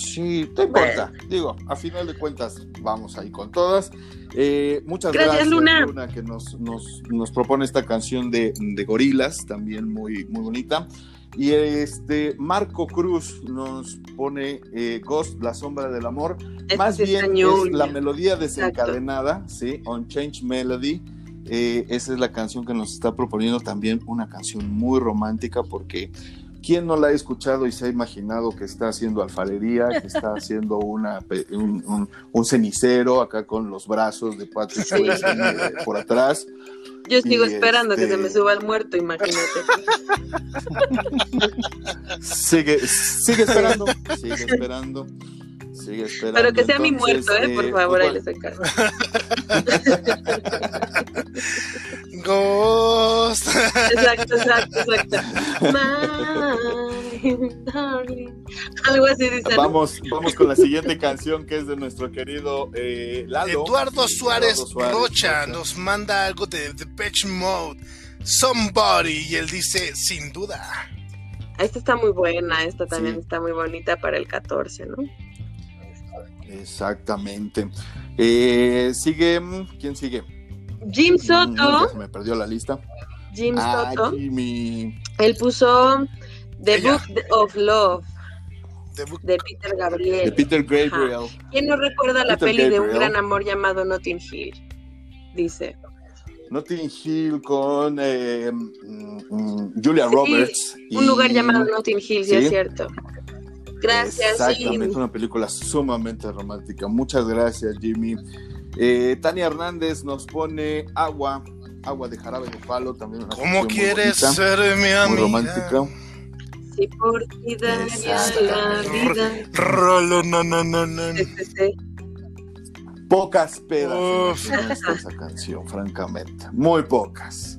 Sí, te importa. Digo, a final de cuentas, vamos ahí con todas. Eh, muchas gracias, Luna. que nos, nos, propone esta canción de, de gorilas, también muy, muy bonita. Y este Marco Cruz nos pone eh, Ghost, la sombra del amor. Más bien es la melodía desencadenada, ¿sí? On Change Melody. Eh, esa es la canción que nos está proponiendo también una canción muy romántica porque ¿Quién no la ha escuchado y se ha imaginado que está haciendo alfarería, que está haciendo una, un, cenicero acá con los brazos de Patrick eh, por atrás? Yo sigo esperando que se me este suba el muerto, imagínate. sigue, sigue esperando, sigue esperando. Sigue esperando. Pero que sea mi muerto, ¿eh? Por favor, ahí le saca. Ghost. Exacto, exacto, exacto. Algo así dice. Vamos, vamos con la siguiente canción que es de nuestro querido eh, Lalo. Eduardo Suárez, Rocha nos manda algo de The Patch Mode. Somebody. Y él dice, sin duda. Esta está muy buena, esta también está muy bonita para el 14, ¿no? Exactamente. Eh, sigue, ¿quién sigue? Jim mm, Soto. me perdió la lista. Jim ah, Soto. Él puso The Book of Love. De Peter Gabriel. De Peter Gabriel. ¿Quién no recuerda la peli de un gran amor llamado Notting Hill? Dice. Notting Hill con eh, mm, mm, Julia Roberts. un lugar llamado Notting Hill, sí, es cierto. Gracias, Exactamente, una película sumamente romántica. Muchas gracias, Jimmy. Eh, Tania Hernández nos pone agua, agua de jarabe de palo, también una ¿Cómo quieres ser mi amiga? Muy romántica. Sí, por ti la vida. Rolo, no, no, no, no. Pocas pedas esa canción, francamente. Muy pocas.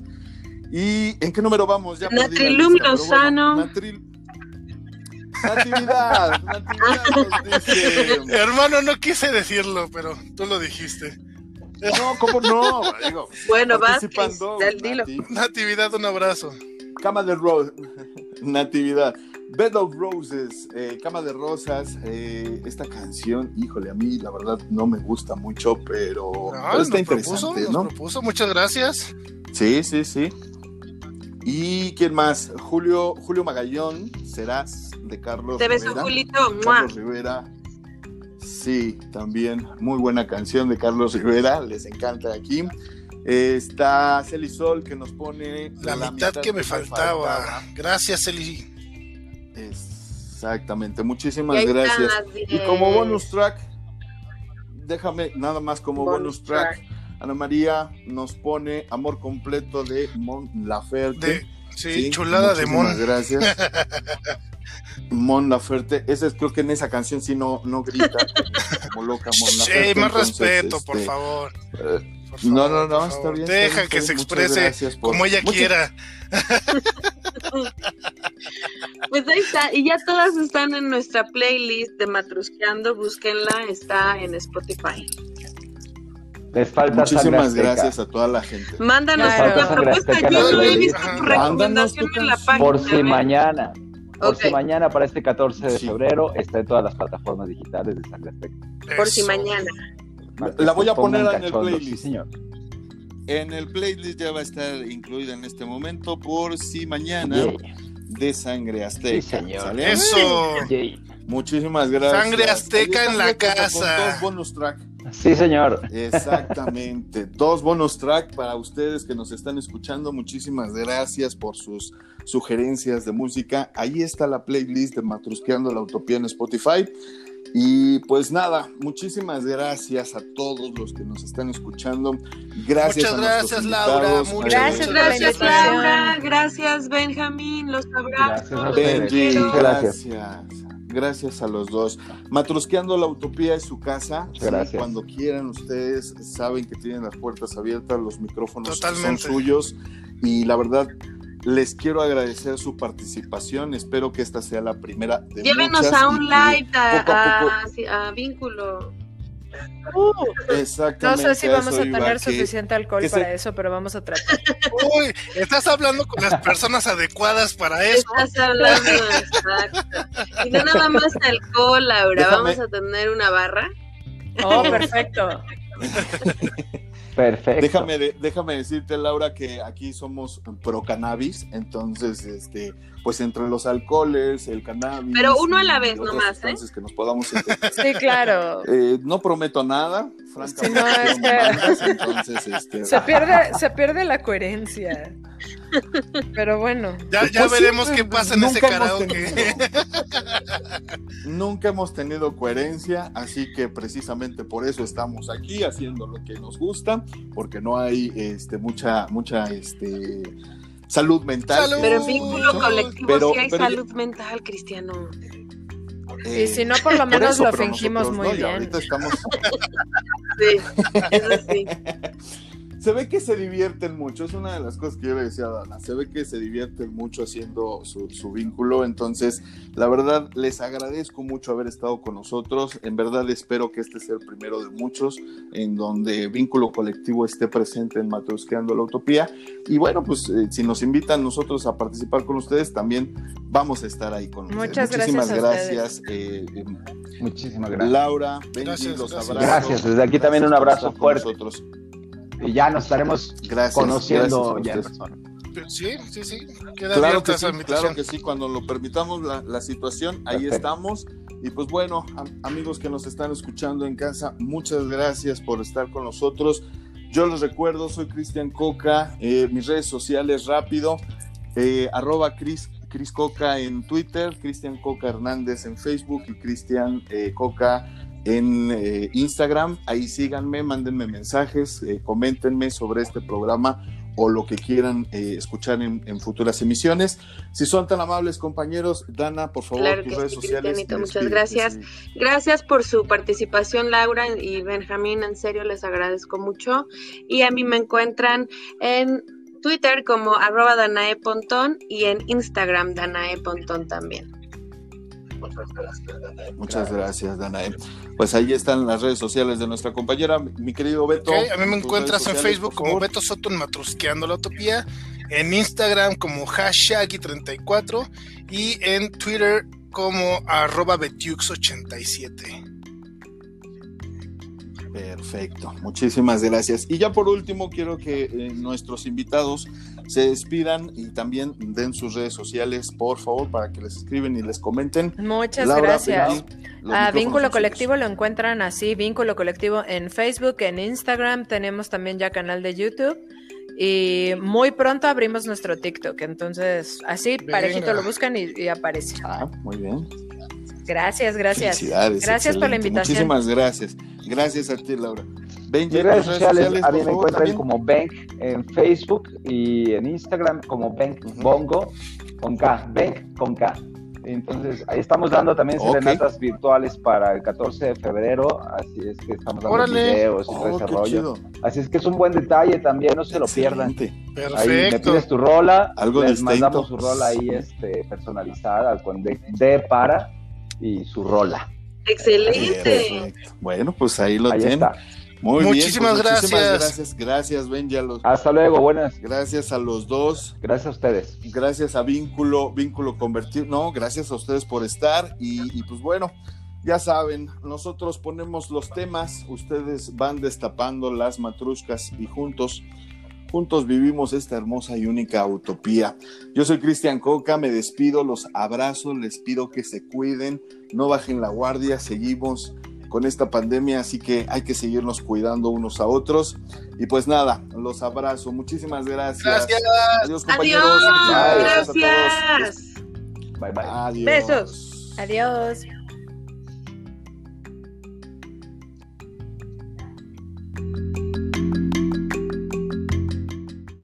¿Y en qué número vamos? Ya Natrilum Lozano. Natividad, Natividad Hermano, no quise decirlo, pero tú lo dijiste. No, ¿cómo no? bueno, vas, dilo. Natividad, un abrazo. Cama de Rose. Natividad. Bed of Roses, eh, Cama de Rosas, eh, esta canción, híjole, a mí la verdad no me gusta mucho, pero, está interesante, ¿no? propuso, muchas gracias. Sí, sí, sí. ¿Y quién más? Julio, Julio Magallón, serás de Carlos Te beso, Julito. Carlos Rivera. Sí, también muy buena canción de Carlos Rivera, les encanta aquí. está Celi Sol que nos pone la, mitad, que me faltaba. Gracias, Celi. Exactamente, muchísimas gracias. Y como bonus track, déjame nada más como bonus, track, Ana María nos pone Amor completo de Mon Laferte. sí, chulada de Mon. Gracias. Mon Laferte, ese es, creo que en esa canción sí no, no grita como loca Mon Laferte. Sí, más respeto, por este, favor. Eh, no, no, no, está bien. Deja que se exprese como ella quiera. Pues ahí está, y ya todas están en nuestra playlist de Matrusqueando, búsquenla, está en Spotify. Les falta Muchísimas gracias a toda la gente. Mándanos la propuesta, yo no he visto tu recomendación en la página. Por si mañana, por si mañana para este 14 de febrero está en todas las plataformas digitales de Sangre Azteca. Por si mañana. La voy a poner en el playlist. señor. En el playlist ya va a estar incluida en este momento por si mañana de Sangre Azteca. Eso. Muchísimas gracias. Sangre Azteca en la casa. dos bonus track. Sí, señor. Exactamente. dos bonus track para ustedes que nos están escuchando. Muchísimas gracias por sus sugerencias de música. Ahí está la playlist de Matrusqueando la Utopía en Spotify. Y pues nada, muchísimas gracias a todos los que nos están escuchando. Gracias Muchas gracias, Laura. Muchas gracias, gracias, Laura. Gracias, Benjamín. Los abrazos. Benji, gracias. gracias. A los dos. Matrusqueando la Utopía es su casa. Gracias. Cuando quieran, ustedes saben que tienen las puertas abiertas, los micrófonos son suyos. Y la verdad, les quiero agradecer su participación. Espero que esta sea la primera de Llévenos a un live a, vínculo. Uh, exactamente. No sé si vamos a tener suficiente alcohol para eso, pero vamos a tratar. Uy, estás hablando con las personas adecuadas para eso. Estás hablando, exacto. Y no nada más alcohol, Laura. Vamos a tener una barra. Oh, perfecto. Perfecto. Déjame, déjame decirte, Laura, que aquí somos pro cannabis, entonces, este, pues entre los alcoholes, el cannabis. Pero uno a la vez nomás, ¿eh? Entonces, que nos podamos. sí, claro. Eh, no prometo nada, francamente. entonces, este... se, pierde, se pierde la coherencia. Pero bueno. Ya, ya pues veremos qué pasa en ese karaoke. nunca hemos tenido coherencia, así que precisamente por eso estamos aquí haciendo lo que nos gusta, porque no hay este, mucha, mucha este, salud mental. Pero en vínculo colectivo sí hay salud mental, Cristiano. y si no, por lo menos lo fingimos muy bien. ahorita estamos... sí, eso sí. se ve que se divierten mucho, es una de las cosas que yo le decía a Dana, se ve que se divierten mucho haciendo su, vínculo, entonces la verdad les agradezco mucho haber estado con nosotros, en verdad espero que este sea el primero de muchos en donde vínculo colectivo esté presente en Matrusqueando la Utopía y bueno, pues eh, si nos invitan nosotros a participar con ustedes, también vamos a estar ahí con Muchas ustedes. Muchísimas gracias. Eh, eh, Muchísimas gracias. Laura, Benji, los abrazos. Gracias, desde aquí también un abrazo fuerte. Nosotros y ya nos estaremos conociendo ya en persona. sí, sí, sí. claro que sí, claro que sí, cuando lo permitamos la, la situación, ahí estamos. Y pues bueno, amigos que nos están escuchando en casa, muchas gracias por estar con nosotros. Yo les recuerdo, soy Cristian Coca, eh, mis redes sociales rápido, eh, arroba Cris, Coca en Twitter, Cristian Coca Hernández en Facebook y Cristian eh, Coca en eh, Instagram. Ahí síganme, mándenme mensajes, eh, coméntenme sobre este programa o lo que quieran eh, escuchar en, futuras emisiones. Si son tan amables, compañeros, Dana, por favor, tus redes sociales. muchas gracias. Gracias por su participación, Laura y Benjamín. En serio, les agradezco mucho. Y a mí me encuentran en Twitter como arroba Danae Pontón y en Instagram Danae Pontón también. Muchas gracias, Danae. Pues ahí están las redes sociales de nuestra compañera, mi querido Beto. a mí me encuentras en Facebook como Beto Soto Matrusqueando la Utopía, en Instagram como Hashagi34 y en Twitter como arroba Betiux87. Perfecto, muchísimas gracias. Y ya por último, quiero que eh, nuestros invitados se despidan y también den sus redes sociales, por favor, para que les escriben y les comenten. Muchas gracias. A Vínculo Colectivo lo encuentran así, Vínculo Colectivo en Facebook, en Instagram, tenemos también ya canal de YouTube. Y muy pronto abrimos nuestro TikTok, entonces así parejito lo buscan y, aparece. Ah, muy bien. Gracias, gracias. Gracias por la invitación. Muchísimas gracias. Gracias a ti, Laura. Benji, redes, sociales, a mí me encuentran como Benk en Facebook y en Instagram como Benk Bongo con K, Benk con K. Entonces, ahí estamos dando también serenatas virtuales para el 14 de febrero, así es que estamos dando videos y oh, desarrollo. Así es que es un buen detalle también, no se lo pierdan. Perfecto. Ahí me pides tu rola, Algo les mandamos su rola ahí este, personalizada con de, de para y su rola. Excelente. Bueno, pues ahí lo tienen. Muy muchísimas bien, pues, muchísimas gracias. Gracias, Ben. Ya los... Hasta luego, buenas. Gracias a los dos. Gracias a ustedes. Gracias a Vínculo, Vínculo Convertir. No, gracias a ustedes por estar. Y, y pues bueno, ya saben, nosotros ponemos los temas, ustedes van destapando las matruscas y juntos Juntos vivimos esta hermosa y única utopía. Yo soy Cristian Coca, me despido, los abrazo, les pido que se cuiden, no bajen la guardia, seguimos con esta pandemia, así que hay que seguirnos cuidando unos a otros. Y pues nada, los abrazo. Muchísimas gracias. Gracias. Adiós, compañeros. Adiós. Gracias. Bye, bye. Adiós. Besos. Adiós.